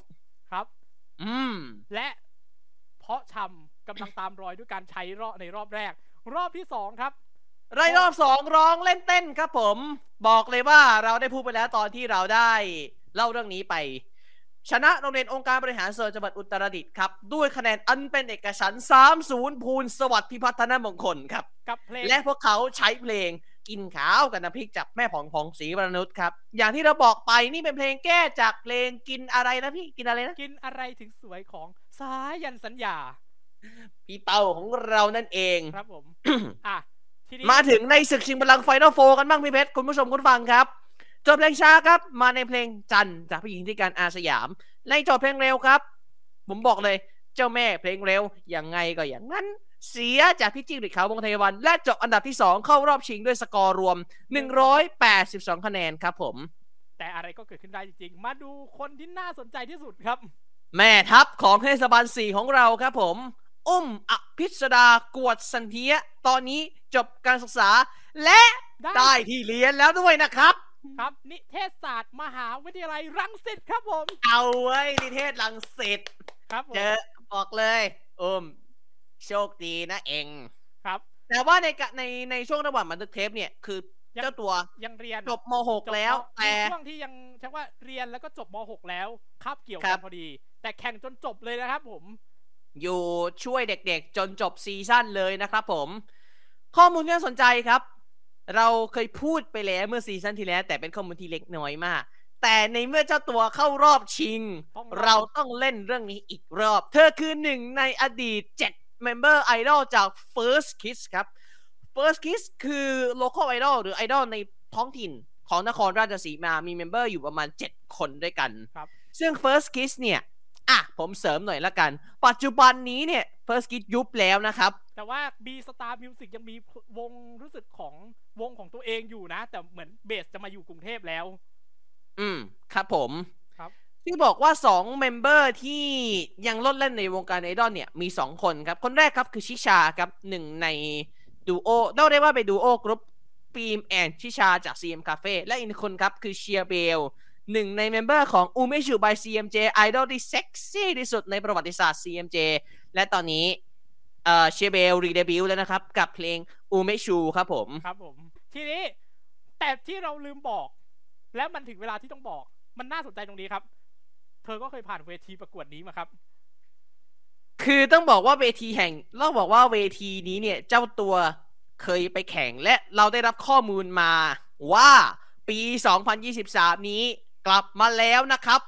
B: ครับ
A: อืม
B: และเพาะชำกำลังตามรอยด้วยการใช้รอบในรอบแรก รอบที่สองครับ
A: รายรอบสองร้องเล่นเต้นครับผม บอกเลยว่าเราได้พูดไปแล้วตอนที่เราได้ เล่าเรื่องนี้ไป ชนะโรงเรียนองค์การบริหารส่วนจังหวัดอุตรดิตถ์ครับ ด้วยคะแนนอันเป็นเอกฉันท์3-0 ภูลสวัสดิ์พิพัฒนมงคลครับ
B: กับเพลง
A: และพวกเขาใช้เพลงกินข้าวกับน้ำพริกจากแม่ผ่องผ่องศรีวรนุชครับ อย่างที่เราบอกไปนี่เป็นเพลงแก้จากเพลงกินอะไรนะพี่กินอะไรนะ
B: กินอะไรถึงสวยของสายันสัญญา
A: พี่เป้าของเรานั่นเอง
B: ครับผมอะทีนี้
A: มาถึงในศึกชิงบัลลังก์ final four กันบ้างพี่เพชรคุณผู้ชมคุณฟังครับ จบเพลงช้าครับ มาในเพลงจันทร์จากผู้หญิงที่การอาสยาม ในจบเพลงเร็วครับ ผมบอกเลยเจ้าแม่เพลงเร็วยังไงก็อย่างนั้น เสียจากพี่จิ้งหรีดขาววงเทวัน และจบอันดับที่ 2 เข้ารอบชิงด้วยสกอร์รวม 182 คะแนนครับผม
B: แต่อะไรก็เกิดขึ้นได้จริงๆ มาดูคนที่น่าสนใจที่สุดครับ
A: แม่ทัพของเทศบาลสี่ของเราครับผมอุ้มอภิสดากวดสันเทียตอนนี้จบการศึกษา และ
B: ได้
A: ได้ที่เรียนแล้วด้วยนะครับ
B: ครับ นิเทศศาสตร์มหาวิทยาลัยรังสิตครับผม
A: เอาไว้ยนิเทศลังสิต
B: ครับผม
A: เจอบอกเลยอุ้มโชคดีนะเอง
B: ครับ
A: แต่ว่าในกะในในช่วงระหว่างบันทึกเทปเนี่ยคือ
B: ยัง
A: เจ้าตัว
B: ยังเรียน
A: จบม .6 แล้ว
B: จบ
A: แต่
B: ในช่วงที่ยังใช่ว่าเรียนแล้วก็จบม .6 แล้วคาบเกี่ยว
A: ครั
B: กับ นพอดี แต่แข่งจนจบเลยนะครับผม
A: อยู่ช่วยเด็กๆ จนจบซีซั่นเลยนะครับผม ข้อมูลที่น่าสนใจครับ เราเคยพูดไปแล้วเมื่อซีซั่นที่แล้ว แต่เป็นข้อมูลที่เล็กน้อยมาก แต่ในเมื่อเจ้าตัวเข้ารอบชิง
B: ต้อง
A: เราต้องเล่นเรื่องนี้อีกรอบ เธอคือหนึ่งในอดีต 7 Member Idol จาก First Kiss ครับ First Kiss คือ Local Idol หรือ Idol ในท้องถิ่นของนครราชสีมามีเมมเบอร์อยู่ประมาณ 7 คนด้วยกัน
B: ครับ
A: ซึ่ง First Kiss เนี่ย อะ ผมเสริมหน่อยละกัน ปัจจุบันนี้เนี่ย First Kiss ยุบแล้วนะครับ
B: แต่ว่า B Star Music ยังมีวงรู้สึกของวงของตัวเองอยู่นะ แต่เหมือนเบสจะมาอยู่กรุงเทพแล้ว
A: อืม ครับผม
B: ครับ
A: ที่บอกว่า2 member ที่ยังลดเล่นในวงการไอดอลเนี่ยมี 2 คนครับ คนแรกครับคือชิชาครับหนึ่งในดูโอเรียกได้ว่าเป็น duo group ปีม and ชิชาจาก CM Cafe และอีกหนึ่งคนครับคือเชียร์เบลหนึ่งใน member ของอูเมชู by CMJ ไอดอลที่เซ็กซี่ที่สุดในประวัติศาสตร์ CMJ และตอนนี้ เอ่อเชียร์เบล re-debut แล้วนะครับ กับเพลงอูเมชูครับผม
B: ครับผม ทีนี้แต่ที่เราลืมบอก และมันถึงเวลาที่ต้องบอก มันน่าสนใจตรงนี้ครับ เธอก็เคยผ่านเวทีประกวดนี้มาครับ
A: คือต้องบอกว่าเวทีแห่งต้องบอกว่าเวทีนี้เนี่ย เจ้าตัวเคยไปแข่งและเราได้รับข้อมูลมาว่าปี 2023 นี้กลับมาแล้วนะครับ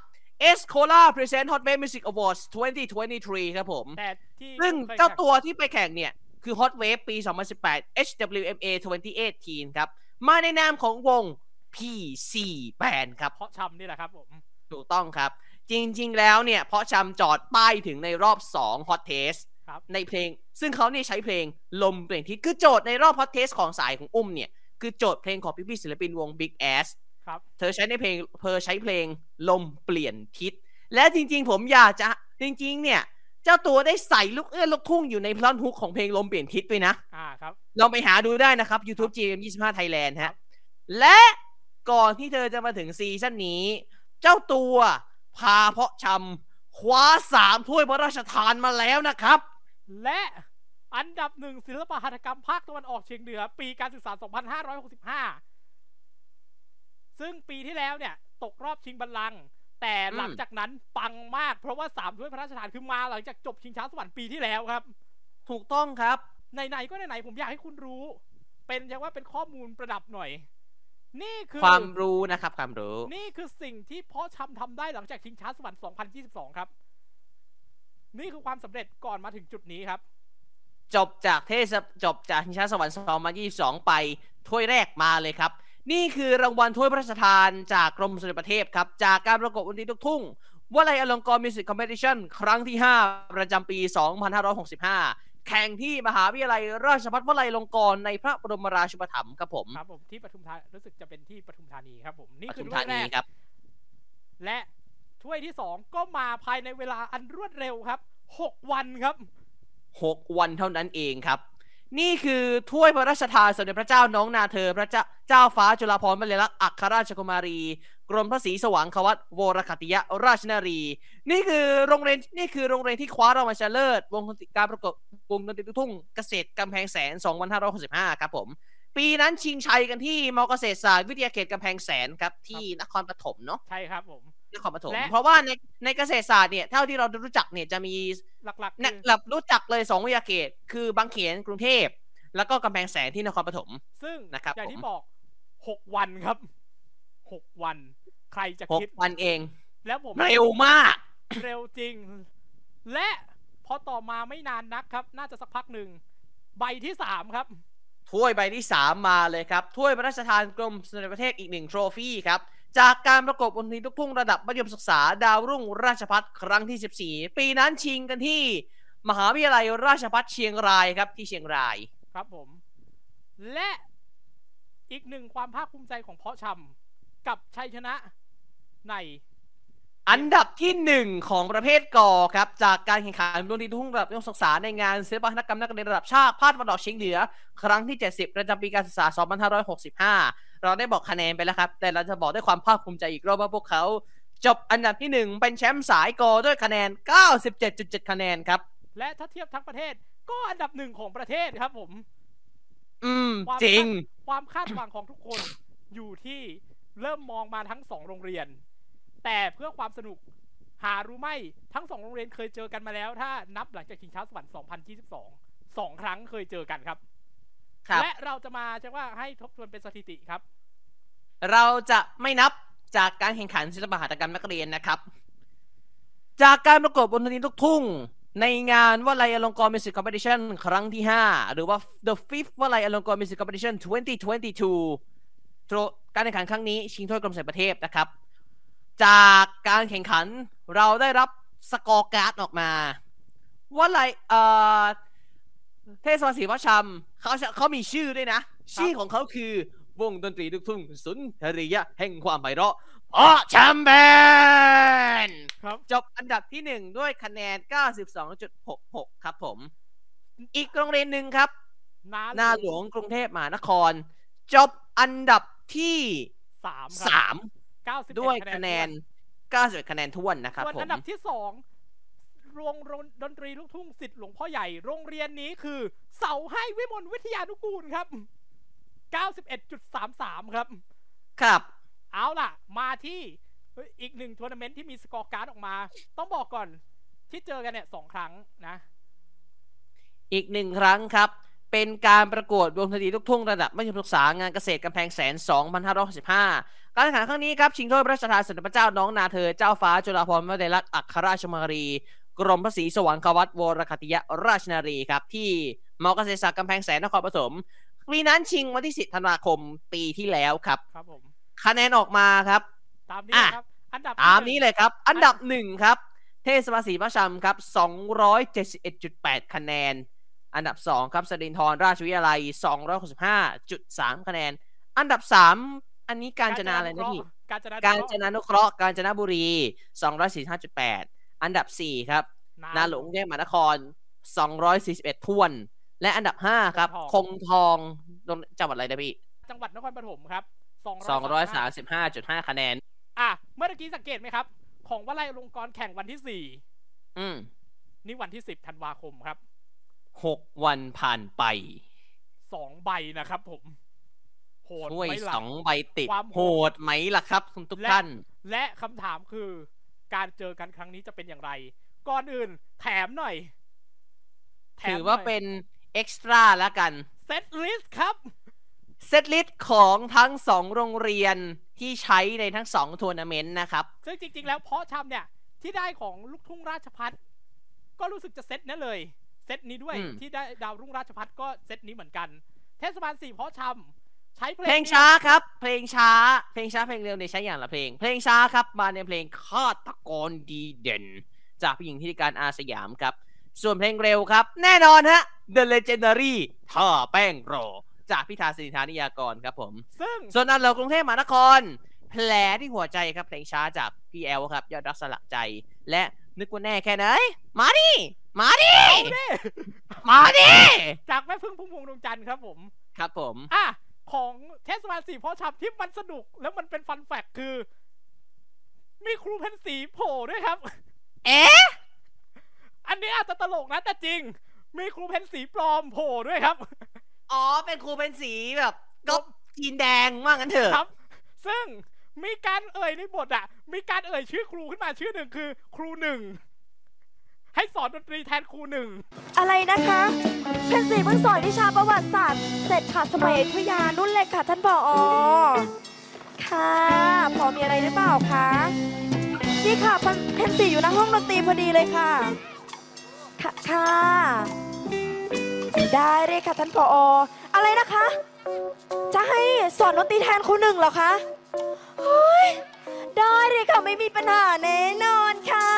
A: e s c o l a Present Hot Wave Music Awards 2023 ครับผม
B: แต่ที่
A: ซึ่ง
B: คย
A: เจ้า
B: แข่
A: ตัวที่ไปแข่งเนี่ย คือ Hot Wave ปี 2018 HWMA 2018 ครับ มาในนามของวง PC Band ครับ
B: เพราะชำนี่แหละครับผม
A: ถูกต้องครับ จริง ๆ แล้วเนี่ย เพราะชำจอดป้ายถึงในรอบ 2 Hot Test
B: ครับ
A: ในเพลง ซึ่งเขาเนี่ยใช้เพลงลมเปลี่ยนทิศคือโจทย์ในรอบ Hot Test ของสายของอุ้มเนี่ย คือโจทย์เพลงของพี่ๆศิลปินวง Big Ass
B: ครับ
A: เธอใช้ในเพลงเธอใช้เพลงลมเปลี่ยนทิศ และจริง ๆ ผมอยากจะจริง ๆ เนี่ย เจ้าตัวได้ใส่ลูกเอื้อนลูกทุ่งอยู่ในพลอนฮุกของเพลงลมเปลี่ยนทิศด้วยนะ
B: อ่าครับ
A: ลองไปหาดูได้นะครับ YouTube GM25 Thailand ฮะและก่อนที่เธอจะมาถึงซีซั่นนี้ เจ้าตัวพาเพาะชำคว้าสามถ้วยพระราชทานมาแล้วนะครับ
B: และอันดับหนึ่งศิลปหัตถกรรมภาคตะวันออกเฉียงเหนือ ปีการศึกษา 2565 ซึ่งปีที่แล้วเนี่ย ตกรอบชิงบัลลังก์แต่หลังจากนั้นปังมาก เพราะว่าสามถ้วยพระราชทานคือมาหลังจากจบชิงช้าสวรรค์ปีที่แล้วครับ
A: ถูกต้องครับ
B: ไหนๆก็ไหนๆผมอยากให้คุณรู้ เป็นจะว่าเป็นข้อมูลประดับหน่อย นี่คือ
A: ความรู้นะครับความรู้
B: นี่คือสิ่งที่เพาะชำทำได้หลังจากชิงช้าสวรรค์2022 ครับ นี่คือความสำเร็จก่อนมาถึงจุดนี้ครับ
A: จบจากเทศจบจากชิงช้าสวรรค์2022 ไปถ้วยแรกมาเลยครับ นี่คือรางวัลถ้วยพระราชทานจากกรมสมเด็จพระเทพครับ จากการประกวดดนตรีลูกทุ่งวลัยอลงกรณ์ music competition ครั้งที่ 5 ประจำปี 2565 แข่งที่มหาวิทยาลัยราชภัฏวลัยอลงกรณ์ในพระบรมราชูปถัมภ์ครับผม
B: ครับผมที่ปทุมธานีรู้สึกจะเป็นที่ปทุมธานีครับผมนี่
A: ป
B: คื
A: ทุ
B: อ
A: ม
B: ถ้
A: ธา
B: วยแร
A: นี
B: ก
A: ครับ
B: และถ้วยที่สองก็มาภายในเวลาอันรวดเร็วครับ 6 วันครับ
A: 6 วันเท่านั้นเองครับ นี่คือถ้วยพระราชทานสมเด็จพระเจ้าน้องนาเธอพระเจ้าเจ้าฟ้าจุฬาภรณ์บรรลักษณ์อัครราชกุมารี กรมพระศรีสว่างควัตวรคติยราชนารี นี่คือโรงเรียนนี่คือโรงเรียนที่คว้ารางวัลชนะเลิศวงดนตรีการประกวดวงดนตรีลูกทุ่งเกษตรกำแพงแสน 2565 ครับผม ปีนั้นชิงชัยกันที่มอเกษตรศาสตร์วิทยาเขตกำแพงแสนครับที่นครปฐมเนาะ
B: ใช่ครับผม
A: นครปฐม
B: และ
A: เพราะว่าในในเกษตรศาสตร์เนี่ยเท่าที่เรารู้จักเนี่ยจะมี
B: หลักๆ
A: เนี่ย
B: คือ
A: หลับรู้จักเลยสองวิทยาเขตคือบางเขนกรุงเทพแล้วก็กำแพงแสนที่นครปฐม
B: ซึ่ง
A: นะครับ
B: อย่างที่
A: ผม
B: บอก6วันครับ6วัน ใครจะ
A: หก
B: คิด
A: วันเอง
B: แล้วผม
A: เร็วมาก
B: เร็วจริง และพอต่อมาไม่นานนักครับ น่าจะสักพักหนึ่ง ใบที่สามครับ
A: ถ้วยใบที่ 3 มาเลยครับ ถ้วยพระราชทานกรมสมเด็จพระเทพอีกหนึ่งโทรฟี่ครับ จากการประกวดบนทีลูกทุ่งระดับมัธยมศึกษาดาวรุ่งราชพัฒครั้งที่ 14 ปีนั้นชิงกันที่มหาวิทยาลัยราชพัฒเชียงรายครับที่เชียงราย
B: ครับผม และอีกหนึ่งความภาคภูมิใจของเพาะชำกับชัยชนะใน
A: อันดับที่หนึ่งของประเภทกอครับ จากการแข่งขันดนตรีทุ่งระดับมัธยมศึกษาในงานศิลปหัตถกรรมนักเรียนระดับชาติภาคตะวันออกเฉียงเหนือ ครั้งที่ 70 ประจำปีการศึกษา 2565 เราได้บอกคะแนนไปแล้วครับ แต่เราจะบอกด้วยความภาคภูมิใจอีกรอบว่าพวกเขาจบอันดับที่หนึ่งเป็นแชมป์สายกอด้วยคะแนน 97.7 คะแนนครับ
B: และถ้าเทียบทั้งประเทศก็อันดับหนึ่งของประเทศครับผม
A: อืม
B: ความ
A: จริง
B: คาดความคาดหวังของทุกคนอยู่ที่เริ่มมองมาทั้งสองโรงเรียน แต่เพื่อความสนุกหารู้ไหมทั้งสองโรงเรียนเคยเจอกันมาแล้ว ถ้านับหลังจากชิงช้าสวรรค์ 2022 สองครั้งเคยเจอกันครับ
A: ครับ
B: และเราจะมาจะว่าให้ทบทวนเป็นสถิติครับ
A: เราจะไม่นับจากการแข่งขันศิลปหัตถกรรมนักเรียนนะครับ จากการประกวดบนดนตรีลูกทุ่ง ในงานวลัยอลงกรณ์ music competition ครั้งที่ 5 หรือว่า The Fifth วลัยอลงกรณ์ music competition 2022โดยการแข่งขันครั้งนี้ชิงถ้วยกรมสมเด็จพระเทพนะครับ จากการแข่งขันเราได้รับ scorecard ออกมา ว่าอะไรเอ่อเทศบาลศรีพระชำ เขาเขามีชื่อด้วยนะ ชื่อของเขาคือวงดนตรีลูกทุ่งสุนทรียะแห่งความไพเราะเพราะแชมเปี้ยน
B: ครับ
A: จบอันดับที่หนึ่งด้วยคะแนน 92.66 ครับผม อีกโรงเรียนหนึ่งครับ
B: นา
A: หน้าหลวงกรุงเทพมหานคร จบอันดับที่
B: สาม
A: สาม
B: เก้าสิบ
A: ด้วยคะแนน 91 คะแนนท้วนนะครับ
B: ส่วน
A: ผม
B: อันดับที่สอง วงดนตรีลูกทุ่งสิทธิ์หลวงพ่อใหญ่ โรงเรียนนี้คือ เสาให้วิมลวิทยานุกูลครับ 91.33 ครับ
A: ครับ
B: เอาล่ะ มาที่เฮ้ยอีกหนึ่งทัวร์นาเมนต์ที่มี scorecard ออกมา ต้องบอกก่อนที่เจอกันเนี่ยสองครั้งนะ
A: อีกหนึ่งครั้งครับ เป็นการประกวดวงดนตรีลูกทุ่งระดับมัธยมศึกษางานเกษตรกำแพงแสน 2565การแข่งขันครั้งนี้ครับ ชิงถ้วยพระราชทานสมเด็จพระเจ้าน้องนาเธอเจ้าฟ้าจุฬาภรณ์วลัยลักษณ์อัครราชมารี กรมพระศรีสวรรควัตวรคติยราชนารีครับ ที่มอเกษตรศาสตร์กำแพงแสนนครปฐมปีนั้นชิงวันที่ 10 ธันวาคมปีที่แล้วครับ
B: ครับผม
A: คะแนนออกมาครับ
B: ตามนี้
A: อะ
B: นะครับ อันดับ
A: ตาม
B: ที่ห
A: นี้
B: ง
A: เลยครับ อันดับหนึ่งครับ เทศบาลศรีประชำครับ 271.8 คะแนน อันดับ 2 ครับสรินทรราชวิทยาลัย 265.3 คะแนน อันดับ 3 อันนี้การจนาอะไรนะพี่
B: กาญจนา
A: การจนานุเคราะห์ กาญจนบุรี 245.8 อันดับ 4 ครับ นาหลวงกรุงเทพมหานคร 241ท้วน และอันดับ 5 ครับ คงทองจังหวัดอะไรนะพี่
B: จังหวัดนครปฐมครับ
A: 235.5 คะแนน
B: อะ เมื่อตะกี้สังเกตไหมครับ ของวลัยลงกรณ์แข่งวันที่สี่
A: อืม
B: นี่วันที่สิบธันวาคมครับ
A: 6 วันผ่านไป
B: สองใบนะครับผมโหด
A: ถ้วย
B: ไหมล่ะ
A: สองใบติด
B: ความโหด
A: โหดไหมล่ะครับ คุณทุก
B: และ
A: ท่าน
B: และคำถามคือ การเจอกันครั้งนี้จะเป็นอย่างไร ก่อนอื่นแถมหน่อยแถม
A: ถือว่า
B: หน่ย
A: เป็น extra แล้วกัน
B: setlist ครับ
A: setlist ของทั้งสองโรงเรียนที่ใช้ในทั้งสองทัวร์นาเมนต์นะครับ
B: ซึ่งจริง ๆ แล้วเพาะชำเนี่ย ที่ได้ของลูกทุ่งราชพัฒก็รู้สึกจะเซตนี้เลย เซตนี้ด้วย
A: อืม
B: ที่ได้ดาวรุ่งราชพัฒก็เซตนี้เหมือนกัน เทศบาลสี่เพาะชำ ใช้เพลง
A: เพลง
B: นี้
A: ช้าครับ เพลงช้า เพลงช้าเพลงเร็วในยใช้อย่างละเพลง เพลงช้าครับ มาในเพลงฆาตกรดีเด่น จากผู้หญิงที่การอาสยามครับ ส่วนเพลงเร็วครับ แน่นอนฮะ The Legendary ท่อแป้งโร จากพิธาสิริธานิยากรครับผม
B: ซึ่ง
A: ส่วนอันเรากรุงเทพมหานคร แผลที่หัวใจครับเพลงช้าจากพี่แอลครับ ยอดรักสลักใจ และนึกว่าแน่แค่ไหน มาดิมาดิมาดิ
B: จากแม่พึ่งพุ่มพวงดวงจันทร์ครับผม
A: ครับผม
B: อะ ของเทศบาลสี่เพาะชำที่มันสนุกแล้วมันเป็น fun fact คือ มีครูเพนสีโผล่ด้วยครับ
A: เอ๊ะ
B: อันนี้อาจจะตลกนะแต่จริง มีครูเพนสีปลอมโผล่ด้วยครับ
A: อ๋อ เป็นครูเป็นสีแบบก็จีนแดงว่างั้นเถอะ
B: ครับ ซึ่งมีการเอ่ยในบทอะ มีการเอ่ยชื่อครูขึ้นมาชื่อหนึ่งคือ ครูหนึ่ง ให้สอนดนตรีแทนครูหนึ่ง
I: อะไรนะคะเพนสีเพิ่งสอนวิชาประวัติศาสตร์เสร็จค่ะสมัยอยุธยานุ่นเลยค่ะท่านผอค่ะ พอมีอะไรหรือเปล่าคะนี่ค่ะเพนสีอยู่ในห้องดนตรีพอดีเลยค่ะ ค่ะค่ะได้เลยค่ะท่านผออะไรนะคะ จะให้สอนดนตรีแทนครูหนึ่งเหรอคะเฮ้ยได้เลยค่ะไม่มีปัญหาแน่นอนค่ะ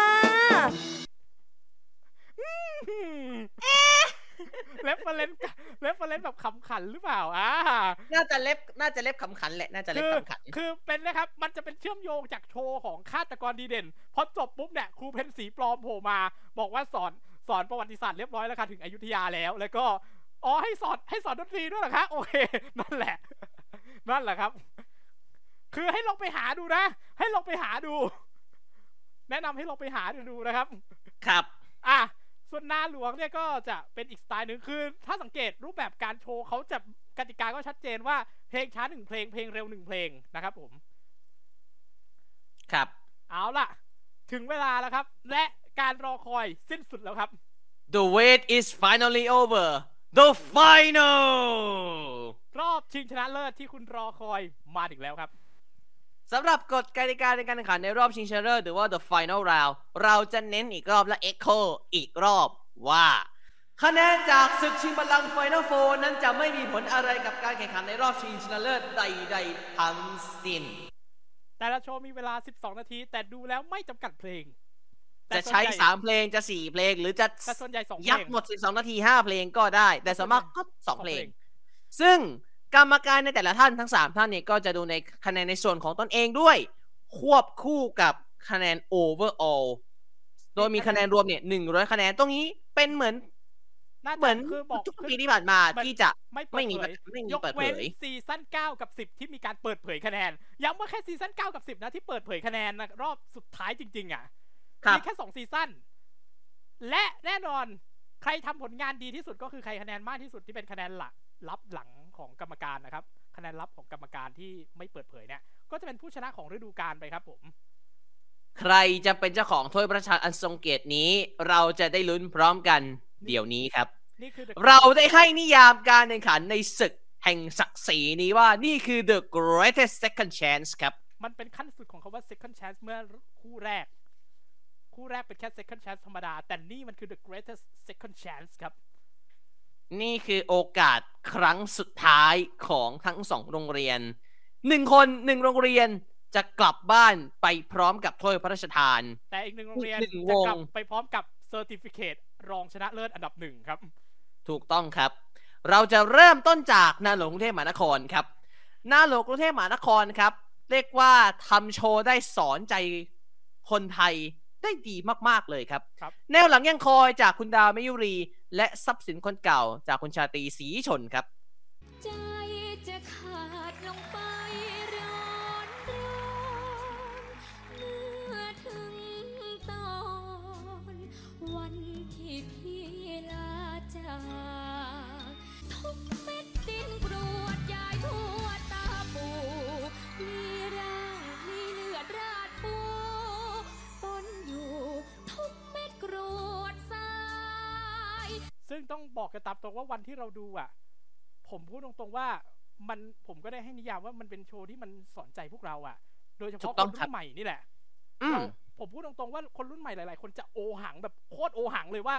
B: reference reference แบบขำขันหรือเปล่าอ่า
A: น่าจะ ref น่าจะ ref ขำขันแหละน่าจะ ref
B: คือ
A: ขำขัน
B: คือเป็นนะครับ มันจะเป็นเชื่อมโยงจากโชว์ของฆาตกรดีเด่นพอจบปุ๊บเนี่ยครูเพนสีปลอมโผล่มา บอกว่าสอนสอนประวัติศาสตร์เรียบร้อยแล้วค่ะถึงอยุธยาแล้ว แล้วก็อ๋อให้สอนให้สอนดนตรีด้วยเหรอคะโอเคนั่นแหละ นั่นแหละครับ คือให้ลองไปหาดูนะ ให้ลองไปหาดู แนะนำให้ลองไปหาดูดูนะครับ
A: ครับ
B: อะ ส่วนนาหลวงเนี่ยก็จะเป็นอีกสไตล์หนึ่งคือ ถ้าสังเกตรูปแบบการโชว์เขาจะกติกาก็ชัดเจนว่าเพลงช้าหนึ่งเพลงเพลงเร็วหนึ่งเพลงนะครับผม
A: ครับ
B: เอาล่ะ ถึงเวลาแล้วครับ และการรอคอยสิ้นสุดแล้วครับ
A: The wait is finally over the final
B: รอบชิงชนะเลิศที่คุณรอคอยมาถึงแล้วครับ
A: สำหรับกฎกติกาในการแข่งขันในรอบชิงชนะเลิศหรือว่า the final round เราจะเน้นอีกรอบและ echo อีกรอบว่า คะแนนจากศึกชิงบัลลังก์ final fourนั้นจะไม่มีผลอะไรกับการแข่งขันในรอบชิงชนะเลิศใดๆทั้งสิ้น
B: แต่ละโชว์มีเวลา 12 นาที แต่ดูแล้วไม่จำกัดเพลง แต่
A: จะ
B: ส่วน
A: ใช้
B: ญ่
A: 3 เพลงจะ 4 เพลง หรือจะ
B: แต่ส่วนใหญ่สองเพลง
A: ยัดหมด 12 นาที 5 เพลงก็ได้ แต่ส่วนมากก็
B: สอง
A: 2เพลง
B: เพลง
A: ซึ่ง กรรมการในแต่ละท่านทั้ง 3 ท่านเนี่ยก็จะดูในคะแนนในส่วนของตนเองด้วย ควบคู่กับคะแนน overall โดยมีคะแนนรวมเนี่ย100คะแนนตรงนี้เป็นเหมือน
B: น่าจะ
A: เหมือน
B: คือบอก
A: ทุก
B: คือ
A: ปีที่ผ่านมา
B: มัน
A: ที่จะ
B: ไม่เปิ
A: ไม่
B: ด
A: มี
B: เผย
A: ไม่มี
B: ยก
A: เปิดเผ
B: เว้น
A: ย
B: ซีซั่น9กับ10ที่มีการเปิดเผยคะแนนย้ำว่าแค่ซีซั่น9กับ10นะที่เปิดเผยคะแนนนะรอบสุดท้ายจริง ๆ อะ
A: ครับ
B: มีแค่2ซีซั่นและแน่นอนใครทำผลงานดีที่สุดก็คือใครคะแนนมากที่สุดที่เป็นคะแนนหลักลับหลัง ของกรรมการนะครับ คะแนนลับของกรรมการที่ไม่เปิดเผยเนี่ย ก็จะเป็นผู้ชนะของฤดูกาลไปครับผม
A: ใครจะเป็นเจ้าของถ้วยพระราชทานอันทรงเกียรตินี้ เราจะได้ลุ้นพร้อมกันเดี๋ยวนี้ครับ
B: นี่คือ The
A: เราได้ให้นิยามการแข่งขันในศึกแห่งศักดิ์ศรีนี้ว่านี่คือ the greatest second chance ครับ
B: มันเป็นขั้นสุดของคาว่า second chance เมื่อคู่แรก คู่แรกเป็นแค่ second chance ธรรมดา แต่นี่มันคือ the greatest second chance ครับ
A: นี่คือโอกาสครั้งสุดท้ายของทั้งสองโรงเรียนหนึ่งคนหนึ่งโรงเรียนจะกลับบ้านไปพร้อมกับถ้วยพระราชทาน
B: แต่อีกหนึ่งโรงเรียน
A: อีกหนึ่ง
B: จะกลับ
A: วง
B: ไปพร้อมกับ certificate รองชนะเลิศอันดับหนึ่งครับ
A: ถูกต้องครับ เราจะเริ่มต้นจากนาหลวงกรุงเทพมหานครครับนาหลวงกรุงเทพมหานครครับ เรียกว่าทำโชว์ได้สอนใจคนไทย ได้ดีมากๆเลยครับ
B: ครับ
A: แนวหลังยังคอยจากคุณดาวมยุรี และทรัพย์สินคนเก่าจากคุณชาตรีศรีชนครับ
E: ใจจะขาดลงไป
B: ซึ่งต้องบอกกันตามตรงว่าวันที่เราดูอะ ผมพูดตรงๆว่ามันผมก็ได้ให้นิยามว่ามันเป็นโชว์ที่มันสอนใจพวกเราอะ โดยเฉ
A: ถู
B: พาะค
A: นงครั
B: รุ่
A: บ
B: นใหม่ ถูกต้องครับนี่แหละ
A: อืม
B: เราผมพูดตรงๆว่าคนรุ่นใหม่หลาย ๆ คนจะโอหังแบบโคตรโอหังเลยว่า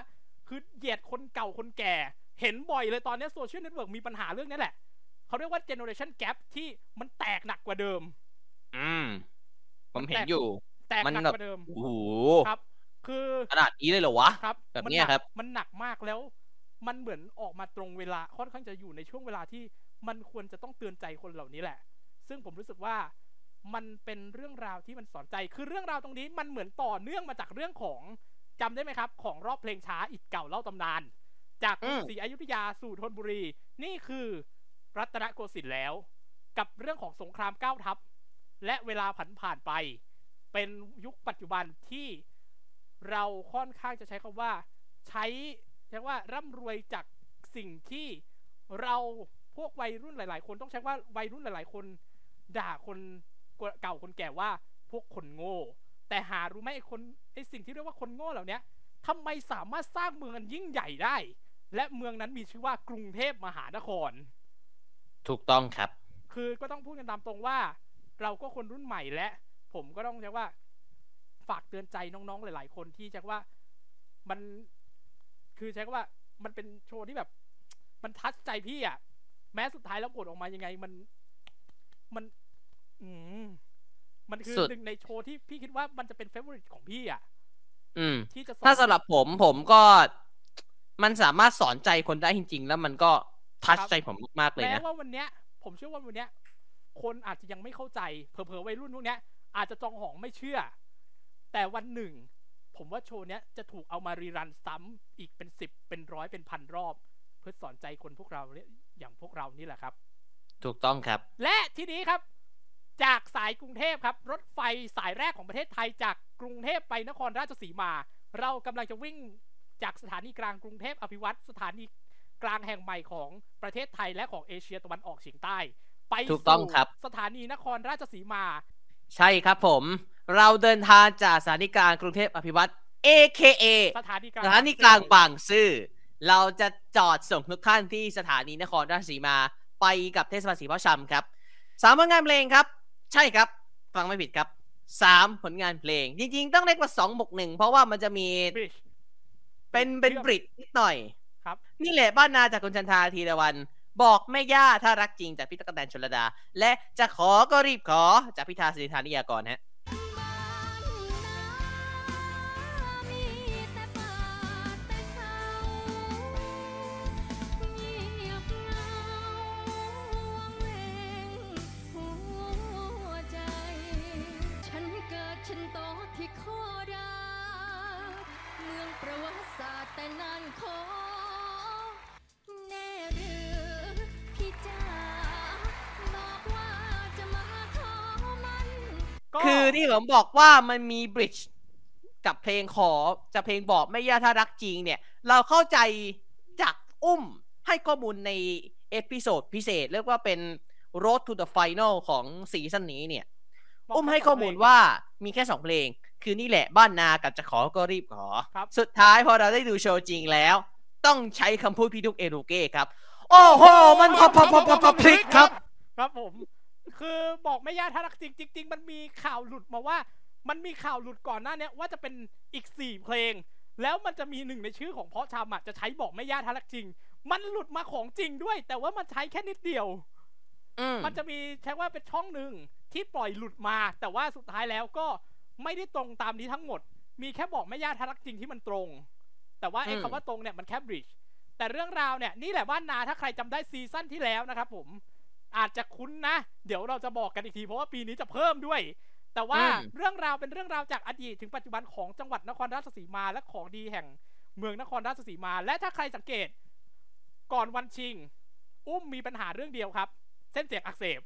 B: คือเหยียดคนเก่าคนแก่ เห็นบ่อยเลยตอนนี้ social network มีปัญหาเรื่องนี้แหละเขาเรียกว่าเจเนอเรชันแก p ที่มันแตกหนักกว่าเดิม
A: อืม ผมเห็น
B: แต่
A: อยู่
B: แตก
A: มัน
B: หนัก
A: แบบ
B: กว่าเดิม
A: โอ้โห
B: ครับ คือ
A: ขนาดนี้เลยเหรอวะ
B: ครับ
A: แบบ
B: มั
A: เนี้ย
B: หนัก
A: ครับ
B: มันหนักมากแล้ว มันเหมือนออกมาตรงเวลาค่อนข้างจะอยู่ในช่วงเวลาที่มันควรจะต้องเตือนใจคนเหล่านี้แหละ ซึ่งผมรู้สึกว่ามันเป็นเรื่องราวที่มันสอนใจ คือเรื่องราวตรงนี้มันเหมือนต่อเนื่องมาจากเรื่องของจำได้ไหมครับ ของรอบเพลงช้าอิดเก่าเล่าตำนาน จากกรุงศรีอยุธยาสู่ธนบุรี นี่คือรัตนโกสินทร์แล้ว กับเรื่องของสงครามเก้าทัพ และเวลาผ่านผ่านไป เป็นยุคปัจจุบันที่เราค่อนข้างจะใช้คำว่า ใช้ เรียกว่าร่ำรวยจากสิ่งที่เราพวกวัยรุ่นหลาย ๆ คนต้องใช้ว่าวัยรุ่นหลาย ๆ คน ด่าคนเก่าคนแก่ว่าพวกคนโง่ แต่หารู้ไหมไอ้คนไอ้สิ่งที่เรียกว่าคนโง่เหล่านี้ทำไมสามารถสร้างเมืองอันยิ่งใหญ่ได้ และเมืองนั้นมีชื่อว่ากรุงเทพมหานคร
A: ถูกต้องครับ
B: คือก็ต้องพูดกันตามตรงว่า เราก็คนรุ่นใหม่และ ผมก็ต้องใช้ว่า ฝากเตือนใจน้อง ๆ หลาย ๆ คนที่ใช้ว่ามัน คือใช้ว่ามันเป็นโชว์ที่แบบ มัน touch ใจพี่อะแม้สุดท้ายแล้วผลออกมายังไงมันมัน อืมมันคือ
A: สุด
B: หนึ่งในโชว์ที่พี่คิดว่ามันจะเป็น favor ของพี่อะ
A: อืม
B: ที่จะอน
A: ถ้าสำหรับผมผมก็มันสามารถสอนใจคนได้จริง ๆ แล้วมันก็ทัชใจผมมากๆเลย
B: แม้
A: นะ
B: ว่าวันเนี้ย ผมเชื่อว่าวันเนี้ย คนอาจจะยังไม่เข้าใจเผลอๆวัยรุ่นพวกเนี้ย อาจจะจองหองไม่เชื่อ แต่วันหนึ่ง ผมว่าโชว์เนี้ยจะถูกเอามารีรันซ้ำอีกเป็นสิบเป็นร้อยเป็นพันรอบ เพื่อสอนใจคนพวกเราเนี่ยอย่างพวกเรานี่แหละครับ
A: ถูกต้องครับ
B: และทีนี้ครับ จากสายกรุงเทพครับ รถไฟสายแรกของประเทศไทยจากกรุงเทพไปนครราชสีมา เรากำลังจะวิ่งจากสถานีกลางกรุงเทพอภิวัตรสถานีกลางแห่งใหม่ของประเทศไทยและของเอเชียตะวันออกเฉียงใต้ ไป
A: ถูกต้อง
B: สู่
A: ครับ
B: สถานีนครราชสีมา
A: ใช่ครับผม เราเดินทางจากสถานีกลางกรุงเทพอภิวัตร AKA
B: สถานีกลาง
A: สถานีกลางบางซื่อเราจะจอดส่งทุกท่านที่สถานีนครราชสีมาไปกับเทศบาลศรีพ่อชำครับสามผลงานเพลงครับ ใช่ครับ ฟังไม่ผิดครับสามผลงานเพลง จริงๆ ต้องเรียกว่าสองบวกหนึ่งเพราะว่ามันจะมี
B: Bridge
A: เป็นเป็น
B: เชื่อม
A: บริดนิดหน่อย
B: ครับ
A: นี่แหละบ้านนาจากคุณจันทาธีรวัน บอกแม่ย่าถ้ารักจริงจากพี่ตะกกะแตนชลดา และจะขอก็รีบขอจากพิธาสิริธานิยากรฮะ
E: แต่นานขอแน่หรือพี่จ๋าบอกว่าจะมาขอมัน
B: ก็
A: คือที่ผมบอกว่ามันมีบริดจ์กับเพลงขอจะเพลงบอกแม่ย่าถ้ารักจริงเนี่ย เราเข้าใจจากอุ้มให้ข้อมูลในเอพิโซดพิเศษ เรียกว่าเป็น Road to the Final ของซีซั่นนี้เนี่ย
B: บอก
A: อุ้ม
B: แค่
A: ให้
B: สง
A: ข้อมูล
B: เพง
A: ว่ามีแค่สองเพลง คือนี่แหละบ้านนากับจะขอก็รีบขอ
B: ครับ
A: สุดท้ายพอเราได้ดูโชว์จริงแล้ว ต้องใช้คำพูดพี่ดุกเอรูเก้ครับ โอ้โห มันพับพับพับพับพับพลิกครับ
B: ครับผม คือบอกไม่ยากถ้ารักจริงจริงๆมันมีข่าวหลุดมาว่า มันมีข่าวหลุดก่อนหน้าเนี้ยว่าจะเป็นอีกสี่เพลง แล้วมันจะมีหนึ่งในชื่อของเพาะชามอะจะใช้บอกไม่ยากถ้ารักจริง มันหลุดมาของจริงด้วย แต่ว่ามันใช้แค่นิดเดียว
A: อืม
B: มันจะมีใช้ว่าเป็นช่องหนึ่งที่ปล่อยหลุดมา แต่ว่าสุดท้ายแล้วก็ ไม่ได้ตรงตามนี้ทั้งหมด มีแค่บอกไม่ยากถ้ารักจริงที่มันตรง แต่ว่าไอ้
A: อืม
B: คำว่าตรงเนี่ยมันแค่บริดจ์แต่เรื่องราวเนี่ยนี่แหละบ้านนาถ้าใครจำได้ซีซั่นที่แล้วนะครับผมอาจจะคุ้นนะ เดี๋ยวเราจะบอกกันอีกทีเพราะว่าปีนี้จะเพิ่มด้วย แต่ว่า
A: อืม
B: เรื่องราวเป็นเรื่องราวจากอดีตถึงปัจจุบันของจังหวัดนครราชสีมาและของดีแห่งเมืองนครราชสีมา และถ้าใครสังเกต ก่อนวันชิง อุ้มมีปัญหาเรื่องเดียวครับ เส้นเสียงอักเสบ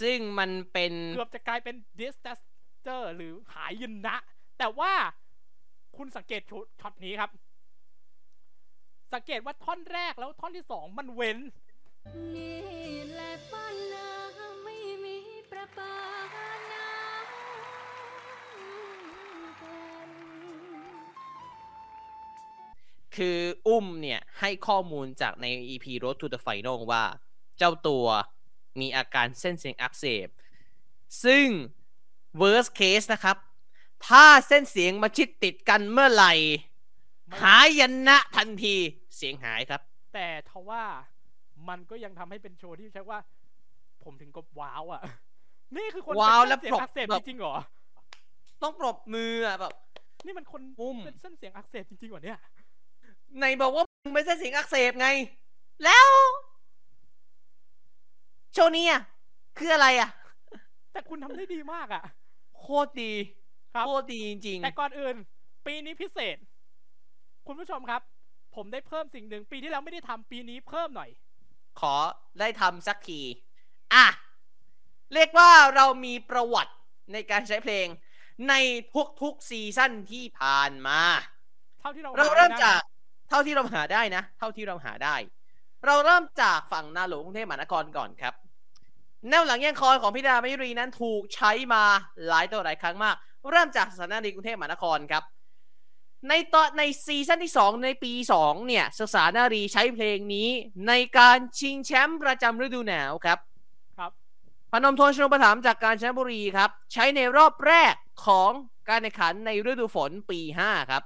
A: ซึ่งมันเป็น
B: เกือบจะกลายเป็น disaster หรือหายยินนะ แต่ว่าคุณสังเกตชุดช็อตนี้ครับ สังเกตว่าท่อนแรกแล้วท่อนที่สองมันเว้น
E: นี่แหละบ้านนาไม่มีประปาน้ำกัน
A: คืออุ้มเนี่ย ให้ข้อมูลจากใน EP Road to the Final ว่า เจ้าตัว มีอาการเส้นเสียงอักเสบ ซึ่ง worst case นะครับ ถ้าเส้นเสียงมาชิดติดกันเมื่อไหร่
B: ไม่
A: หายยันนะทันทีเสียงหายครับ
B: แต่ทว่ามันก็ยังทำให้เป็นโชว์ที่ใช้ว่า ผมถึงกับว้าวอะ นี่คือคน
A: ว้าว
B: เป็น
A: และ
B: เส้นเสีย
A: ปร
B: ง
A: บ
B: อักเสบ
A: แบบ
B: จริงๆเหรอ
A: ต้องปรบมืออะแบบ
B: นี่มันคน
A: อุ้ม
B: เป็นเส้นเสียงอักเสบจริงๆเหรอเนี่ย
A: ในบอกว่ามึงไม่ใช่เสียงอักเสบไง แล้ว โชว์นี้อะคืออะไรอะ
B: แต่คุณทำได้ดีมากอะ
A: โคตรดี
B: ครับ
A: โคตรดีจริง
B: แต่ก่อนอื่น ปีนี้พิเศษ คุณผู้ชมครับ ผมได้เพิ่มสิ่งหนึ่งปีที่แล้วไม่ได้ทำปีนี้เพิ่มหน่อย
A: ๆขอได้ทำสักที อะ เรียกว่าเรามีประวัติในการใช้เพลง ในทุกๆซีซั่นที่ผ่านมา
B: เท่าที่เรา
A: เรา
B: ห
A: เริ่ม
B: ได้นะ
A: จากเท่าที่เราหาได้นะ เท่าที่เราหาได้ เราเริ่มจากฝั่งนาหลวงกรุงเทพมหานครก่อนครับ แนวหลังแย่งคอยของพิดามายุรีนั้นถูกใช้มาหลายต่อหลายครั้งมาก เริ่มจากสถานีกรุงเทพมหานครครับ ในตอนในซีซั่นที่ 2 ในปี 2 เนี่ยสสานารีใช้เพลงนี้ในการชิงแชมป์ประจำฤดูหนาวครับ
B: ครับ
A: พนมทวนชนประถมจากการชนบุรีครับ ใช้ในรอบแรกของการแข่งขันในฤดูฝนปี 5 ครับ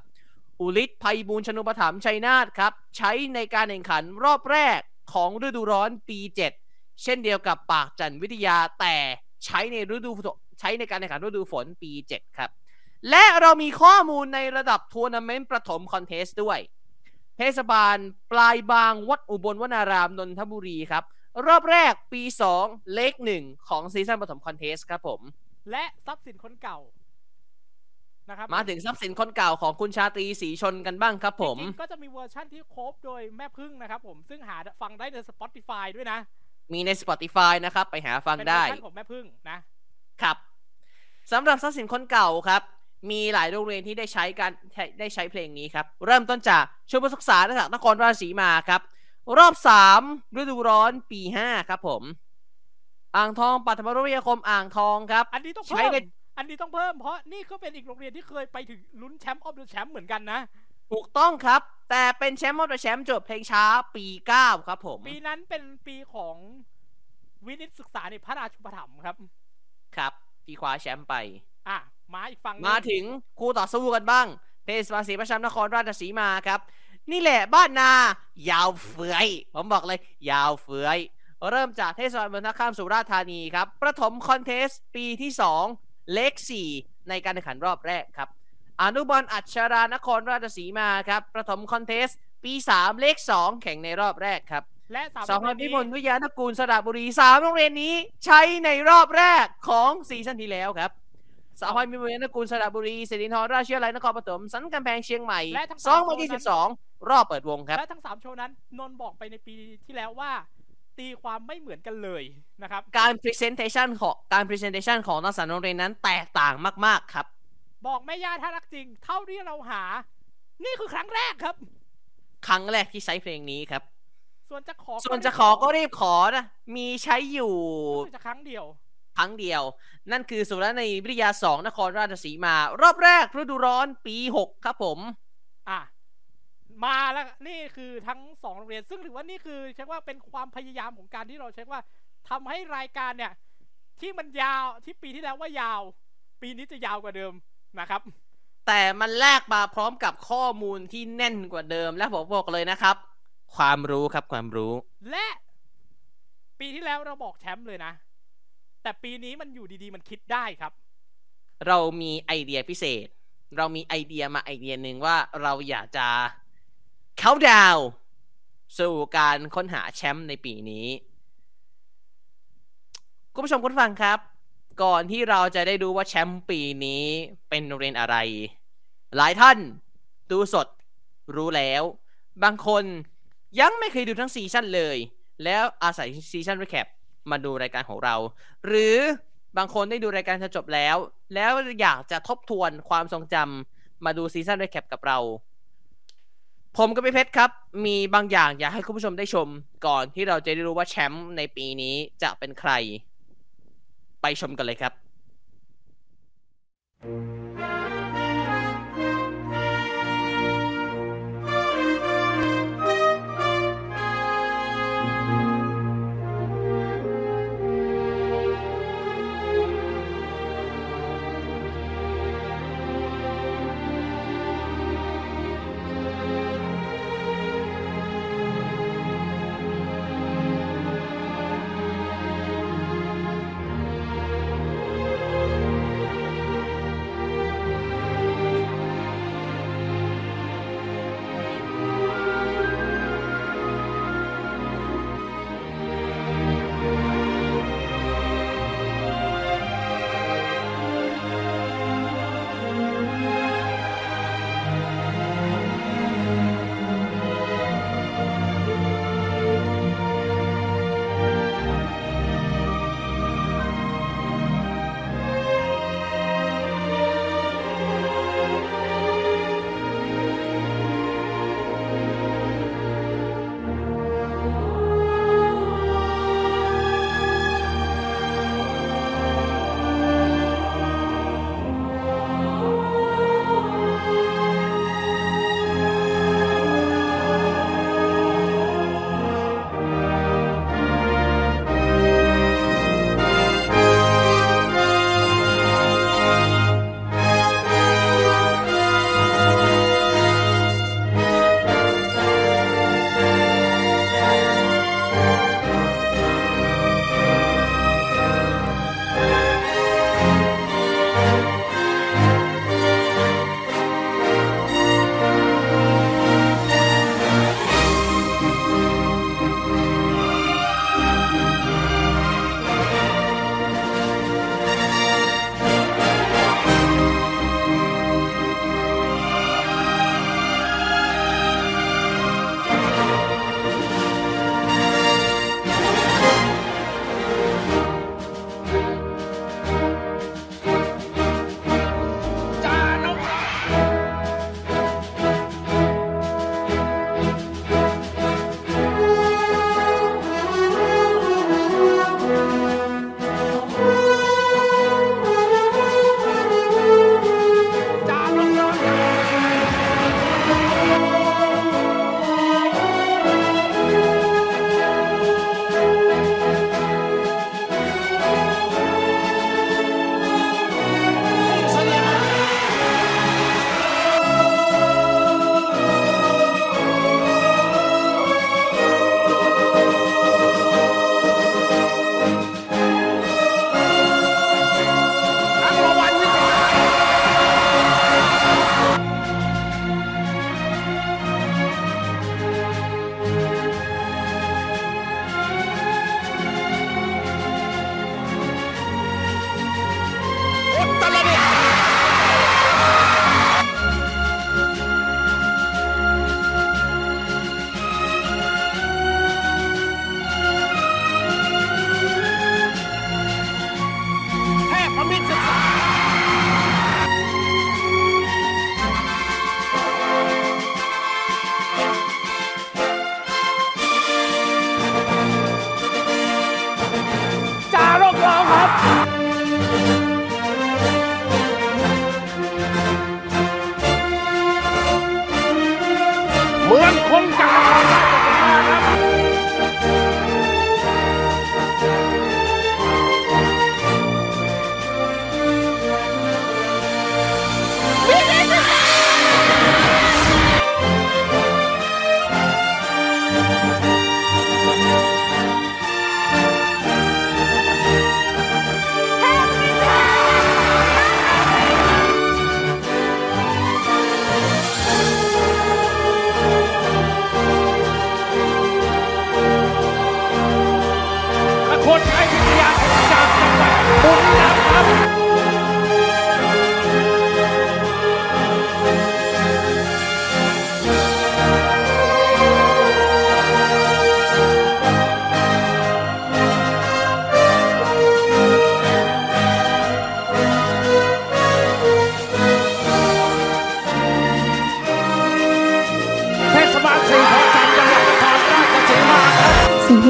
A: อุลิศภัยบูลย์ชนุปถัมภ์ชัยนาทครับ ใช้ในการแข่งขันรอบแรกของฤดูร้อนปี 7 เช่นเดียวกับปากจันทร์วิทยาแต่ใช้ในฤดูฝนใช้ในการแข่งขันฤดูฝนปี 7 ครับ และเรามีข้อมูลในระดับทัวร์นาเมนต์ประถมคอนเทสต์ด้วย เทศบาลปลายบางวัดอุบลวนารามนนทบุรีครับ รอบแรกปี 2 เลขหนึ่งของซีซั่นประถมคอนเทสต์ครับผม
B: และทรัพย์สินคนเก่านะครับ
A: มาถึงทรัพย์สินคนเก่าของคุณชาตรี ศรีชลกันบ้างครับผม
B: จริงๆก็จะมีเวอร์ชั่นที่ cover โดยแม่ผึ้งนะครับผมซึ่งหาฟังได้ใน Spotify ด้วยนะ
A: มีใน Spotify นะครับ ไปหาฟัง
B: เป็นเวอ
A: ได้
B: ร์ชันของแม่พึ่งนะ
A: ครับสำหรับทรัพย์สินคนเก่าครับ มีหลายโรงเรียนที่ได้ใช้การได้ใช้เพลงนี้ครับ เริ่มต้นจากชมรมศึกษาจากนครราชสีมาครับ รอบ 3 ฤดูร้อนปี 5 ครับผม อ่างทองปัทมรวิทยาคมอ่างทองครับ
B: อันนี้ต้อง
A: ใช้
B: เพิ่ม
A: ใน
B: อันนี้ต้องเพิ่มเพราะนี่ก็เป็นอีกโรงเรียนที่เคยไปถึงลุ้นแชมป์ออฟเดอะแชมป์เหมือนกันนะ
A: ถูกต้องครับ แต่เป็นแชมป์มอเตอร์แชมป์จบเพลงช้าปี9ครับผม
B: ปีนั้นเป็นปีของวินิตศึกษาในพระราชุปถัมภ์ครับ
A: ครับ ที่คว้าแชมป์ไป
B: อะ มาอีกฝั่งหนึ่ง
A: มาถึงคู่ต่อสู้กันบ้างเทศบาลสี่เพาะชำนครราชสีมาครับ นี่แหละบ้านนา ยาวเฟื้อยผมบอกเลย ยาวเฟื้อยเริ่มจากเทศบาลเมืองท่าข้ามสุราษฎร์ธานีครับ ประถมคอนเทสต์ปีที่ 2 เลข 4 ในการแข่งขันรอบแรกครับ อนุบาลอัชรานครราชสีมาครับประถมคอนเทสต์ปี 3 เลข 2 แข่งในรอบแรกครับ
B: และสาม
A: สองพัน
B: โรง
A: พิ
B: เรียน
A: มล
B: นี้
A: วิทยานกูลสระบุรีสามโรงเรียนนี้ใช้ในรอบแรกของซีซั่นที่แล้วครับสองพันพิมลวิทยานกูลสระบุรีสิรินทรราชวิทยาลัยนครปฐมสันกำแพงเชียงใหม่
B: และทั้ง
A: ส
B: สา
A: อ
B: ม
A: งพัน
B: โชว์นั้น
A: ยี่สิบสองรอบเปิดวงครับ
B: และทั้งสามโชว์นั้นนนท์บอกไปในปีที่แล้วว่า ตีความไม่เหมือนกันเลยนะครับ
A: การ presentation ของการ presentation ของนักศึกษาโรงเรียนนั้นแตกต่างมาก ๆ ครับ
B: บอกแม่ย่าถ้ารักจริง เท่าที่เราหา นี่คือครั้งแรกครับ
A: ครั้งแรกที่ใช้เพลงนี้ครับ
B: ส่วนจะขอ
A: ส่วนจะขอก็รีบขอนะ มีใช้อยู่
B: รู้สึกจะครั้งเดียว
A: ครั้งเดียว นั่นคือสุรในวิทยา2นครราชสีมา รอบแรกฤดูร้อนปี6ครับผม
B: อะมาแล้วนี่คือทั้งสองโรงเรียน ซึ่งถือว่านี่คือเช็คว่าเป็นความพยายามของการที่เราเช็คว่าทำให้รายการเนี่ย ที่มันยาวที่ปีที่แล้วว่ายาว ปีนี้จะยาวกว่าเดิม นะครับ
A: แต่มันแลกมาพร้อมกับข้อมูลที่แน่นกว่าเดิมและผมบอกเลยนะครับ ความรู้ครับความรู้
B: และปีที่แล้วเราบอกแชมป์เลยนะ แต่ปีนี้มันอยู่ดีๆ มันคิดได้ครับ
A: เรามีไอเดียพิเศษ เรามีไอเดียมาไอเดียหนึ่งว่าเราอยากจะเขาดาวสู่การค้นหาแชมป์ในปีนี้ คุณผู้ชมคุณผู้ฟังครับ ก่อนที่เราจะได้ดูว่าแชมป์ปีนี้เป็นโรงเรียนอะไร หลายท่านดูสดรู้แล้ว บางคนยังไม่เคยดูทั้งซีซั่นเลย แล้วอาศัย season recap มาดูรายการของเรา หรือบางคนได้ดูรายการจบแล้ว แล้วอยากจะทบทวนความทรงจำมาดู season recap กับเรา ผมกับพี่เพชรครับ มีบางอย่างอยากให้คุณผู้ชมได้ชมก่อนที่เราจะได้รู้ว่าแชมป์ในปีนี้จะเป็นใคร ไปชมกันเลยครับ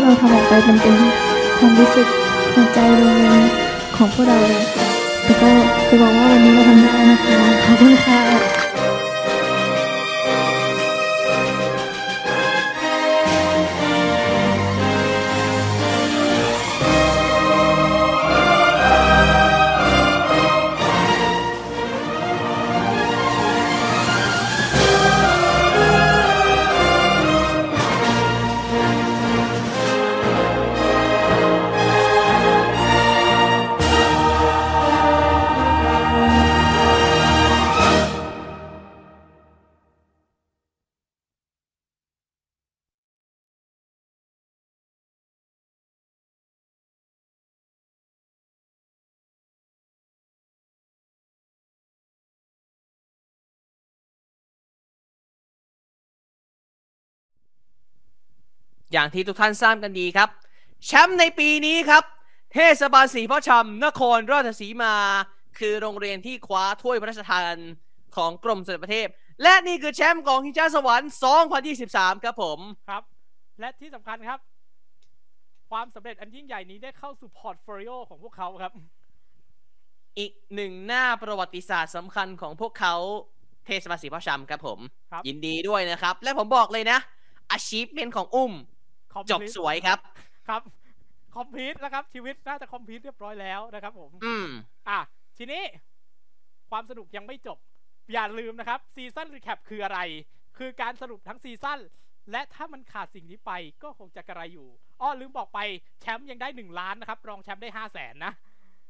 C: เราทำ
E: ออกไปมันเป็นความรู้สึกหัวใจรวมๆของพวกเราเลยแล้วก็จะบอกว่าวันนี้เราทำได้นะคะขอบคุณค่ะ
A: อย่างที่ทุกท่านทราบกันดีครับ แชมป์ในปีนี้ครับ เทศบาลสี่เพาะชำนครราชสีมา คือโรงเรียนที่คว้าถ้วยพระราชทานของกรมสมเด็จพระเทพ และนี่คือแชมป์ของชิงช้าสวรรค์ 2023 ครับผม
B: ครับ และที่สำคัญครับ ความสำเร็จอันยิ่งใหญ่นี้ได้เข้าสู่ portfolio ของพวกเขาครับ
A: อีกหนึ่งหน้าประวัติศาสตร์สำคัญของพวกเขาเทศบาลสี่เพาะชำครับผม
B: ครับ
A: ยินดีด้วยนะครับ และผมบอกเลยนะ อาชีพ main ของอุ้ม
B: Complete
A: จบสวยครับ
B: ครับ complete นะครับ ชีวิตน่าจะ complete เรียบร้อยแล้วนะครับ ผม
A: อืม
B: อะ ทีนี้ ความสนุกยังไม่จบ อย่าลืมนะครับ season recap คืออะไร คือการสรุปทั้งซีซั่นและถ้ามันขาดสิ่งนี้ไปก็คงจะกระไรอยู่อ้อลืมบอกไปแชมป์ยังได้หนึ่งล้านนะครับ รองแชมป์ได้ห้าแสนนะ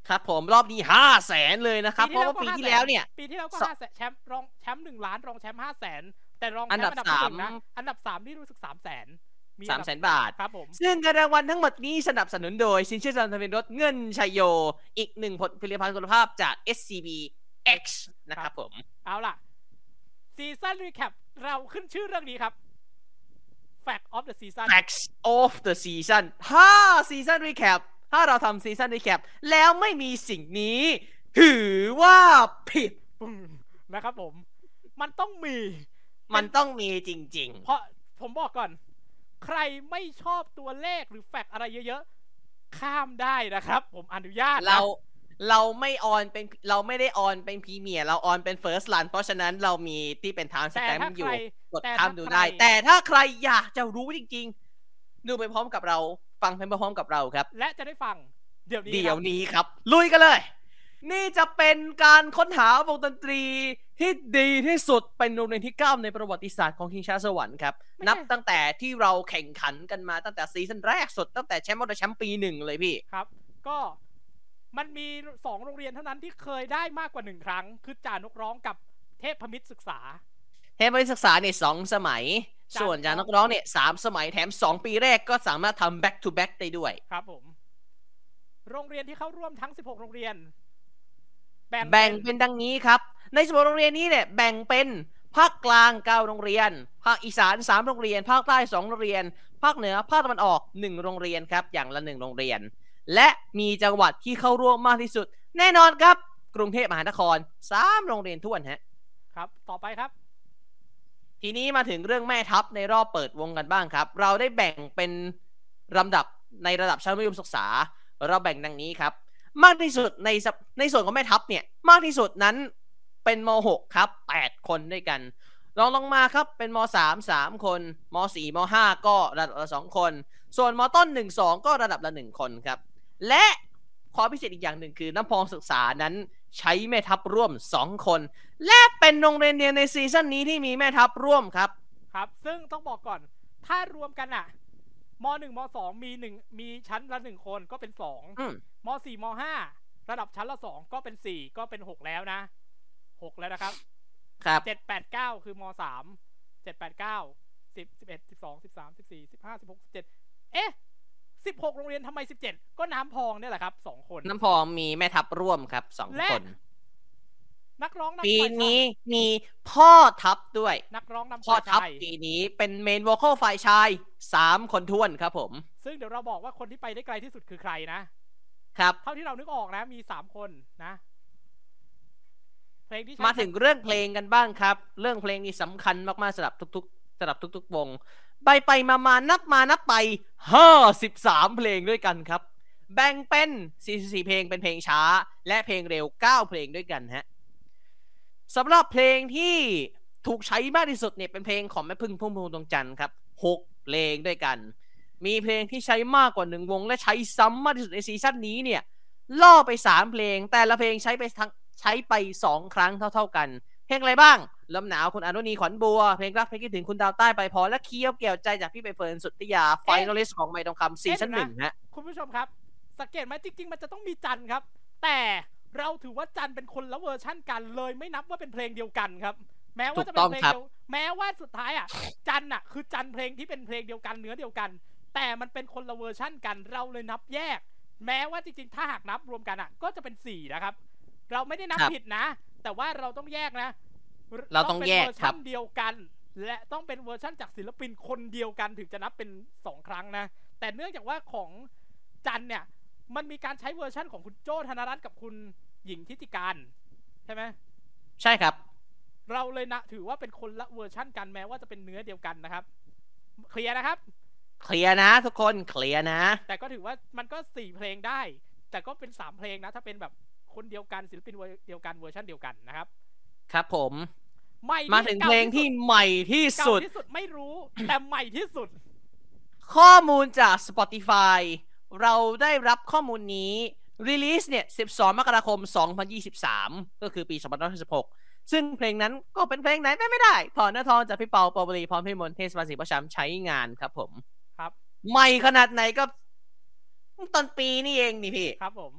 B: ครับ
A: ผมรอบนี้ห้าแสนเลยนะครับ เพราะว่าปีที่แล้วเนี่ย
B: ปีที่แล้วก็
A: ส
B: ห้าแสนแชมป์รองแชมป์หนึ่งล้าน รองแชมป์ห้าแสนแต่รองแช
A: อัน
B: ม
A: ดับ
B: ป์อันดับที่หนึ่ง
A: สาม
B: นะอันดับสามนี่รู้สึกสามแสน
A: สามแสนบาท
B: ครับผม
A: ซึ่งเงินรางวัลทั้งหมดนี้สนับสนุนโดย สินเชื่อจำนำทะเบียนรถเงินไชโย อีกหนึ่งผลผลิตภัณฑ์คุณภาพจาก SCB X นะครับผม
B: เอาล่ะ season recap เราขึ้นชื่อเรื่องนี้ครับ Fact of the Season
A: Facts of the Season ถ้า season recap ถ้าเราทำ season recapแล้วไม่มีสิ่งนี้ ถือว่าผิด
B: ปึ้งนะครับผม มันต้องมี
A: มันต้องมีจริง
B: เพราะผมบอกก่อน ใครไม่ชอบตัวเลขหรือแฟกต์อะไรเยอะๆ ข้ามได้นะครับ ผมอนุญาต
A: ๆ
B: นะ
A: เราเราไม่ออนเป็นเราไม่ได้ออนเป็นพรีเมียร์เราออนเป็น First Run เพราะฉะนั้นเรามีที่เป็น time
B: แต่
A: stamp
B: ถ้า
A: อ
B: ใค
A: ยู่
B: ร
A: กด
B: แต่
A: ข้าม
B: ถ้า
A: ดู
B: ใคร
A: ได้แต่ถ้าใครอยากจะรู้จริงๆ ดูไปพร้อมกับเรา ฟังไปพร้อมกับเราครับ
B: และจะได้ฟังเดี๋ยวนี้
A: เดี๋ยว
B: ครับ
A: นี้ครับ ลุยกันเลย นี่จะเป็นการค้นหาวงดนตรี ที่ดีที่สุดเป็นโรงเรียนที่ 9 ในประวัติศาสตร์ของคิงชาสวรรค์ครับ นับตั้งแต่ที่เราแข่งขันกันมาตั้งแต่ซีซั่นแรกสุดตั้งแต่แชมป์วอเตอร์แชมป์ปีหนึ่งเลยพี่
B: ครับ ก็มันมีสองโรงเรียนเท่านั้นที่เคยได้มากกว่าหนึ่งครั้ง คือจ่านกร้องกับเทพพมิตรศึกษา
A: เทพบริศึกษาเนี่ยสองสมัย
B: จ้ะ
A: ส่วนจานักร้องเนี่ยสามสมัยแถม 2 ปีแรกก็สามารถทำ back to back ได้ด้วย
B: ครับผม โรงเรียนที่เข้าร่วมทั้ง 16 โรงเรียน แบ่ง
A: แบ่งเป็นดังนี้ครับ ในสมโรงเรียนนี้เนี่ยแบ่งเป็นภาคกลาง9โรงเรียน ภาคอีสาน3โรงเรียน ภาคใต้2โรงเรียน ภาคเหนือภาคตะวันออก1โรงเรียนครับ อย่างละ1โรงเรียน และมีจังหวัดที่เข้าร่วมมากที่สุด แน่นอนครับ กรุงเทพมหานคร3โรงเรียนท้วนฮะ
B: ครับ ต่อไปครับ
A: ทีนี้มาถึงเรื่องแม่ทัพในรอบเปิดวงกันบ้างครับ เราได้แบ่งเป็นลำดับในระดับชั้นมัธยมศึกษา เราแบ่งดังนี้ครับ มากที่สุดในสัปในส่วนของแม่ทัพเนี่ย มากที่สุดนั้น เป็นม .6 ครับ 8 คนด้วยกันรองลงมาครับเป็นมสามสามคนมสี่มห้าก็ระดับละสองคน ส่วนมต้นหนึ่งสองก็ระดับละหนึ่งคนครับ และความพิเศษอีกอย่างหนึ่งคือน้ำพองศึกษานั้นใช้แม่ทัพร่วม 2 คน และเป็นโรงเรียนเดียวในซีซั่นนี้ที่มีแม่ทัพร่วมครับ
B: ครับ ซึ่งต้องบอกก่อน ถ้ารวมกันอะมหนึ่งมสองมีหนึ่งมีชั้นละหนึ่งคนก็เป็นสอง
A: อืม
B: มสี่มห้าระดับชั้นละสองก็เป็นสี่ก็เป็นหกแล้วนะ หกแล้วนะครับ
A: ครับ
B: เจ็ดแปดเก้าคือมสามเจ็ดแปดเก้าสิบสิบเอ็ดสิบสองสิบสามสิบสี่สิบห้าสิบหกสิบเจ็ดเอ๊ะสิบหกโรงเรียนทำไมสิบเจ็ดก็น้ำพองเนี่ยแหละครับสองคน
A: น้ำพองมีแม่ทัพร่วมครับสอง
B: และ
A: คน
B: นักร้องนำ
A: ปี
B: ฝ่ายชาย
A: นี้มีพ่อทัพด้วย
B: นักร้องนำ
A: พ่อ
B: ฝ่าย
A: ทัพ
B: ชาย
A: ปีนี้เป็นเมนวอลคอลฝ่ายชายสามคนท้วนครับผม
B: ซึ่งเดี๋ยวเราบอกว่าคนที่ไปได้ไกลที่สุดคือใครนะ
A: ครับ
B: เท่าที่เรานึกออกนะ มีสามคนนะ เพลงที่
A: มาถึงเรื่องเพลงกันบ้างครับ เรื่องเพลงนี้สำคัญมากๆสำหรับทุกๆสำหรับทุก ๆ วง ไปไปมามานับมานับไปห้าสิบสามเพลงด้วยกันครับ แบ่งเป็น44เพลงเป็นเพลงช้า และเพลงเร็ว 9 เพลงด้วยกันฮะสำหรับเพลงที่ถูกใช้มากที่สุดเนี่ยเป็นเพลงของแม่พึ่งพุ่มพวงดวงจันทร์ครับ6เพลงด้วยกัน มีเพลงที่ใช้มากกว่าหนึ่งวง และใช้ซ้ำมากที่สุดในซีซั่นนี้เนี่ยล่อไป 3 เพลง แต่ละเพลงใช้ไปทั้ง ใช้ไป 2 ครั้งเท่า ๆกัน เพลงอะไรบ้างลมหนาวคุณอนุนีขวัญบัว เพลงรักเพลงคิดถึงคุณดาวใต้ไปพอ และเคี้ยวเกี่ยวใจจากพี่ใบเฟิร์นสุทธิยา finalist ของไมค์ทองคำซีซั่นหนึ่งฮะ
B: คุณผู้ชมครับ สังเกตไหมจริง ๆ มันจะต้องมีจันทร์ครับ แต่เราถือว่าจันทร์เป็นคนละเวอร์ชั่นกันเลยไม่นับว่าเป็นเพลงเดียวกันครับ แม้ว่าจะเป็นเพลง
A: ถูกต้องครับ
B: เดียวแม้ว่าสุดท้ายอะ จันทร์อะ คือจันทร์เพลงที่เป็นเพลงเดียวกันเนื้อเดียวกัน แต่มันเป็นคนละเวอร์ชั่นกันเราเลยนับแยก แม้ว่าจริงๆ ถ้าหากนับรวมกันอะ ก็จะเป็นสี่นะครับ เราไม่ได้นับ
A: ครับ
B: ผิดนะ แต่ว่าเราต้องแยกนะ
A: เราต้องแยก
B: เป็นเวอร์
A: ครั
B: ชั
A: บ
B: นเดียวกัน และต้องเป็นเวอร์ชั่นจากศิลปินคนเดียวกันถึงจะนับเป็นสองครั้งนะ แต่เนื่องจากว่าของจันทร์เนี่ย มันมีการใช้เวอร์ชั่นของคุณโจ้ธนรัตน์กับคุณหญิงธิติกานต์ ใช่ไหม
A: ใช่ครับ
B: เราเลยนะถือว่าเป็นคนละเวอร์ชั่นกันแม้ว่าจะเป็นเนื้อเดียวกันนะครับ เคลียร์นะครับ
A: เคลียร์นะ ทุกคนเคลียร์นะ
B: แต่ก็ถือว่ามันก็สี่เพลงได้ แต่ก็เป็นสามเพลงนะ ถ้าเป็นแบบ คนเดียวกันศิลปินเดียวกันเวอร์ชันเดียวกันนะครับ
A: ครับผม
B: ใหม่ที่
A: มาถึงเพลงที่ใหม่ที่
B: เก่า
A: สุด
B: ที่สุดไม่รู้ แต่ใหม่ที่สุด
A: ข้อมูลจาก Spotify เราได้รับข้อมูลนี้ Release เนี่ย 12 มกราคม 2023 ก็คือปี 2566 ซึ่งเพลงนั้นก็เป็นเพลงไหนไปไม่ได้ ถอนเนื้อทองจากพี่เปาปาวลีพร้อมพี่มนต์เทศบาลศรีประชามใช้งานครับผม
B: ครับ
A: ใหม่ขนาดไหนก็ตอนปีนี่เองนี่พี่
B: ครับผม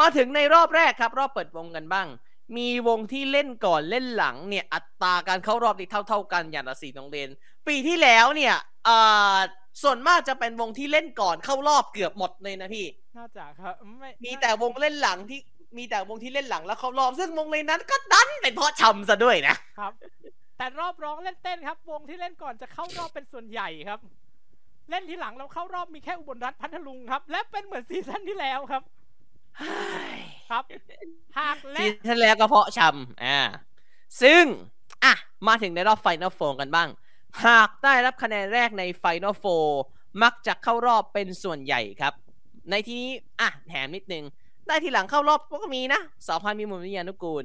A: มาถึงในรอบแรกครับ รอบเปิดวงกันบ้าง มีวงที่เล่นก่อนเล่นหลังเนี่ยอัตราการเข้ารอบนี่เท่า ๆ กันอย่างละสี่โรงเรียนปีที่แล้วเนี่ยอ่าส่วนมากจะเป็นวงที่เล่นก่อนเข้ารอบเกือบหมดเลยนะพี่
B: น่าจะครับไม่
A: มีแต่วงเล่นหลังที่มีแต่วงที่เล่นหลังแล้วเข้ารอบซึ่งวงในนั้นก็ดันเป็นเพราะชำซะด้วยนะ
B: ครับ แต่รอบร้องเล่นเต้นครับ วงที่เล่นก่อนจะเข้ารอบเป็นส่วนใหญ่ครับ เล่นทีหลังเราเข้ารอบมีแค่อุบลรัฐพัทลุงครับ และเป็นเหมือนซีซั่นที่แล้วครับ ครับหากและ
A: ซีซั่นแล้วก็เพาะชำอ่าซึ่ง อะ มาถึงในรอบ Final Four กันบ้าง หากได้รับคะแนนแรกใน Final Four มักจะเข้ารอบเป็นส่วนใหญ่ครับ ในที่นี้ อะแถมนิดนึง ได้ทีหลังเข้ารอบก็มีนะสองพันมีมุมวิญญานุกูล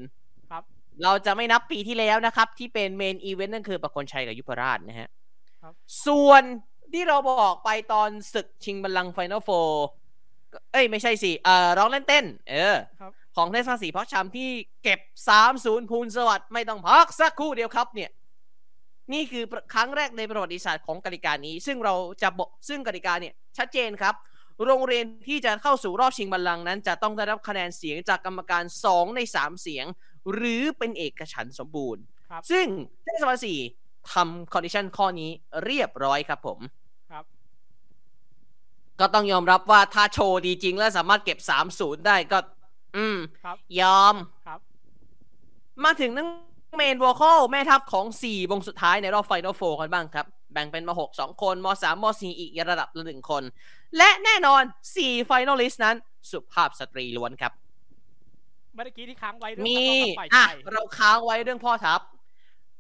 B: ครับ
A: เราจะไม่นับปีที่แล้วนะครับ ที่เป็น main event นั่นคือประโคนชัยกับยุพราชนะฮะ
B: ครับ
A: ส่วนที่เราบอกไปตอนศึกชิงบัลลังก์ Final Four เอ้ยไม่ใช่สิเอ่อร้องเล่นเต้น เออ
B: ครับ
A: ของเทศบาลสี่เพาะชำที่เก็บ3-0พูนสวัสดิ์ไม่ต้องพักสักครู่เดียวครับเนี่ย นี่คือครั้งแรกในประวัติศาสตร์ของกติกานี้ ซึ่งเราจะบอกซึ่งกติกาเนี่ย ชัดเจนครับ โรงเรียนที่จะเข้าสู่รอบชิงบัลลังก์นั้น จะต้องได้รับคะแนนเสียงจากกรรมการ 2 ใน 3 เสียง หรือเป็นเอกฉันท์สมบูรณ์
B: ครับ
A: ซึ่งเทศบาลสี่ทำ condition ข้อนี้เรียบร้อยครับผม
B: ครับ
A: ก็ต้องยอมรับว่าถ้าโชว์ดีจริงและสามารถเก็บ3-0ได้ก็ อืม
B: ครับ
A: ยอม
B: ครับ
A: มาถึงนัง main vocal แม่ทัพของ 4 วงสุดท้ายในรอบ Final Four กันบ้างครับ แบ่งเป็นมา6 2 คนม3ม4อีกระดับละหนึ่งคน และแน่นอน 4 finalist นั้น สุภาพสตรีล้วนครับ
B: เมื่อกี้ที่ค้างไว้เรื่อง
A: มี
B: นักร้องกับฝ่าย
A: อะ
B: ชาย
A: เราค้างไว้เรื่องพ่อทัพ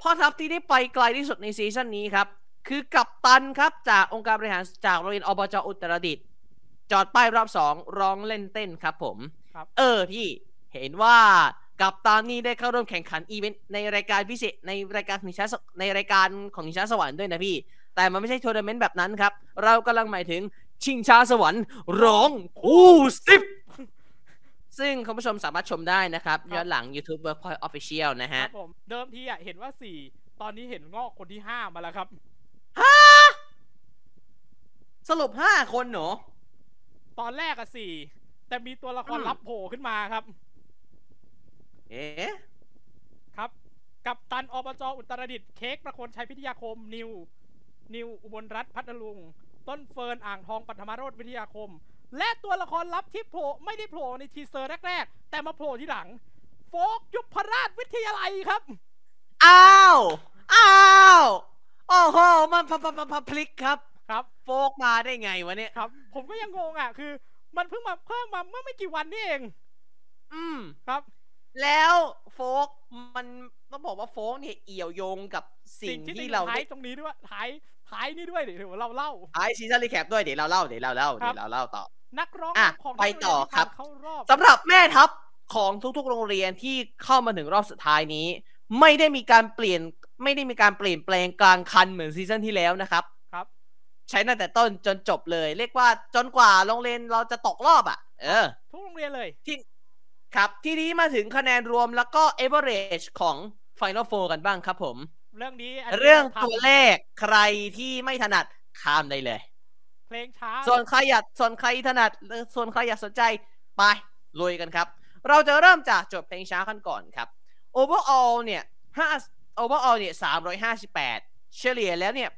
A: พ่อทัพที่ได้ไปไกลที่สุดในซีซั่นนี้ครับ คือกัปตันครับจากองค์การบริหารจากโรงเรียนอบจอุตรดิตถ์จอดป้ายรอบสองร้องเล่นเต้นครับผม
B: ครับ
A: เออพี่เห็นว่ากัปตันเนี่ยได้เข้าร่วมแข่งขันอีเวนต์ในรายการพิเศษในรายการของนิชาสในรายการของนิชาสวรรค์ด้วยนะพี่ แต่มันไม่ใช่ทัวร์นาเมนต์แบบนั้นครับ เรากำลังหมายถึงชิงช้าสวรรค์ร้องคู่สิบซึ่งคุณผู้ชมสามารถชมได้นะครับย้อนหลัง YouTube Workpoint Official นะ
B: ค
A: ฮะ
B: รับผมเดิมทีอะเห็นว่าสี่ตอนนี้เห็นงอกคนที่ห้ามาแล้วครับ
A: สรุปห้าคนเหรอ
B: ตอนแรกอะสี่แต่มีตัวละคร
A: อืม
B: ลับโผล่ขึ้นมาครับ
A: เอ๊ะ
B: ครับ กัปตันอบจอุตรดิตถ์เค้กประโคนชัยพิทยาคม นิว นิวอุบลรัฐพัทลุง ต้นเฟิร์นอ่างทองปัทมาโรธวิทยาคม และตัวละครลับที่โผล่ไม่ได้โผล่ใน teaser แรกๆแต่มาโผล่ที่หลัง โฟกยุพราชวิทยาลัยครับ
A: อ้าว อ้าว โอ้โห มันพะพะพะพะพลิกครับ
B: ครับ
A: โฟกมาได้ไงวะเนี่ย
B: ครับ ผมก็ยังงงอะ คือ มันเพิ่งมาเพิ่มมาเมื่อไม่กี่วันนี่เอง
A: อืม
B: ครับ
A: แล้วโฟกมันต้องบอกว่าโฟกเนี่ยเอี่ยวโยงกับสิ่ง
B: ที่
A: ที่
B: ติด
A: เรา
B: ท้า
A: ได้
B: ยตรงนี้ด้วยท้ายท้ายนี่ด้วยเดี๋ยวเราเล่า
A: ไอซีซันรีแคปด้วยเดี๋ยวเราเล่าเดี๋ยวเราเล่า
B: ครั
A: เดี๋
B: บ
A: ยวเราเล่าต่อ
B: นักร้อง
A: อะ
B: ของ
A: ไปต่อครับ
B: เข้ารอบ
A: สำหรับแม่ทัพของทุกๆ โรงเรียนที่เข้ามาถึงรอบสุดท้ายนี้ ไม่ได้มีการเปลี่ยนไม่ได้มีการเปลี่ยนแปลงกลางคันเหมือนซีซั่นที่แล้วนะครับ
B: ครับ
A: ใช้ตั้งแต่ต้นจนจบเลย เรียกว่าจนกว่าโรงเรียนเราจะตกรอบอะ เออ
B: ทุกโรงเรียนเลย
A: ที่ครับ ทีนี้มาถึงคะแนนรวมแล้วก็ average ของ Final Four กันบ้างครับผม
B: เรื่องนี้นนี้
A: เรื่อง
B: ทำ
A: ตัวเลขใครที่ไม่ถนัดข้ามได้เลย
B: เพลงช้า
A: ส่วนใครอยากส่วนใครถนัดหรือส่วนใครอยากสนใจไปลุยกันครับ เราจะเริ่มจากโจทย์เพลงช้ากันก่อนครับ overall เนี่ย5 overall เนี่ย358 เฉลี่ยแล้วเนี่ย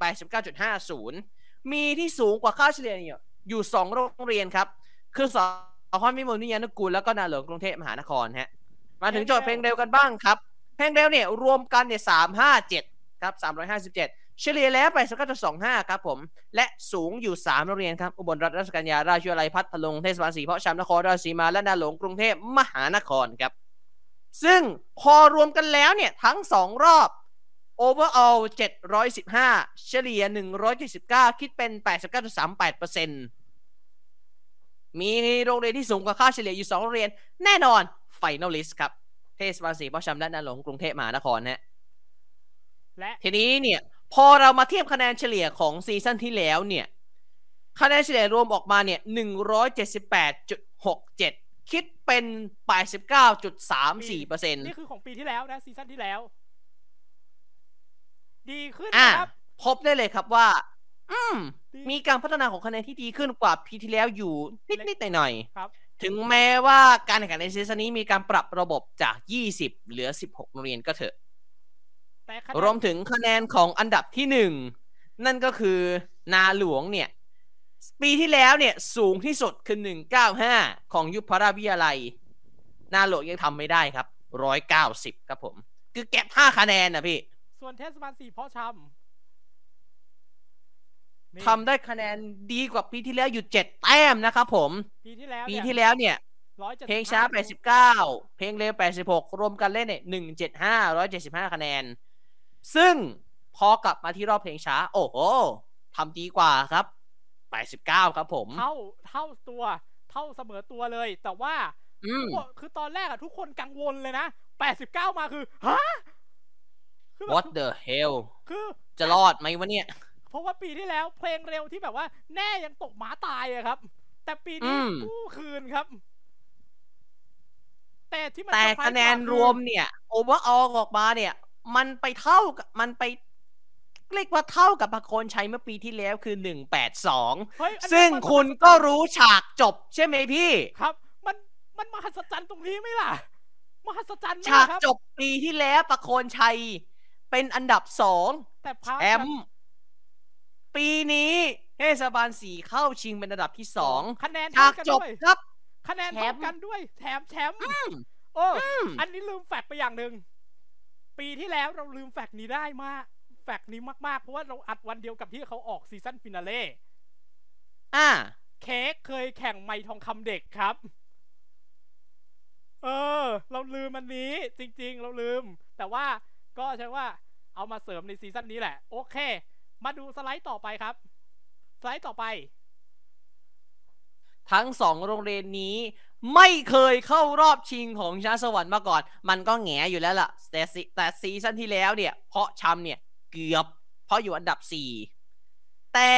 A: 89.50 มีที่สูงกว่าค่าเฉลี่ยเนี่ยอยู่2โรงเรียนครับ คือสอคอนมิมลนิยานุกูลแล้วก็นาหลวงกรุงเทพมหานครฮะมาถึงโจทย์เพลงเร็วกันบ้างครับ เพลงเร็วเนี่ยรวมกันเนี่ย357ครับ357เจ็ดเฉลี่ยแล้วไป19.25ครับผม และสูงอยู่3โรงเรียนครับ อุบลรัฐราชกัญญาราชวิทยาลัยพัทลุงเทศบาลสีเพาะชามนครราชสีมาและนาหลวงกรุงเทพมหานครครับ ซึ่งพอรวมกันแล้วเนี่ยทั้ง2รอบ overall 715 เฉลี่ย 179 คิดเป็น 89.38%มีโรงเรียนที่สูงกว่าค่าเฉลี่ยอยู่ 2 โรงเรียน แน่นอน finalist ครับ เทศบาลสีเพาะชามและนาหลวงกรุงเทพมหานครนะ
B: และ
A: ทีนี้เนี่ย พอเรามาเทียบคะแนนเฉลี่ยของซีซั่นที่แล้วเนี่ย คะแนนเฉลี่ยรวมออกมาเนี่ย 178.67 คิดเป็น 89.34เปอร์เซ็นต์
B: นี่คือของปีที่แล้วนะซีซั่นที่แล้ว ดีขึ้น
A: อะ
B: นะครับ
A: พบได้เลยครับว่า อืม
B: ดี
A: มีการพัฒนาของคะแนนที่ดีขึ้นกว่าปีที่แล้วอยู่นิดๆหน่อย
B: ครับ
A: ๆถึงแม้ว่าการแข่งขันในซีซั่นนี้มีการปรับระบบจาก 20 เหลือ 16โรงเรียนก็เถอะ
B: แต่คะแนน
A: รวมถึงคะแนนของอันดับที่หนึ่งนั่นก็คือนาหลวงเนี่ย ปีที่แล้วเนี่ยสูงที่สุดคือ 195 ของยุพราชวิทยาลัย นาหลวงยังทำไม่ได้ครับ 190 ครับผม คือเก็บ5คะแนนนะพี่
B: ส่วนเทศบาลสี่เพาะชำนี่
A: ทำได้คะแนนดีกว่าปีที่แล้วอยู่7แต้มนะครับผม
B: ปีที่แล้ว
A: ปี
B: เนี่ย
A: ที่แล้วเนี่ย
B: ร้อยจ็ด
A: เพลง
B: สิบ
A: ช้า
B: ห้
A: 89 เพลงเร็ว 86 รวมกันเล่นเนี่ย175 175 คะแนน ซึ่งพอกลับมาที่รอบเพลงช้า โอ้โหทำดีกว่าครับ 89 ครับผม
B: เท่าเท่าตัว เท่าเสมอตัวเลย แต่ว่า
A: อืม
B: ทุกคนคือตอนแรกอะทุกคนกังวลเลยนะ 89 มาคือ ฮะคือแบบ
A: What the hell
B: คือ
A: จะรอดไหมวะเนี่ย
B: เพราะว่าปีที่แล้วเพลงเร็วที่แบบว่า แน่ยังตกหมาตายอะครับ แต่ปีนี้
A: อืม
B: กู้คืนครับ แต่ที่มัน
A: แต่
B: เซอร์ไพรส์
A: คะแนน
B: กว่า
A: รวมเนี่ย overall ออกมาเนี่ย มันไปเท่ากับมันไปเรียกว่าเท่ากับประโคนชัยเมื่อปีที่แล้วคือ 182
B: เฮ้ยอันนั้น
A: ซึ่ง
B: มัน
A: คุณก็รู้ฉากจบใช่ไหมพี่
B: ครับ มันมันมหัศจรรย์ตรงนี้ไหมล่ะ มหัศจรรย์ไหม
A: ฉาก
B: ครับ
A: จบปีที่แล้วประโคนชัย เป็นอันดับสอง
B: แต่พา
A: แชมป์ปีนี้เทศบาลสี่เข้าชิงเป็นอันดับที่สอง
B: คะแนน
A: ฉา
B: เท่ากกัน
A: จบ
B: ด้วย
A: ครับ
B: คะแนน
A: แช
B: เท่าม
A: ป์
B: กันด้วย แถมแชมป์
A: อืม
B: โอ้
A: อืม
B: อันนี้ลืม fact ไปอย่างหนึ่งปีที่แล้วเราลืม fact นี้ได้มาก fact นี้มากๆ เพราะว่าเราอัดวันเดียวกับที่เขาออก season finale
A: อ่า
B: เค้กเคยแข่งไมค์ทองคำเด็กครับ เออ เราลืมอันนี้จริง ๆ เราลืม แต่ว่า ก็ใช่ว่าเอามาเสริมในซีซั่นนี้แหละ โอเค มาดูสไลด์ต่อไปครับ สไลด์ต่อไป
A: ทั้งสองโรงเรียนนี้ไม่เคยเข้ารอบชิงของชิงช้าสวรรค์มาก่อน มันก็แงอยู่แล้วล่ะ แต่แต่ซีซั่นที่แล้วเนี่ย เพาะชำเนี่ยเกือบ เพราะอยู่อันดับ 4 แต่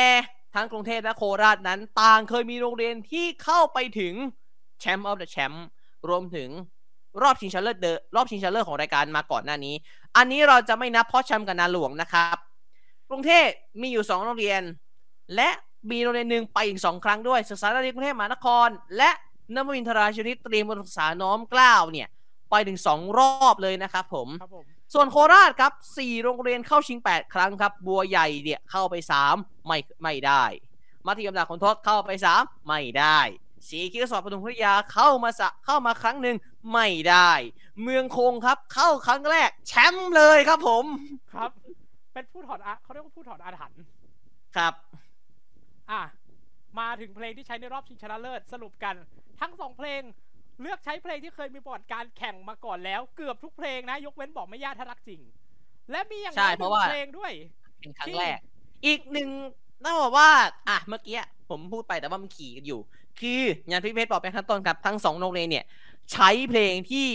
A: ทั้งกรุงเทพและโคราชนั้น ต่างเคยมีโรงเรียนที่เข้าไปถึง champ of the champ รวมถึงรอบชิงชนะเลิศเดอะรอบชิงชนะเลิศของรายการมาก่อนหน้านี้ อันนี้เราจะไม่นับเพราะแชมป์กับนาหลวงนะครับ กรุงเทพมีอยู่ 2 โรงเรียน และมีโรงเรียนหนึ่งไปอีก 2 ครั้งด้วยศึกษาธิการกรุงเทพมหานคร และนวมินทราชนิตเตรียมอุดมศึกษาน้อมเกล้าวเนี่ยไปถึง 2 รอบเลยนะครับผม
B: ครับผม
A: ส่วนโคราชครับ 4 โรงเรียนเข้าชิง 8 ครั้งครับ บัวใหญ่เนี่ยเข้าไป 3 ไม่ไม่ได้ มัธยมดาคนทศเข้าไป 3 ไม่ได้ สีคิ้วสอบปทุมพิทยาเข้ามาสะเข้ามาครั้งหนึ่ง ไม่ได้ เมืองคงครับ เข้าครั้งแรก แชมป์เลยครับผม
B: ครับ เป็นผู้ถอดอาเขาเรียกว่าผู้ถอดอาถรรพ์
A: ครับ
B: อะ มาถึงเพลงที่ใช้ในรอบชิงชนะเลิศสรุปกัน ทั้งสองเพลงเลือกใช้เพลงที่เคยมีประวัติการแข่งมาก่อนแล้ว เกือบทุกเพลงนะ ยกเว้นบอกไม่ยากถ้ารักจริง และมีอย่าง
A: ใช่
B: น้อยห
A: เพ
B: นึ่
A: ราะ
B: ง
A: ว่า
B: เพลงด้วย
A: เป็นครั้งแรก อีกหนึ่งต้องบอกว่า อะ เมื่อกี้ผมพูดไปแต่ว่ามันขี่กันอยู่ คืออย่างที่เพชรบอกไปข้างต้นครับ ทั้งสองโรงเรียนเนี่ย ใช้เพลงที่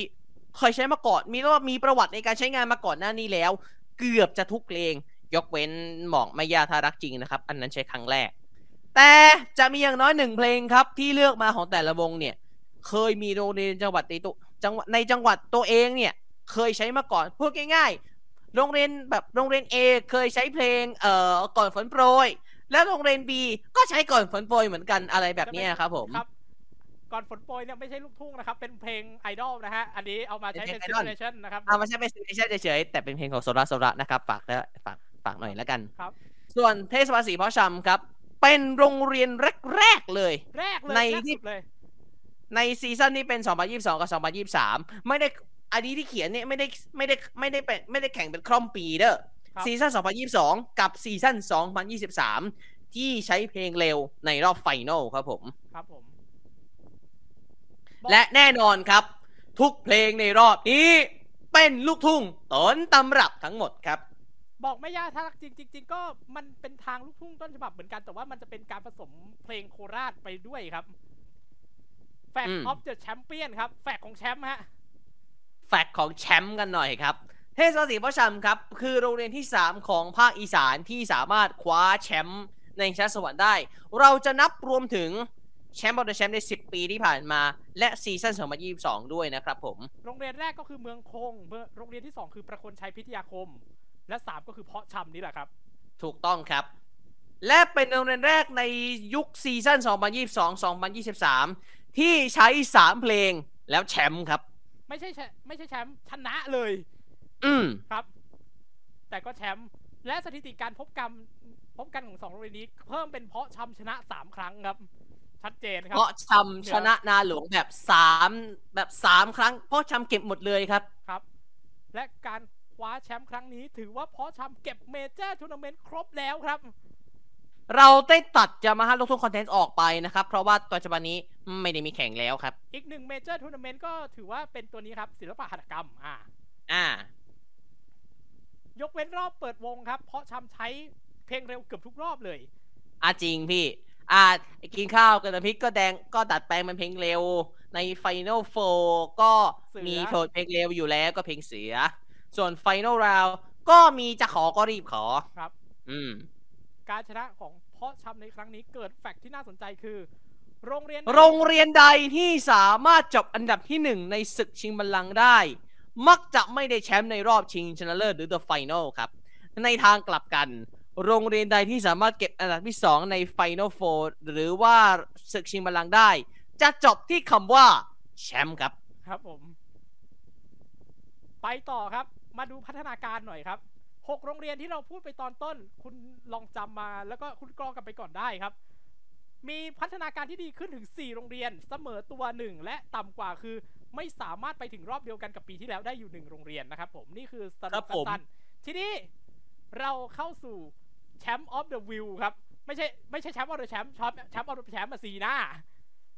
A: เคยใช้มาก่อน มีว่ามีประวัติในการใช้งานมาก่อนหน้านี้แล้ว เกือบจะทุกเพลง ยกเว้นหมอกไม่ยาทารักจริงนะครับ อันนั้นใช้ครั้งแรก แต่จะมีอย่างน้อยหนึ่งเพลงครับ ที่เลือกมาของแต่ละวงเนี่ย เคยมีโรงเรียนจังหวัดในตัวจังหวัดในจังหวัดตัวเองเนี่ยเคยใช้มาก่อนพูดง่ายๆ โรงเรียนแบบโรงเรียน A เคยใช้เพลงเอ่อก่อนฝนโปรย แล้วโรงเรียน B ก็ใช้ก่อนฝนโปรยเหมือนกันอะไรแบบนี้ครับผม
B: ครับ ก่อนฝนโปรยเนี่ยไม่ใช่ลูกทุ่งนะครับ เป็นเพลงไอดอลนะฮะ อันนี้เอามาใช้เป็น
A: เป็นเพลง
B: simulation นะครับ
A: เอามาใช้เป็นซีรีส์เฉยๆแต่เป็นเพลงของโซระโซระนะครับฝากแล้วฝากฝากหน่อยแล้วกัน
B: ครับ
A: ส่วนเทศบาลสี่เพาะชำครับ เป็นโรงเรียนแรกๆเลย
B: แรกเลย
A: ใน
B: แรก
A: ที่
B: สุดเลย
A: ในซีซั่นนี้เป็น 2022 กับ 2023 ไม่ได้อันนี้ที่เขียนเนี่ยไม่ได้ไม่ได้ไม่ได้เป็นไม่ได้แข่งเป็นคร่อมปีเด้อ
B: ครับ
A: ซีซั่น2022 กับซีซั่น2023 ที่ใช้เพลงเร็วในรอบไฟนอลครับผม
B: ครับผม
A: และแน่นอนครับ ทุกเพลงในรอบนี้ เป็นลูกทุ่งต้นตำรับทั้งหมดครับ
B: บอกไม่ยากถ้ารักจริงจริงๆก็มันเป็นทางลูกทุ่งต้นฉบับเหมือนกันแต่ว่ามันจะเป็นการผสมเพลงโคราชไปด้วยครับ fact
A: อืม
B: of the champion ครับ fact ของแชมป์ฮะ
A: fact ของแชมป์กันหน่อยครับเทศบาลศรีประชำครับ คือโรงเรียนที่ 3 ของภาคอีสานที่สามารถคว้าแชมป์ในชาติสวรรค์ได้ เราจะนับรวมถึง แชมป์บอลแชมป์ใน 10 ปีที่ผ่านมา และซีซั่น2022 ด้วยนะครับผม
B: โรงเรียนแรกก็คือเมืองคงเมืองโรงเรียนที่ 2 คือประคนชัยพิทยาคม และ 3 ก็คือเพาะชำนี่แหละครับ
A: ถูกต้องครับ และเป็นโรงเรียนแรกในยุคซีซั่น2022-2023 ที่ใช้ 3 เพลงแล้วแชมป์ครับ
B: ไม่ใช่แชไม่ใช่แชมป์ชนะเลย
A: อืม
B: ครับ แต่ก็แชมป์และสถิติการพบกันพบกันของสองโรงเรียนนี้ เพิ่มเป็นเพาะชำชนะ 3 ครั้งครับ ชัดเจนครับ
A: เพาะชำชนะนาหลวงแบบสามแบบสามครั้ง เพาะชำเก็บหมดเลยครับ
B: ครับ และการคว้าแชมป์ครั้งนี้ ถือว่าเพาะชำเก็บ major tournament ครบแล้วครับ
A: เราได้ตัดยามาฮ่าลูกทุ่ง contest ออกไปนะครับ เพราะว่าปัจจุบันนี้ไม่ได้มีแข่งแล้วครับ
B: อีกหนึ่ง major tournament ก็ถือว่าเป็นตัวนี้ครับ ศิลปะหัตถกรรมอ่า
A: อ่า
B: ยกเว้นรอบเปิดวงครับ เพาะชำใช้เพลงเร็วเกือบทุกรอบเลย
A: อะจริงพี่ อ่ากินข้าวกับน้ำพริกก็แดงก็ดัดแปลงเป็นเพลงเร็ว ใน Final Four ก็
B: เสือ
A: มีโทษเพลงเร็วอยู่แล้วก็เพลงเสือส่วน Final Round ก็มีจะขอก็รีบขอ
B: ครับ
A: อืม
B: การชนะของเพาะชำในครั้งนี้เกิดแฟกต์ที่น่าสนใจคือ โรงเรียน
A: โรงเรียนใดที่สามารถจบอันดับที่หนึ่งในศึกชิงบัลลังก์ได้ มักจะไม่ได้แชมป์ในรอบชิงชนะเลิศหรือ The Final ครับ ในทางกลับกัน โรงเรียนใดที่สามารถเก็บอันดับที่ 2 ใน Final Four หรือว่าศึกชิงบัลลังก์ได้ จะจบที่คำว่า แชมป์ครับ
B: ครับผม ไปต่อครับ มาดูพัฒนาการหน่อยครับหกโรงเรียนที่เราพูดไปตอนต้น คุณลองจำมา แล้วก็คุณกรองกลับไปก่อนได้ครับ มีพัฒนาการที่ดีขึ้นถึง 4 โรงเรียน เสมอตัวหนึ่งและต่ำกว่าคือ ไม่สามารถไปถึงรอบเดียวกันกับปีที่แล้วได้อยู่หนึ่งโรงเรียนนะครับ ผมนี่คือส
A: รุ
B: ปครั
A: บผม
B: สั้นๆทีนี้ เราเข้าสู่ Champ of the views ครับ ไม่ใช่ไม่ใช่ Champ of the Champ Champ of the Champ มาซีหน้า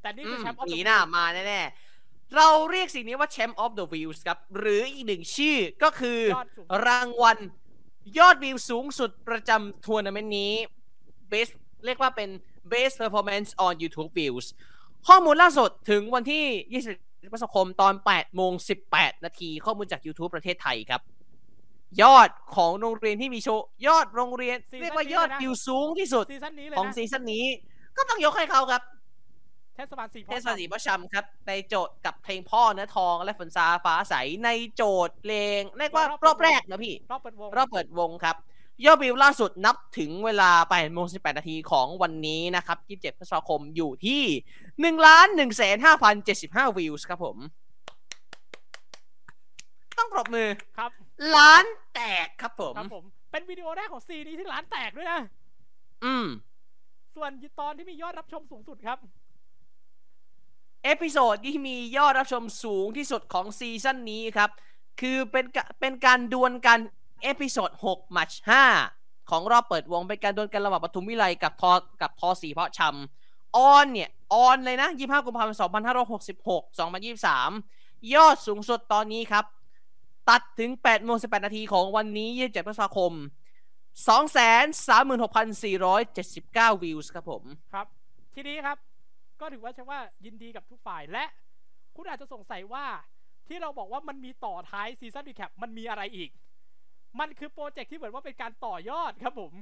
B: แต่นี่คือ Champ of the ปี
A: หน้ามาแน่ๆ เราเรียกสิ่งนี้ว่าแชมป์ of the views ครับ หรืออีกหนึ่งชื่อก็คือ
B: ยอดสูง
A: รางวัลยอดวิวสูงสุดประจำทัวร์นาเมนต์นี้ best เรียกว่าเป็น best performance on YouTube views ข้อมูลล่าสุดถึงวันที่ 20พฤษภาคมตอน 8 โมง 18 นาที ข้อมูลจาก YouTube ประเทศไทยครับ ยอดของโรงเรียนที่มีโชว์ ยอดโรงเรียน
B: ซีซั่น
A: เรียกว่ายอด
B: นี้เลยนะ
A: วิวสูงที่สุด
B: ซีซั่นนี้เลย
A: ของ
B: นะ
A: ซีซั่นนี้ ก็ต้องยกให้เขาครับ
B: เทศบาลสี่
A: เทศบาลศรีประชัมครับ ในโจทย์กับเพลงพ่อเนื้อทองและฝนซาฟ้าใสในโจทย์เพลงเรียกว่ารอบแรกนะพี่
B: รอบเปิดวง
A: รอบเปิดวงครับ ยอดวิวล่าสุดนับถึงเวลา8โมง18 นาทีของวันนี้นะครับ 27 พฤษภาคมอยู่ที่1ล้าน1แสน5,075 วิวส์ครับผม ต้องปรบมือ
B: ครับ
A: ล้านแตกครับผม
B: ครับผม เป็นวิดีโอแรกของซีนี้ที่ร้านแตกด้วยนะ
A: อืม
B: ส่วนตอนที่มียอดรับชมสูงสุดครับ
A: เอพิโซดที่มียอดรับชมสูงที่สุดของซีซั่นนี้ครับ คือเป็นกะเป็นการดวลกันเอพิโซด6มัช5ของรอบเปิดวงเป็นการดวลกันระหว่างปทุมวิไลกับทอกับทอสีเพาะชำออนเนี่ย ออนเลยนะ 25กุมภาพันธ์2566 2023 ยอดสูงสุดตอนนี้ครับ ตัดถึง8โมง18 นาทีของวันนี้27พฤษภาคม 236,479 views ครับผม
B: ครับ ทีนี้ครับ ก็ถือว่าใช่ว่ายินดีกับทุกฝ่ายและ คุณอาจจะสงสัยว่าที่เราบอกว่ามันมีต่อท้าย season recap มันมีอะไรอีก มันคือโปรเจกต์ที่เหมือนว่าเป็นการต่อยอดครับผม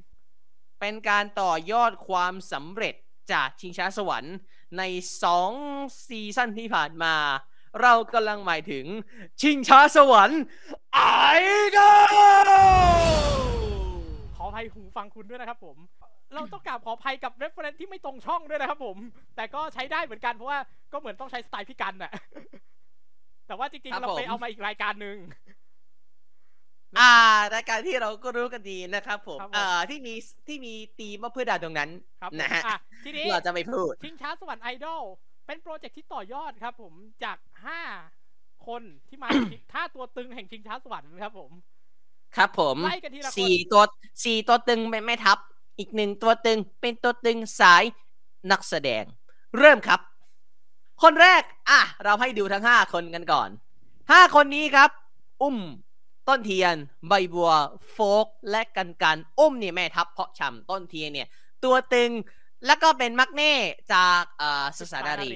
A: เป็นการต่อยอดความสำเร็จจากชิงช้าสวรรค์ใน 2 ซีซั่นที่ผ่านมา เรากำลังหมายถึงชิงช้าสวรรค์ไอดอล
B: ขออภัยหูฟังคุณด้วยนะครับผม เราต้องกราบขออภัยกับ reference ที่ไม่ตรงช่องด้วยนะครับผม แต่ก็ใช้ได้เหมือนกันเพราะว่าก็เหมือนต้องใช้สไตล์พี่กันน่ะ แต่ว่าจริง
A: ครั
B: ๆ
A: บ
B: เราไป
A: ผม
B: เอามาอีกรายการหนึ่ง
A: อ่ารายการที่เราก็รู้กันดีนะครับผม
B: ครับผม
A: อ่าที่มีที่มีตีมว่าเพื่อดาวตรงนั้น
B: ครับผม
A: นะฮะ
B: อะทีนี้
A: เราจะไม่พูด
B: ชิงช้าสวรรค์ไอดอล เป็นโปรเจกต์ที่ต่อยอดครับ ผมจาก5คนที่มาห้าตัวตึงแห่งชิงช้าสวรรค์ครับผม
A: ครับผม
B: ไล่กันทีละคน
A: สี่ตัวสี่ตัวตึงเป็นแม่ทัพอีกหนึ่งตัวตึงเป็นตัวตึงสายนักแสดง เริ่มครับ คนแรก อะ เราให้ดูทั้งห้าคนกันก่อนห้าคนนี้ครับ อุ้ม ต้นเทียน ใบบัว โฟก และกันกัน อุ้มเนี่ยแม่ทัพเพาะชำต้นเทียนเนี่ย ตัวตึง แล้วก็เป็นมักเน่จากเอ่อสุสานารี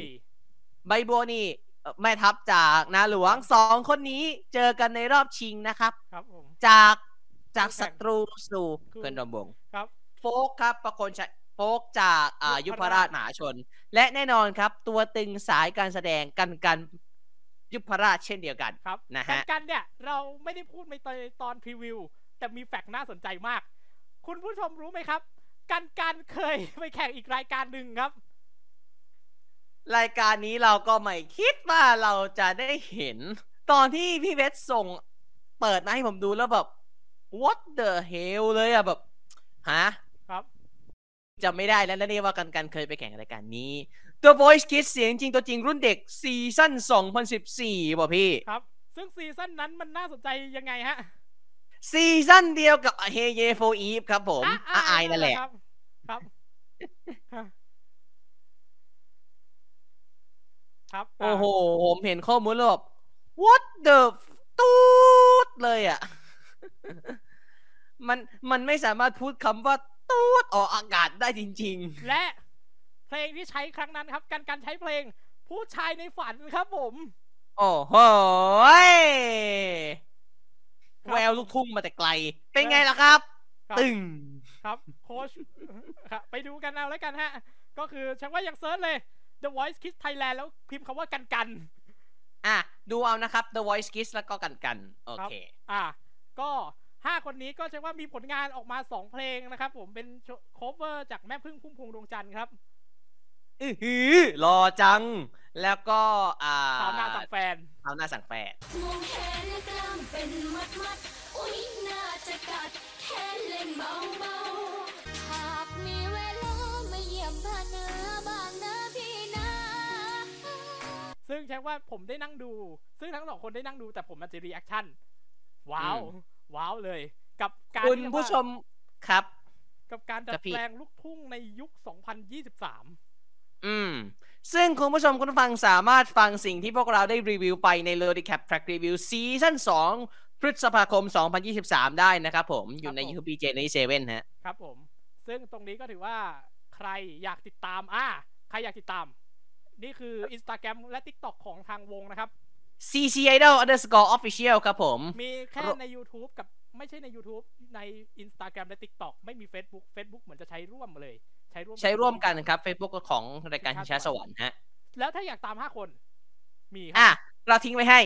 A: ใบบัวนี่เอ่อแม่ทัพจากนาหลวงสองคนนี้เจอกันในรอบชิงนะครับ
B: ครับผม
A: จากจาก
B: คู่แข่
A: ศั
B: ง
A: ตรูสู่
B: คู่
A: เพื่อนรวมวง
B: ครับ
A: โฟกครับประคนชัยโฟกจากอ่า
B: ยุ
A: ยุ
B: พ
A: พ
B: รา
A: รา
B: ช
A: ชมหาชน และแน่นอนครับ ตัวตึงสายการแสดงกันกันยุพราชเช่นเดียวกัน
B: ครับ
A: นะ
B: กัน
A: ฮะ
B: กันเนี่ย เราไม่ได้พูดในตอนพรีวิว แต่มีแฟกต์น่าสนใจมาก คุณผู้ชมรู้ไหมครับ กันกันเคยไปแข่งอีกรายการหนึ่งครับ
A: รายการนี้เราก็ไม่คิดว่าเราจะได้เห็น ตอนที่พี่เวสส่งเปิดมาให้ผมดูแล้วแบบ what the hell เลยอะแบบฮะ
B: ครับ
A: จำไม่ได้แล้วนะเนี่ยว่ากันกันเคยไปแข่งรายการนี้ The Voice Kids เสียงจริงตัวจริงรุ่นเด็กซีซั่น2014 ป่ะพี่
B: ครับ ซึ่งซีซั่นนั้นมันน่าสนใจยังไงฮะ
A: ซีซั่นเดียวกับเฮเยโฟอีฟครับผม
B: อะ
A: อาไอายนั่นแหละ
B: ครับ ครับ ครับ
A: โอ้โห ผมเห็นข้อมูลแล้วแบบ what the f- ตูดเลยอะ มันมันไม่สามารถพูดคำว่าตูดออกอากาศได้จริง
B: และเพลงที่ใช้ครั้งนั้นครับกันกันใช้เพลงผู้ชายในฝันครับผม
A: ๆโอ้โหย
B: ครับ
A: แววลูกทุ่งมาแต่ไกล เป็นไงล่ะครับ
B: ครับ
A: ตึง
B: ครับโค้ชครับไปดูกันเอาแล้วกันฮะ ก็คือฉันว่ายังเซิร์ชเลย The Voice Kids Thailand แล้วพิมพ์คำว่ากันกัน
A: อะ ดูเอานะครับ The Voice Kids แล้วก็กันกันโอ
B: ครับ
A: เค
B: อะก็ห้าคนนี้ก็จะว่ามีผลงานออกมาสองเพลงนะครับ ผมเป็นโคเวอร์จากแม่พึ่งพุ่มพวงดวงจันทร์ครับ
A: อือหือรอจัง แล้วก็อ่า
B: สาวนาสั่งแฟน
A: สาวนาสั่งแฟน
E: มองแขนและกล้ามเป็นมัดมัดๆอุ๊ยน่าจะกัดแค่เล่นเบาเบาๆหากมีเวลามาเยี่ยมพานาบ้างนะพี่นะ
B: ซึ่งใช่ว่าผมได้นั่งดู ซึ่งทั้งสองคนได้นั่งดูแต่ผมมันจะรีแอคชั่นว้าว ว้าวเลย กับการ
A: คุณ
B: ที่
A: ผู้ชมครับ
B: กับการดั
A: ครั
B: ด
A: บพี่
B: แปลงลูกทุ่งในยุค 2023
A: อืม ซึ่งคุณผู้ชมคุณผู้ฟังสามารถฟังสิ่งที่พวกเราได้รีวิวไปใน l o d i c a p Track Review ซีซั่น2พฤษภาคม 2023 ได้นะครับผม อยู่ใน
B: ครับผม
A: YouTube PJ ใน7ฮะ
B: ครับผม ซึ่งตรงนี้ก็ถือว่าใครอยากติดตาม อ่า ใครอยากติดตาม นี่คือ Instagram และ TikTok ของทางวงนะครับ
A: CC Idol underscore official ครับผม
B: มีแค่
A: ร
B: ใน YouTube กับไม่ใช่ใน YouTube ใน Instagram และ TikTok ไม่มี Facebook Facebook เหมือนจะใช้ร่วมมาเลย ใช้ร่วม
A: ใช้ร่วมกันครับ Facebook ของรายการชิงช้าสวรรค์ฮะ
B: แล้วถ้าอยากตาม5คน มีค
A: อะ
B: รับ
A: เราทิ้งไว้ให้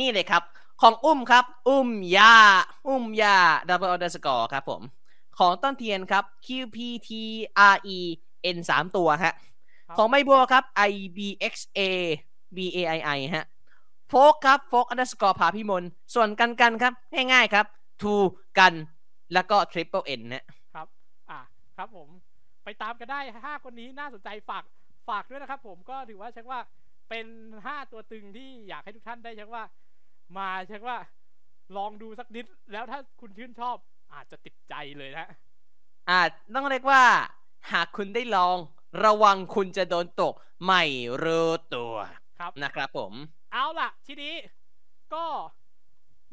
A: นี่เลยครับ ของอุ้มครับ อุ้มยา อุ้มยา double underscore ครับผม ของต้นเทียนครับ QPTRE N สามตัวฮะ ของไม่บัวครับ IBXA BAII ฮะโฟกครับโฟก underscore พาพิมลส่วนกันกันครับ ง่ายๆครับทูกันแล้วก็ triple N นะ
B: ครับ อะ ครับผม ไปตามกันได้ 5 คนนี้น่าสนใจฝากฝากด้วยนะครับ ผมก็ถือว่าเช็คว่าเป็น 5 ตัวตึงที่อยากให้ทุกท่านได้เช็คว่า มาเช็คว่าลองดูสักนิด แล้วถ้าคุณชื่นชอบอาจจะติดใจเลยนะ
A: อ่าต้องเรียกว่า หากคุณได้ลอง ระวังคุณจะโดนตก ไม่รู้ตัว
B: ครับ
A: นะครับผม
B: เอาล่ะ ทีนี้ก็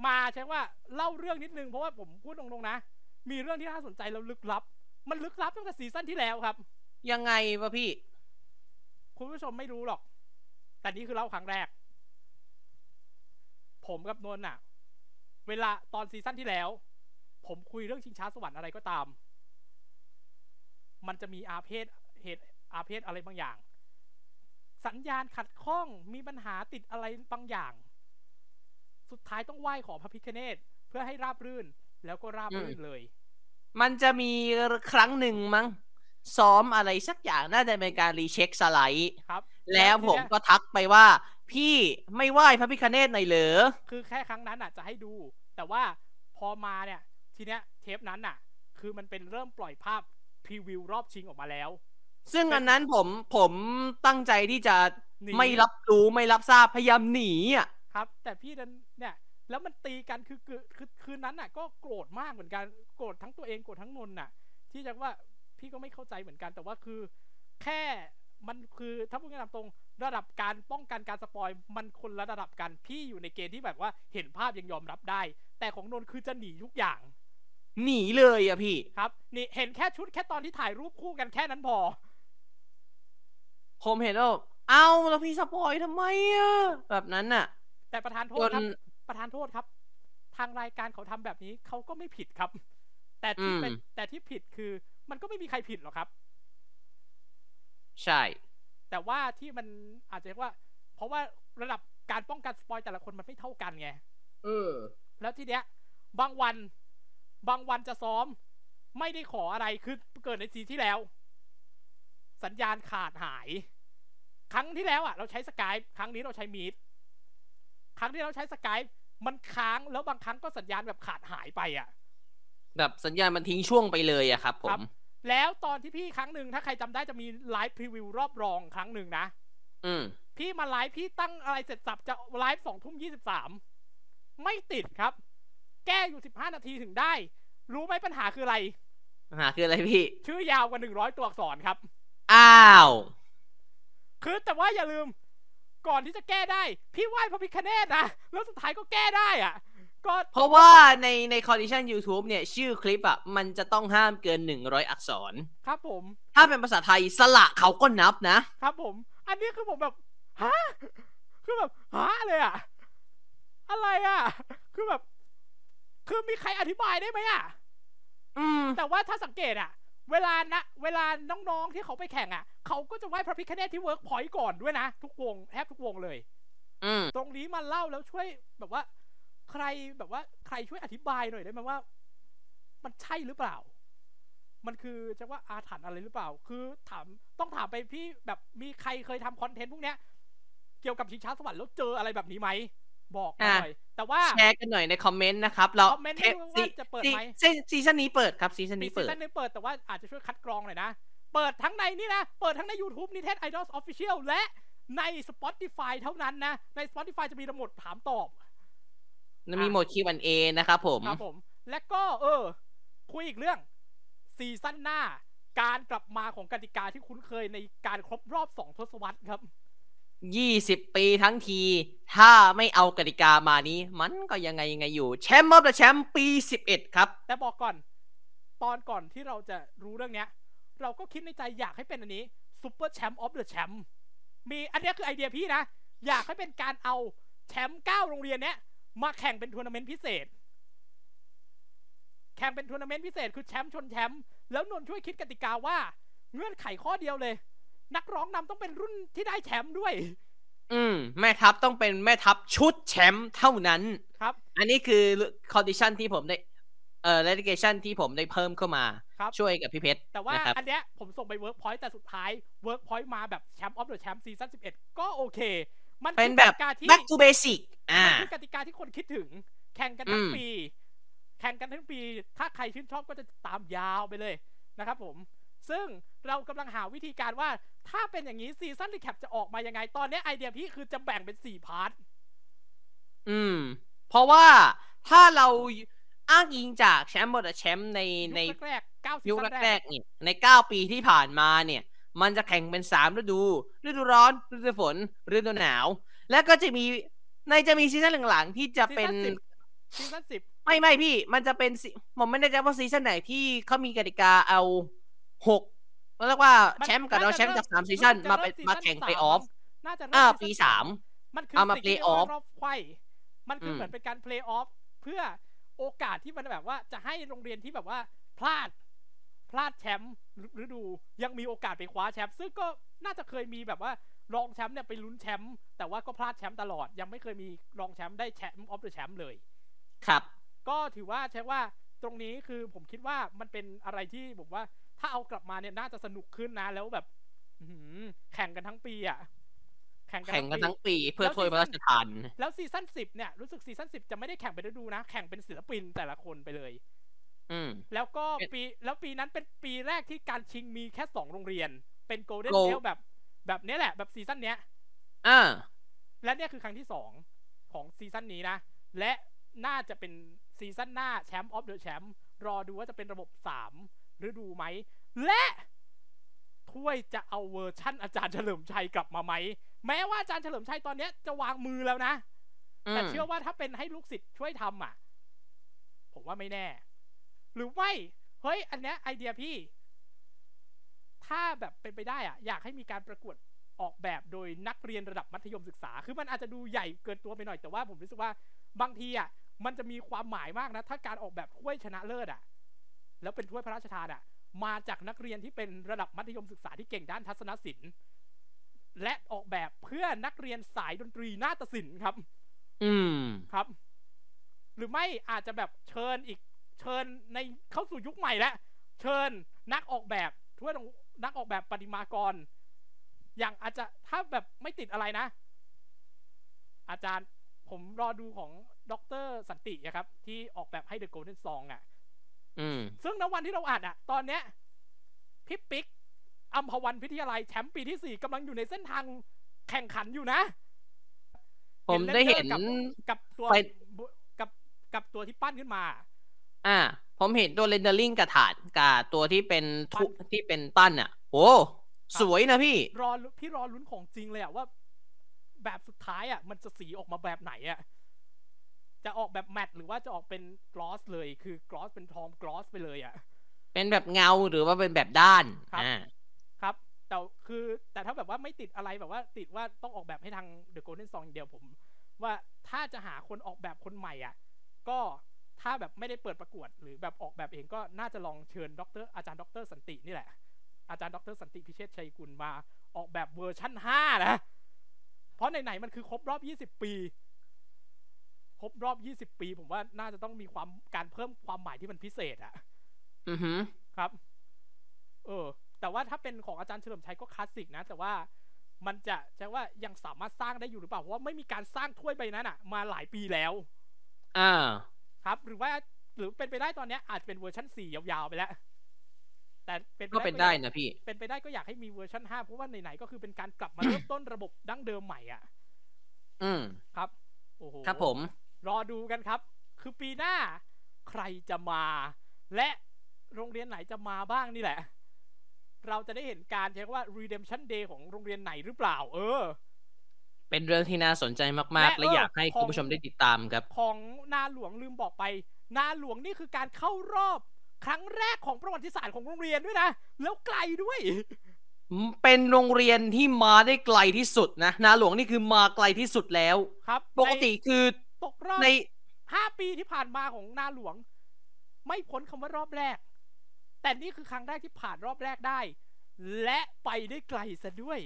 B: มาใช่ว่าเล่าเรื่องนิดนึงเพราะว่าผมพูดตรงๆนะ มีเรื่องที่น่าสนใจแล้วลึกลับ มันลึกลับตั้งแต่ซีซั่นที่แล้วครับ
A: ยังไงวะพี่
B: คุณผู้ชมไม่รู้หรอก แต่นี่คือเล่าครั้งแรก ผมกับนนท์น่ะเวลาตอนซีซั่นที่แล้ว ผมคุยเรื่องชิงช้าสวรรค์อะไรก็ตาม มันจะมีอาเพศเหตุอาเพศอะไรบางอย่าง สัญญาณขัดข้องมีปัญหาติดอะไรบางอย่าง สุดท้ายต้องไหว้ขอพระพิคเนตเพื่อให้ราบรื่น แล้วก็ราบรื่นเลย
A: มันจะมีครั้งหนึ่งมั้งซ้อมอะไรสักอย่างน่าจะเป็นการรีเช็คสไลด์
B: ครับ
A: แล้วผมก็ทักไปว่า พี่ไม่ไหว้พระพิคเนตหน่อยเหรอ
B: คือแค่ครั้งนั้นอะจะให้ดู แต่ว่าพอมาเนี่ย ทีเนี้ยเทปนั้นอะ คือมันเป็นเริ่มปล่อยภาพพรีวิวรอบชิงออกมาแล้ว
A: ซึ่งอันนั้นผมผมตั้งใจที่จะ
B: หนี
A: ไม่รับรู้ไม่รับทราบพยายามหนีอะ
B: ครับ แต่พี่นั้นเนี่ย แล้วมันตีกันคือคือคือคืนนั้นน่ะ ก็โกรธมากเหมือนกันโกรธทั้งตัวเองโกรธทั้งนนท์น่ะ ที่จะว่าพี่ก็ไม่เข้าใจเหมือนกัน แต่ว่าคือ แค่มันคือถ้าพูดกันตามตรงระดับการป้องกันการสปอยมันคนละระดับกันพี่อยู่ในเกณฑ์ที่แบบว่าเห็นภาพยังยอมรับได้ แต่ของนนท์คือจะหนีทุกอย่าง
A: หนีเลยอะพี่
B: ครับนี่เห็นแค่ชุดแค่ตอนที่ถ่ายรูปคู่กันแค่นั้นพอ
A: ผมเห็นแล้วเอาแล้วพี่สปอยทำไมอะแบบนั้นน่ะ
B: แต่ประธานโท
A: จ
B: ษ
A: น
B: ครับ ประธานโทษครับ ทางรายการเขาทำแบบนี้เขาก็ไม่ผิดครับ แต่ที่
A: อืม
B: เป็นแต่ที่ผิดคือ มันก็ไม่มีใครผิดหรอกครับ
A: ใช่
B: แต่ว่าที่มันอาจจะเรียกว่า เพราะว่าระดับการป้องกันสปอยแต่ละคนมันไม่เท่ากันไง
A: เออ
B: แล้วทีเนี้ย บางวัน บางวันจะซ้อม ไม่ได้ขออะไรคือเกิดในซีที่แล้ว สัญญาณขาดหาย ครั้งที่แล้วอะ เราใช้ Skype ครั้งนี้เราใช้ Meet ครั้งที่เราใช้ Skype มันค้างแล้วบางครั้งก็สัญญาณแบบขาดหายไปอะ
A: แบบสัญญาณมันทิ้งช่วงไปเลยอะครับผ
B: ครับ
A: ม
B: แล้วตอนที่พี่ครั้งหนึ่งถ้าใครจำได้จะมีไลฟ์ preview รอบรองครั้งหนึ่งนะ
A: อืม
B: พี่มาไลฟ์พี่ตั้งอะไรเสร็จสับจะไลฟ์สองทุ่มยี่สิบสามไม่ติดครับ แก้อยู่สิบห้านาทีถึงได้ รู้ไหมปัญหาคืออะไร
A: ปัญหาคืออะไรพี่
B: ชื่อยาวกว่าหนึ่งร้อยตัวอักษรครับ
A: อ้าว
B: คือแต่ว่าอย่าลืม ก่อนที่จะแก้ได้ พี่ไหว้พระพิคเนตนะ แล้วสุดท้ายก็แก้ได้อะ ก็
A: เพราะว่าในในคอนดิชัน YouTube เนี่ย ชื่อคลิปอะ มันจะต้องห้ามเกิน 100 อักษร
B: ครับผม
A: ถ้าเป็นภาษาไทยสละเขาก็นับนะ
B: ครับผม อันนี้คือผมแบบ ฮะ คือแบบ ฮะเลยอะ อะไรอะ คือแบบ คือมีใครอธิบายได้ไหมอะ
A: อืม
B: แต่ว่าถ้าสังเกตอะ เวลานะเวลาน้องๆที่เขาไปแข่งอะเขาก็จะไหว้พระพิฆเนศที่เวิร์กพอยต์ก่อนด้วยนะ ทุกวงแทบทุกวงเลย
A: อืม
B: ตรงนี้มาเล่าแล้วช่วยแบบว่า ใครแบบว่า ใครช่วยอธิบายหน่อยได้ไหมว่า มันใช่หรือเปล่า มันคือจะว่าอาถรรพ์อะไรหรือเปล่า คือถามต้องถามไปพี่แบบมีใครเคยทำ content พวกเนี้ย เกี่ยวกับชิงช้าสวรรค์แล้วเจออะไรแบบนี้ไหม บอกมา
A: อะ
B: หน่อยแต่ว่า
A: แชร์กันหน่อยในคอมเมนต์นะครับ เรา
B: คอมเมนต์ไม่รู้ว่าจะเปิดไหม
A: ซีซีซั่นนี้เปิดครับซีซั่น
B: มี
A: นี้
B: ซี
A: เปิด
B: ซั่นหนึงเปิดแต่ว่าอาจจะช่วยคัดกรองหน่อยนะ เปิดทั้งในนี่นะ เปิดทั้งใน YouTube Nited Idols Official และใน Spotify เท่านั้นนะ ใน Spotify จะมีระบบถามตอบ
A: มีโหมด Q&A นะครับผม
B: ครับผม และก็เออ คุยอีกเรื่องซีซั่นหน้า การกลับมาของกติกาที่คุ้นเคยในการครบรอบ2ทศวรรษครับ
A: 20ปีทั้งที ถ้าไม่เอากติกามานี้ มันก็ยังไงยังไงอยู่ Champ of the Champ ปี11ครับ
B: แต่บอกก่อน ตอนก่อนที่เราจะรู้เรื่องเนี้ย เราก็คิดในใจอยากให้เป็นอันนี้ Super Champ of the Champ มีอันเนี้ยคือไอเดียพี่นะ อยากให้เป็นการเอาแชมป์เก้าโรงเรียนเนี้ยมาแข่งเป็นทัวร์นาเมนต์พิเศษ แข่งเป็นทัวร์นาเมนต์พิเศษคือแชมป์ชนแชมป์แล้วนนท์ช่วยคิดกติกาว่า เงื่อนไขข้อเดียวเลย นักร้องนำต้องเป็นรุ่นที่ได้แชมป์ด้วย
A: อืม แม่ทัพต้องเป็นแม่ทัพชุดแชมป์เท่านั้น
B: ครับ
A: อันนี้คือ condition ที่ผมได้เอ่อ r e l e g a t i o n ที่ผมได้เพิ่มเข้ามา
B: ครับ
A: ช่วยกับพี่เพชร
B: แต่ว่า
A: นะครับ
B: อันเนี้ยผมส่งไปเวิร์กพอยต์แต่สุดท้ายเวิร์กพอยต์มาแบบ Champ of the Champ ซีซั่น11ก็โอเค มัน
A: เป็น
B: คือ
A: แบบ
B: กติกาที่
A: back to basic อ่า
B: มันคือกติกาที่คนคิดถึง แข่งกันทั้ง
A: อืม
B: ปี แข่งกันทั้งปี ถ้าใครชื่นชอบก็จะตามยาวไปเลยนะครับผม ซึ่งเรากำลังหาวิธีการว่าถ้าเป็นอย่างนี้ season recap จะออกมายังไง ตอนเนี้ยไอเดียพี่คือจะแบ่งเป็น4 part
A: อืม เพราะว่าถ้าเราอ้างอิงจาก Champ of the Champ ในใน
B: ยุคแรกๆเก้าซี
A: ยุค
B: ซั่น
A: แร
B: แร
A: ก
B: ก
A: ๆเนี่ยใน9ปีที่ผ่านมาเนี่ย มันจะแข่งเป็น3ฤดู ฤดูร้อน ฤดูฝน ฤดูหนาว แล้วก็จะมีในจะมีซีซั่นหลังๆ ที่จะเป็น
B: ซีซั่นสิบ
A: ไม่ไม่พี่ มันจะเป็นซีผมไม่แน่ใจว่าซีซั่นไหนที่เขามีกติกาเอา หกเรียกว่าแชมป์กับเราแชมป์จากสามซีซั่นมาเป็นมาแข่งไปออฟ
B: น่าจะ
A: อ่า
B: เริ่ม
A: ปี
B: ซีซั่น
A: สาม
B: มันคือ
A: เอามา
B: สิ่งที่
A: play off
B: เรียกว่ารอบไขว้มันคืออ
A: ม
B: เหมือนเป็นการ play off เพื่อโอกาสที่มันแบบว่าจะให้โรงเรียนที่แบบว่าพลาดพลาดแชมป์ฤดูยังมีโอกาสไปคว้าแชมป์ซึ่งก็น่าจะเคยมีแบบว่ารองแชมป์เนี่ยไปลุ้นแชมป์แต่ว่าก็พลาดแชมป์ตลอดยังไม่เคยมีรองแชมป์ได้ Champ of the Champ เลย
A: ครับ
B: ก็ถือว่าใช้ว่า ตรงนี้คือผมคิดว่ามันเป็นอะไรที่ผมว่า ถ้าเอากลับมาเนี่ยน่าจะสนุกขึ้นนะแล้วแบบอื้อหือแข่งกันทั้งปีอะแข่งกัน
A: แข่งกัน
B: ปี
A: ทั้งปี เพื่อถ้วยพระราชทาน
B: แล้วซีซั่นสิบเนี่ยรู้สึกซีซั่นสิบจะไม่ได้แข่งเป็นฤดูนะ แข่งเป็นศิลปินแต่ละคนไปเลย
A: อืม
B: แล้วก็
A: เป็น
B: ปีแล้วปีนั้นเป็นปีแรกที่การชิงมีแค่สองโรงเรียน เป็นโกลเด้น
A: Gold
B: เ l แบบ แบบเนี้ยแหละ แบบซีซั่นเนี้ย
A: อ่า
B: และเนี่ยคือครั้งที่สองของซีซั่นนี้นะ และน่าจะเป็น ซีซั่นหน้า Champ of the Champ รอดูว่าจะเป็นระบบสามฤดูไหม และถ้วยจะเอาเวอร์ชั่นอาจารย์เฉลิมชัยกลับมาไหม แม้ว่าอาจารย์เฉลิมชัยตอนเนี้ยจะวางมือแล้วนะ
A: อืม
B: แต่เชื่อว่าถ้าเป็นให้ลูกศิษย์ช่วยทำอะ ผมว่าไม่แน่ หรือไม่ เฮ้ย อันเนี้ยไอเดียพี่ ถ้าแบบเป็นไปได้อะ อยากให้มีการประกวดออกแบบโดยนักเรียนระดับมัธยมศึกษา คือมันอาจจะดูใหญ่เกินตัวไปหน่อย แต่ว่าผมรู้สึกว่าบางทีอะ มันจะมีความหมายมากนะ ถ้าการออกแบบถ้วยชนะเลิศอะแล้วเป็นถ้วยพระราชทานอะมาจากนักเรียนที่เป็นระดับมัธยมศึกษาที่เก่งด้านทัศนศิลป์ และออกแบบเพื่อนักเรียนสายดนตรีนาฏศิลป์ครับ
A: อืม
B: ครับ หรือไม่อาจจะแบบเชิญอีกเชิญในเข้าสู่ยุคใหม่แล้วเชิญนักออกแบบทั่วดงนักออกแบบประติมากร อย่างอาจจะถ้าแบบไม่ติดอะไรนะ อาจารย์ผมรอดูของ ดรสันติอะครับ ที่ออกแบบให้ The Golden Song อะ
A: อืม
B: ซึ่งณวันที่เราอัดอะตอนเนี้ยพี่ปิ๊กอัมพวันวิทยาลัยแชมป์ปีที่สี่กำลังอยู่ในเส้นทางแข่งขันอยู่นะ
A: ผมได้เห็น
B: กับกับตัว
A: ไฟ
B: กับกับตัวที่ปั้นขึ้นมา
A: อ่า ผมเห็นตัว rendering กับฐานกับตัวที่เป็นทุ
B: ปั้น
A: ที่เป็นปั้นอะโอ้สวยนะพี่
B: รอลุ้นพี่รอลุ้นของจริงเลยอะว่า แบบสุดท้ายอะมันจะสีออกมาแบบไหนอะ จะออกแบบ matte หรือว่าจะออกเป็น gloss เลย คือ gloss เป็นทอง gloss ไปเลยอะ
A: เป็นแบบเงาหรือว่าเป็นแบบด้าน
B: ครับ
A: อ่า
B: ครับแต่คือแต่ถ้าแบบว่าไม่ติดอะไรแบบว่าติดว่าต้องออกแบบให้ทาง The Golden Song อย่างเดียวผม ว่าถ้าจะหาคนออกแบบคนใหม่อะ ก็ถ้าแบบไม่ได้เปิดประกวด หรือแบบออกแบบเองก็น่าจะลองเชิญดรอาจารย์ดรสันตินี่แหละ อาจารย์ดรสันติพิเชษชัยกุลมาออกแบบเวอร์ชั่นห้านะเพราะไหนๆมันคือครบรอบยี่สิบปีค รบรอบยี่สิบปี ผมว่าน่าจะต้องมีความการเพิ่มความหมายที่มันพิเศษอะ
A: อือหือ
B: ครับ เออ แต่ว่าถ้าเป็นของอาจารย์เฉลิมชัยก็คลาสสิกนะ แต่ว่ามันจะใช่ว่ายังสามารถสร้างได้อยู่หรือเปล่า เพราะว่าไม่มีการสร้างถ้วยใบนั้นอะมาหลายปีแล้ว
A: อ่า
B: ครับ หรือว่าหรือเป็นไปได้ตอนเนี้ยอาจจะเป็นเวอร์ชันสี่ยาวๆไปแล้วแต่เป็น
A: ก็เป็นได้นะพี่
B: เป็นไปได้ก็อยากให้มีเวอร์ชันห้าเพราะว่าไหนๆก็คือเป็นการกลับมาเริ่มต้นระบบดั้งเดิมใหม่อะ
A: อืม
B: ครับ โอ้โห
A: ครับผม
B: รอดูกันครับ คือปีหน้าใครจะมา และโรงเรียนไหนจะมาบ้างนี่แหละ เราจะได้เห็นการใช้คำว่า redemption day ของโรงเรียนไหนหรือเปล่า เออ
A: เป็นเรื่องที่น่าสนใจมาก ๆ
B: และ
A: และอยากให้
B: เออ
A: คุณผู้ชมได้ติดตามครับ
B: ของนาหลวงลืมบอกไป นาหลวงนี่คือการเข้ารอบครั้งแรกของประวัติศาสตร์ของโรงเรียนด้วยนะ แล้วไกลด้วย
A: เป็นโรงเรียนที่มาได้ไกลที่สุดนะ นาหลวงนี่คือมาไกลที่สุดแล้ว
B: ครับ
A: ปกติคือ
B: ตกรอบ
A: ใน
B: ห้าปีที่ผ่านมาของนาหลวง ไม่พ้นคำว่ารอบแรก แต่นี่คือครั้งแรกที่ผ่านรอบแรกได้ และไปได้ไกลซะด้วย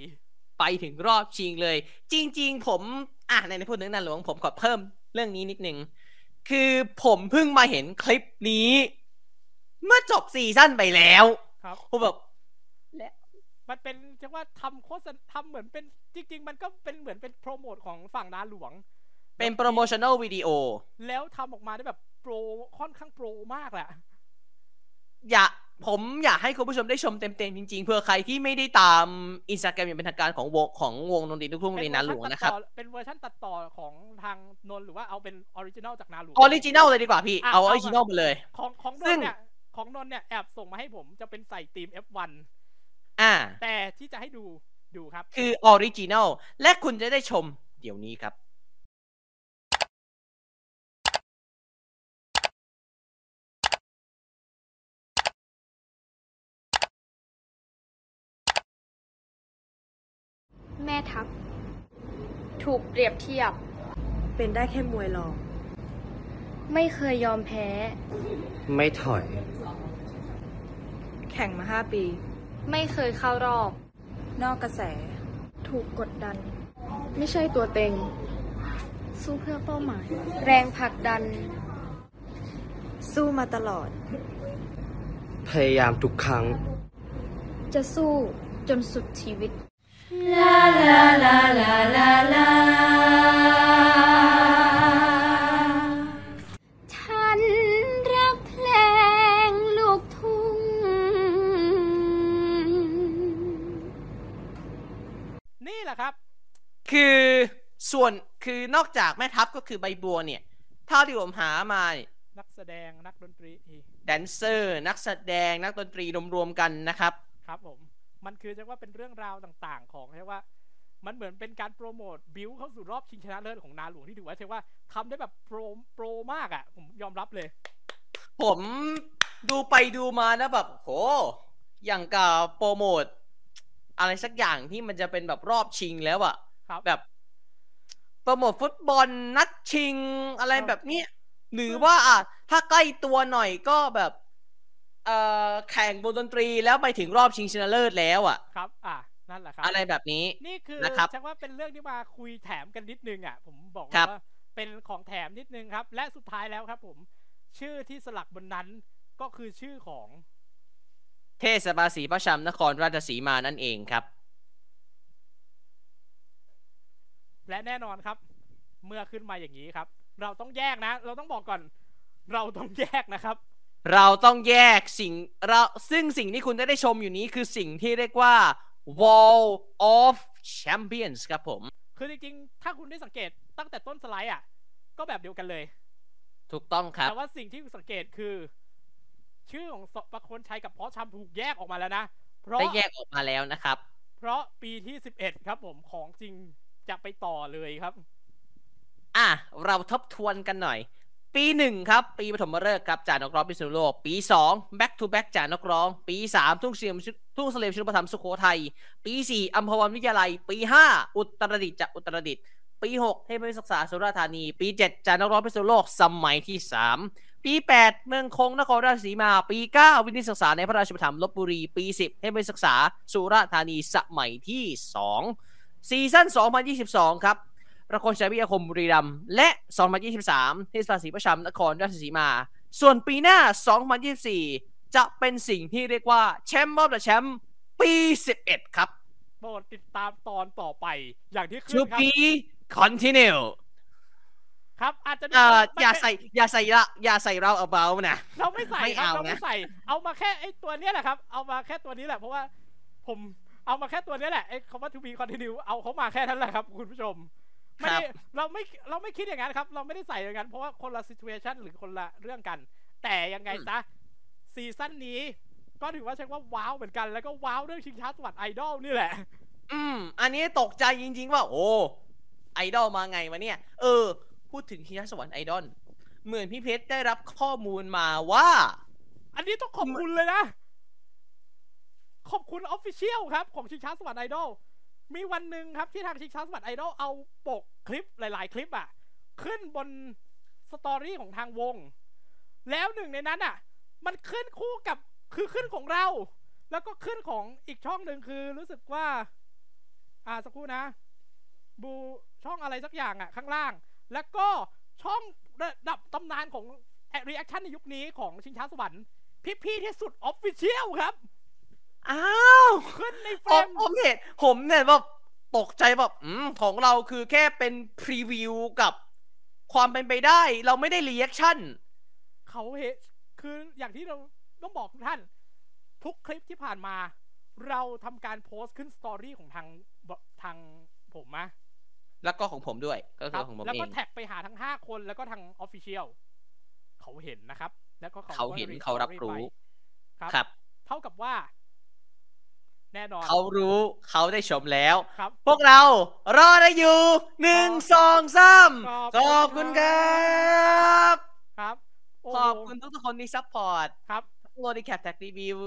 A: ไปถึงรอบชิงเลย จริง ๆ ผมอะในในพูดถึงนาหลวง ผมขอเพิ่มเรื่องนี้นิดนึงคือผมเพิ่งมาเห็นคลิปนี้ เมื่อจบซีซั่นไปแล้ว
B: ครับ
A: ผมแบบ
B: มันเป็นจะว่าทำโฆษณาทำเหมือนเป็นจริง ๆ มันก็เป็นเหมือนเป็นโปรโมทของฝั่งนาหลวง
A: เป็นโปรโมชั่น a ลวิดีโอ
B: แล้วทำออกมาได้แบบ pro ค่อนข้าง pro มากแหละ
A: อยากผมอยากให้คุณผู้ชมได้ชมเต็มๆจริงๆ เพื่อใครที่ไม่ได้ตามอินสตาแกรมอย่างเป็นทางการของวงของวงดนตรีลูกทุ่งในนาหลวงนะครับ
B: เป็นเวอร์ชันตัดต่อของทางนนท์หรือว่าเอาเป็น original จากนาหลวง
A: original เลยดีกว่าพี่ะเอาอ
B: เอา
A: อริจินัล
B: แบบ
A: มาเลย
B: ของของน
A: ซึ่
B: น
A: ง
B: ท์เนี่ยของนนท์เนี่ยแอบส่งมาให้ผมจะเป็นใส่ทีม F1
A: อ่า
B: แต่ที่จะให้ดูดูครับ
A: คือออริจินัลและคุณจะได้ชมเดี๋ยวนี้ครับ
E: แม่ทัพ ถูกเปรียบเทียบ
I: เป็นได้แค่มวยรอง
E: ไม่เคยยอมแพ้
F: ไม่ถอย
I: แข่งมาห้าปี
E: ไม่เคยเข้ารอบ
I: นอกกระแส
E: ถูกกดดัน ไม่ใช่ตัวเต็ง สู้เพื่อเป้าหมาย แรงผลักดัน
I: สู้มาตลอด
F: พยายามทุกครั้ง
E: จะสู้จนสุดชีวิตฉั นรักเพลงลูกทุ่ง
B: นี่แหละครับ
A: คือส่วนคือนอกจากแม่ทัพก็คือใบบัวเนี่ยเท่าที่ผมหามาเนี่ย
B: นักแสดงนักดนตรี
A: แดนเซอร์ นักแสดงนักดนตรีรวมๆกันนะครับ
B: ครับผม มันคือจะว่าเป็นเรื่องราวต่างๆ ของใช่ว่า มันเหมือนเป็นการโปรโมทบิวเข้าสู่รอบชิงชนะเลิศของนาหลวงที่ถือว่าใช่ว่าทำได้แบบโปรโปรมากอะ ผมยอมรับเลย
A: ผมดูไปดูมานะแบบโหอย่างกับโปรโมทอะไรสักอย่างที่มันจะเป็นแบบรอบชิงแล้วอะ
B: ครับ
A: แบบโปรโมทฟุตบอลนัดชิงอะไรแบบเนี้ยหรือว่าอะถ้าใกล้ตัวหน่อยก็แบบ เอ่อแข่งบนดนตรีแล้วไปถึงรอบชิงชนะเลิศแล้วอะ
B: ครับ อะนั่นแหละครับ
A: อะไรแบบนี้
B: นี่คือ
A: นะครับ
B: ชักว่าเป็นเรื่องที่มาคุยแถมกันนิดนึงอะ ผมบอก
A: ครับ
B: ว่าเป็นของแถมนิดนึงครับ และสุดท้ายแล้วครับผม ชื่อที่สลักบนนั้นก็คือชื่อของ
A: เทศบาลศรีประชำนครราชสีมานั่นเองครับ
B: และแน่นอนครับ เมื่อขึ้นมาอย่างนี้ครับ เราต้องแยกนะ เราต้องบอกก่อน เราต้องแยกนะครับ
A: เราต้องแยกสิ่งเราซึ่งสิ่งที่คุณจะได้ชมอยู่นี้คือสิ่งที่เรียกว่า Wall of Champions ครับผม
B: คือจริงๆ ถ้าคุณได้สังเกตตั้งแต่ต้นสไลด์อะ ก็แบบเดียวกันเลย
A: ถูกต้องครับ
B: แต่ว่าสิ่งที่สังเกตคือ ชื่อของสประคนชัยกับเพาะชำถูกแยกออกมาแล้วนะ เพราะ
A: ได้แยกออกมาแล้วนะครับ
B: เพราะปีที่ 11 ครับผมของจริงจะไปต่อเลยครับ
A: อะ เราทบทวนกันหน่อย ปีหนึ่งครับ ปีปฐมฤกษ์ครับจ่านกร้องพิษณุโลก ปีสอง back to back จ่านกร้อง ปีสามทุ่งเสียมทุ่งเสลมชุนปธรรมสุโขทัย ปีสี่อัมพวันวิทยาลัย ปีห้าอุตรดิตถ์จากอุตรดิตถ์ปีหกเทพวิทยาศึกษาสุราษฎร์ธานี ปีเจ็ดจ่านกร้องพิษณุโลกสมัยที่สามปีแปดเมืองคงนครราชสีมา ปีเก้าวินิตศึกษาในพระราชปถัมภ์ลบบุรี ปีสิบเทพวิทยาศึกษาสุราษฎร์ธานีสมัยที่สองซีซั่น2022 ครับ ประโคนชัยวิทยาคมบุรีรัมย์และ 2023เทศบาลศรีประชามนครราชสีมา ส่วนปีหน้า 2024 จะเป็นสิ่งที่เรียกว่าแชมป์รอบแชมป์ปี 11 ครับ
B: โปรดติดตามตอนต่อไป อย่างที่ขึ้
A: To
B: นครับ
A: be continue
B: ครับ อาจจะดู
A: เอ่อ
B: ไม่
A: อย่า
B: ไม่
A: ใส่อย่าใส่ละอย่าใส่เราเอาเบานะ
B: เราไม่ใส่
A: ไม่
B: ครับ
A: เอา
B: เราไม่
A: นะ
B: ใส่ เอามาแค่ไอ้ตัวเนี้ยแหละครับ เอามาแค่ตัวนี้แหละเพราะว่าผมเอามาแค่ตัวเนี้ยแหละไอ้คำว่า to be continue เอาเขามาแค่นั้นแหละครับ คุณผู้ชม ไม่ได้เราไม่เราไม่คิดอย่างนั้นครับ เราไม่ได้ใส่อย่างนั้นเพราะว่าคนละ situation หรือคนละเรื่องกัน แต่ยังไงซะซีซั่นนี้ก็ถือว่าใช้ว่าว้าวเหมือนกันแล้วก็ว้าวเรื่องชิงช้าสวรรค์ไอดอลนี่แหละ
A: อืม อันนี้ตกใจจริง ๆ ว่า โอ้ไอดอลมาไงวะเนี่ย เออ พูดถึงชิงช้าสวรรค์ไอดอลเหมือนพี่เพชรได้รับข้อมูลมาว่า
B: อันนี้ต้องขอบคุณเลยนะ ขอบคุณ official ครับ ของชิงช้าสวรรค์ไอดอล มีวันหนึ่งครับที่ทางชิงช้าสวรรค์ไอดอลเอาปกคลิปหลาย ๆ คลิปอะขึ้นบน story ของทางวง แล้วหนึ่งในนั้นอะมันขึ้นคู่กับคือขึ้นของเรา แล้วก็ขึ้นของอีกช่องหนึ่งคือรู้สึกว่า อ่าสักครู่นะ บูช่องอะไรสักอย่างอะข้างล่าง แล้วก็ช่องระดับตำนานของ reaction ในยุคนี้ของชิงช้าสวรรค์พี่ๆที่สุด official ครับ
A: อ้าว
B: ขึ้นในเฟ
A: ผ
B: ร
A: ม
B: ม
A: ผมเห็นผมเนี่ยแบบตกใจแบบอืมของเราคือแค่เป็น preview กับความเป็นไปได้ เราไม่ได้ reaction
B: เขาเห็นคืออย่างที่เราต้องบอกทุกท่าน ทุกคลิปที่ผ่านมา เราทำการโพสต์ขึ้น story ของทางบทางผมนะ
A: แล้วก็ของผมด้วยก็
B: ค
A: คื
B: รั
A: อบของผม
B: แล้ว
A: เอ
B: ก็
A: ง
B: แท็กไปหาทั้ง5คนแล้วก็ทาง official เขาเห็นนะครับ แล้วก็
A: เขา
B: ก็
A: เห็น
B: รีส
A: เขารับ
B: ตอ
A: รู้
B: ไปครับ
A: ครับ
B: เท่ากับว่า แน่นอน
A: เขารู้เขาได้ชมแล้ว
B: ครับ
A: พวกเรารอได้อยู่หนึ่งสองสาม
B: ขอบ
A: ขอบคุณครับ
B: ครับโข
A: อบคุณทุกๆคนที่ซัพพอร์ต
B: ครับ
A: โรดิแคปแท็กรีวิว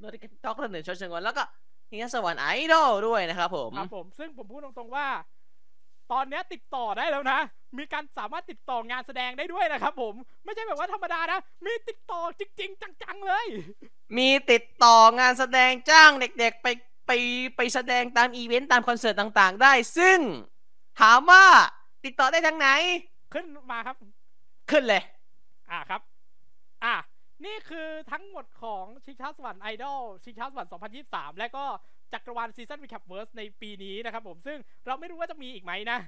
A: โรดิแคปท็อกเรื่องหนึ่งชดเชิงวันแล้วก็ทีนี้สวรรค์ไอดอลด้วยนะครับผม
B: ครับผม ซึ่งผมพูดตรงๆว่า ตอนเนี้ยติดต่อได้แล้วนะ มีการสามารถติดต่องานแสดงได้ด้วยนะครับผม ไม่ใช่แบบว่าธรรมดานะ มีติดต่อจริง ๆ จังๆเลย
A: มีติดต่องานแสดงจ้างเด็ก ๆ ไปไปไปแสดงตามอีเวนต์ตามคอนเสิร์ตต่างๆ ได้ ซึ่งถามว่าติดต่อได้ทางไหน
B: ขึ้นมาครับ
A: ขึ้นเลย
B: อ่าครับ อ่านี่คือทั้งหมดของชิงช้าสวรรค์ไอดอลชิงช้าสวรรค์2023 และก็ จักรวาล Season Recapverse ในปีนี้นะครับผมซึ่งเราไม่รู้ว่าจะมีอีกไหมนะ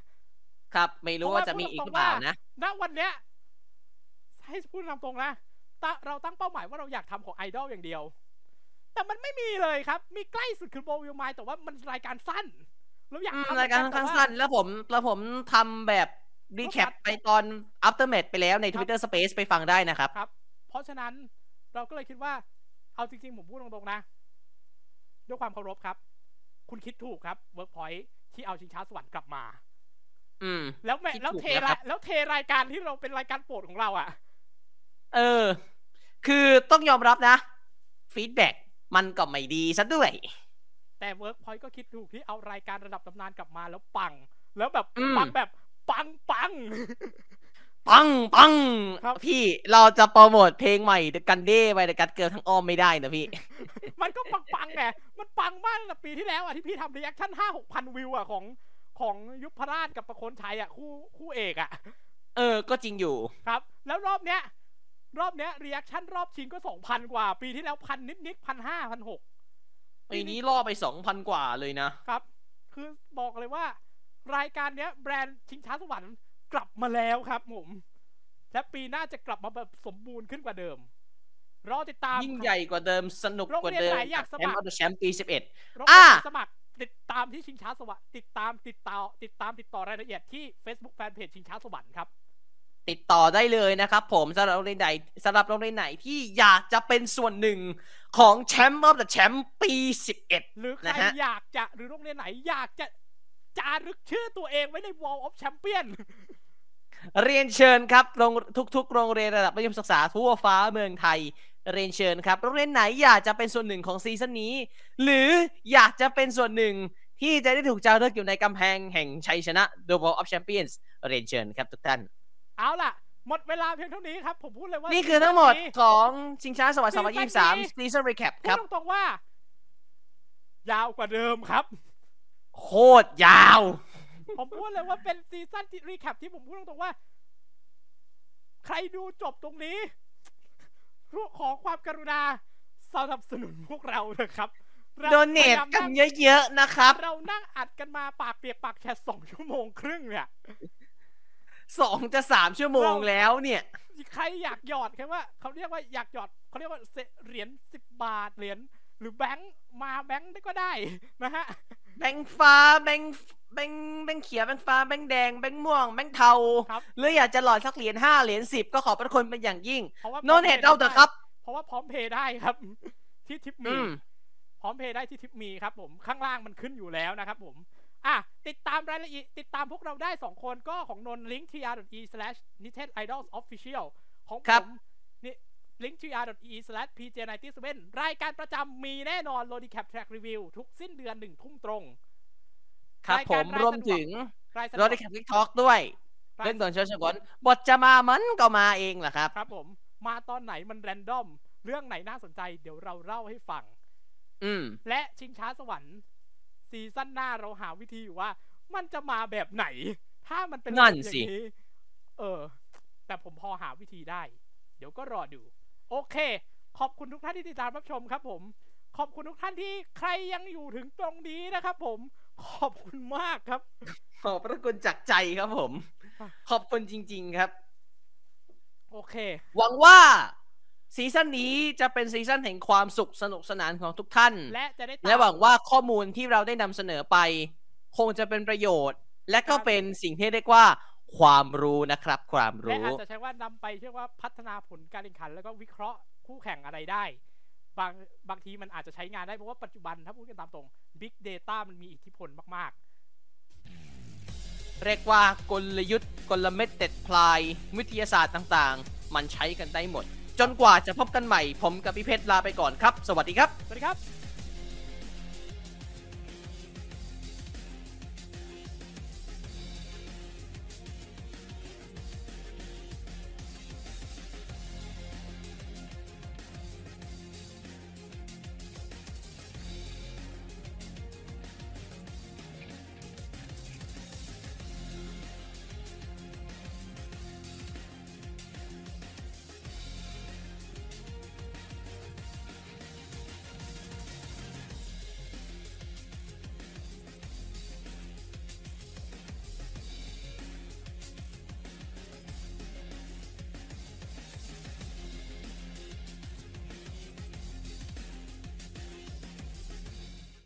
A: ครับ ไม่รู้ว่าจะมีอีกหรือเปล่านะ
B: ณวันเนี้ยให้พูดตามตรงนะตะเราตั้งเป้าหมายว่าเราอยากทำของไอดอลอย่างเดียว แต่มันไม่มีเลยครับ มีใกล้สุดคือโบวิลไมแต่ว่ามันรายการสั้นเราอยาก
A: อืม
B: ทำ
A: รายการค่อนข้างสั้น แล้วผมแล้วผมทำแบบรีแคปไปตอน aftermath ไปแล้วใน Twitter Space ไปฟังได้นะครับ
B: ครับ เพราะฉะนั้นเราก็เลยคิดว่า เอาจริงๆ ผมพูดตรงๆนะ ด้วยความเคารพครับ คุณคิดถูกครับเวิร์กพอยที่เอาชิงช้าสวรรค์กลับมา
A: อืม
B: แล้วแม่
A: คิด
B: แล้ว
A: ถูก
B: เท
A: แล้วครั
B: ราย
A: บ
B: แล้วเทรายการที่เราเป็นรายการโปรดของเรา อะ
A: เออ คือต้องยอมรับนะฟีดแบ็มันก็ไม่ดีซะด้วย
B: แต่เวิร์กพอยก็คิดถูกที่เอารายการระดับตำนานกลับมาแล้วปัง แล้วแบบ
A: อืม
B: ปังแบบปังปัง
A: ปังปัง
B: ครับ
A: พี่เราจะโปรโมทเพลงใหม่เดกันเด้ไปเดกันเกิร์ลทั้งอ้อมไม่ได้นะพี่
B: มันก็ปังปังไงมันปังมากตั้งแต่ปีที่แล้วอะที่พี่ทำ reaction ห้าหกพันวิวอะของของยุพราชกับประโคนชัยอะคู่คู่เอกอะ
A: เออ ก็จริงอยู่
B: ครับ แล้วรอบเนี้ย รอบเนี้ย reaction รอบชิงก็สองพันกว่า ปีที่แล้วพันนิดนิดพันห้าพันหก
A: ปีนี้ล่อไปสองพันกว่าเลยนะ
B: ครับ คือบอกเลยว่า รายการเนี้ยแบรนด์ชิงช้าสวรรค์ กลับมาแล้วครับผมและปีหน้าจะกลับมาแบบสมบูรณ์ขึ้นกว่าเดิม รอติดตาม
A: ยิ่งใหญ่กว่าเดิมสนุกกว่าเดิม
B: โรงเรียนไหนอยากสมัคร
A: Champ of Champ ปีสิบเอ็ด
B: รบ
A: อะ
B: กวนสมัครติดตามที่ชิงช้าสวรรค์ติดตามติดต่อติดตามติดต่อรายละเอียดที่ Facebook Fanpage ชิงช้าสวรรค์ครับ
A: ติดต่อได้เลยนะครับผมสำหรับโรงเรียนไหนสำหรับโรงเรียนไหนที่อยากจะเป็นส่วนหนึ่งของ Champ of the Champ ปีสิบเอ็ด
B: หรือใคร
A: นะฮะ
B: อยากจะหรือโรงเรียนไหนอยากจะจารึกชื่อตัวเองไว้ใน Wall of Champion
A: เรียนเชิญครับโรงทุก ๆ โรงเรียนระดับมัธยมศึกษาทั่วฟ้าเมืองไทย เรียนเชิญครับ โรงเรียนไหนอยากจะเป็นส่วนหนึ่งของซีซั่นนี้ หรืออยากจะเป็นส่วนหนึ่งที่จะได้ถูกจารึกอยู่ในกำแพงแห่งชัยชนะ The Wall of Champions เรียนเชิญครับทุกท่าน
B: เอาล่ะ หมดเวลาเพียงเท่านี้ครับ ผมพูดเลยว่า
A: นี่คือทั้งหมด
B: ซีซั่นนี้
A: ของชิงช้าสวรรค์
B: ซีซั่นนี้
A: 2023 Season Recap
B: พู
A: ครั
B: ด
A: บ
B: ตรงๆว่า ยาวกว่าเดิมครับ
A: โคตรยาว
B: ผมพูดเลยว่าเป็นซีซั่นที่ recap ที่ผมพูดตรงๆว่า ใครดูจบตรงนี้ขอความกรุณาสนับสนุนพวกเราเถอะครับเรา
A: โดเนท
B: พยายาม
A: กันเยอะๆนะครับ
B: เรานั่งอัดกันมาปากเปียกปากแฉะสองชั่วโมงครึ่งเนี่ย
A: สองจะสามชั่วโมงแล้วเนี่ย
B: ใครอยากหยอดแค่ว่าเขาเรียกว่าอยากหยอดเขาเรียกว่าเศษเหรียญสิบบาทเหรียญหรือแบงค์มาแบงค์ได้ก็ได้นะฮะ
A: แบงค์ฟ้าแบงค์แบงค์แบงค์เขียวแบงค์ฟ้าแบงค์แดงแบงค์ม่วงแบงค์เทา
B: ครับ
A: หรืออยากจะหยอดสักเหรียญห้าเหรียญสิบก็ขอบพระคุณเป็นอย่างยิ่ง
B: เพราะว่า
A: donate เอาเถอะครับ
B: เพราะว่าพร้อมเพย์ได้ครับ ที่ทิปมี
A: อืม
B: พร้อมเพย์ได้ที่ทิปมีครับ ผมข้างล่างมันขึ้นอยู่แล้วนะครับ ผมอะติดตามรายละเอียดติดตามพวกเราได้ 2 คนก็ของนนลิงก์ tr.e slash nitet idols official ของ
A: ครั
B: ผ
A: บ
B: มนี่ linktr.ee/pj97 รายการประจำมีแน่นอน l o d i c a p Track Review ทุกสิ้นเดือนหนึ่งทุ่มตรง
A: ครับ
B: ราย
A: ผ
B: การ
A: ม
B: ราย
A: รวม
B: สะดวก
A: ถึง
B: รายสะด
A: ร
B: ว
A: ถ
B: ก
A: ในแคปทิกทอล์กด้วย
B: ราย
A: เรื่องก่อนเชิญชวนบทจะมามันก็มาเองแหละครับ
B: ครับผม มาตอนไหนมันแรนดอม เรื่องไหนน่าสนใจ เดี๋ยวเราเล่าให้ฟัง
A: อืม
B: และชิงช้าสวรรค์ซีซั่นหน้าเราหาวิธีอยู่ว่า มันจะมาแบบไหน ถ้ามันเป็น
A: นั่น
B: แบบ
A: สิ
B: อย่างนี้เออ แต่ผมพอหาวิธีได้ เดี๋ยวก็รอดู โอเค ขอบคุณทุกท่านที่ติดตามรับชมครับผม ขอบคุณทุกท่านที่ใครยังอยู่ถึงตรงนี้นะครับผม ขอบคุณมากครับ
A: ขอบพระคุณจากใจครับผม ขอบคุณจริง ๆครับ
B: โอเค
A: หวังว่าซีซั่นนี้จะเป็นซีซั่นแห่งความสุขสนุกสนานของทุกท่าน
B: และจะได้ตาม
A: และหวังว่าข้อมูลที่เราได้นำเสนอไป คงจะเป็นประโยชน์ และก็
B: ครับ
A: เป็นสิ่งที่เรียกว่า ความรู้นะครับ ความ
B: และ
A: รู้
B: อาจจะใช้ว่านำไปเชื่อว่าพัฒนาผลการแข่งขัน แล้วก็วิเคราะห์คู่แข่งอะไรได้ บางบางทีมันอาจจะใช้งานได้ เพราะว่าปัจจุบันถ้าพูดกันตามตรง Big Data มันมีอิทธิพลมาก
A: เรียกว่ากลยุทธ์กลเม็ดเด็ดพลาย วิทยาศาสตร์ต่างๆ มันใช้กันได้หมด จนกว่าจะพบกันใหม่ ผมกับพี่เพชรลาไปก่อนครับ สวัสดีครับ
B: ๆสวัสดีครับ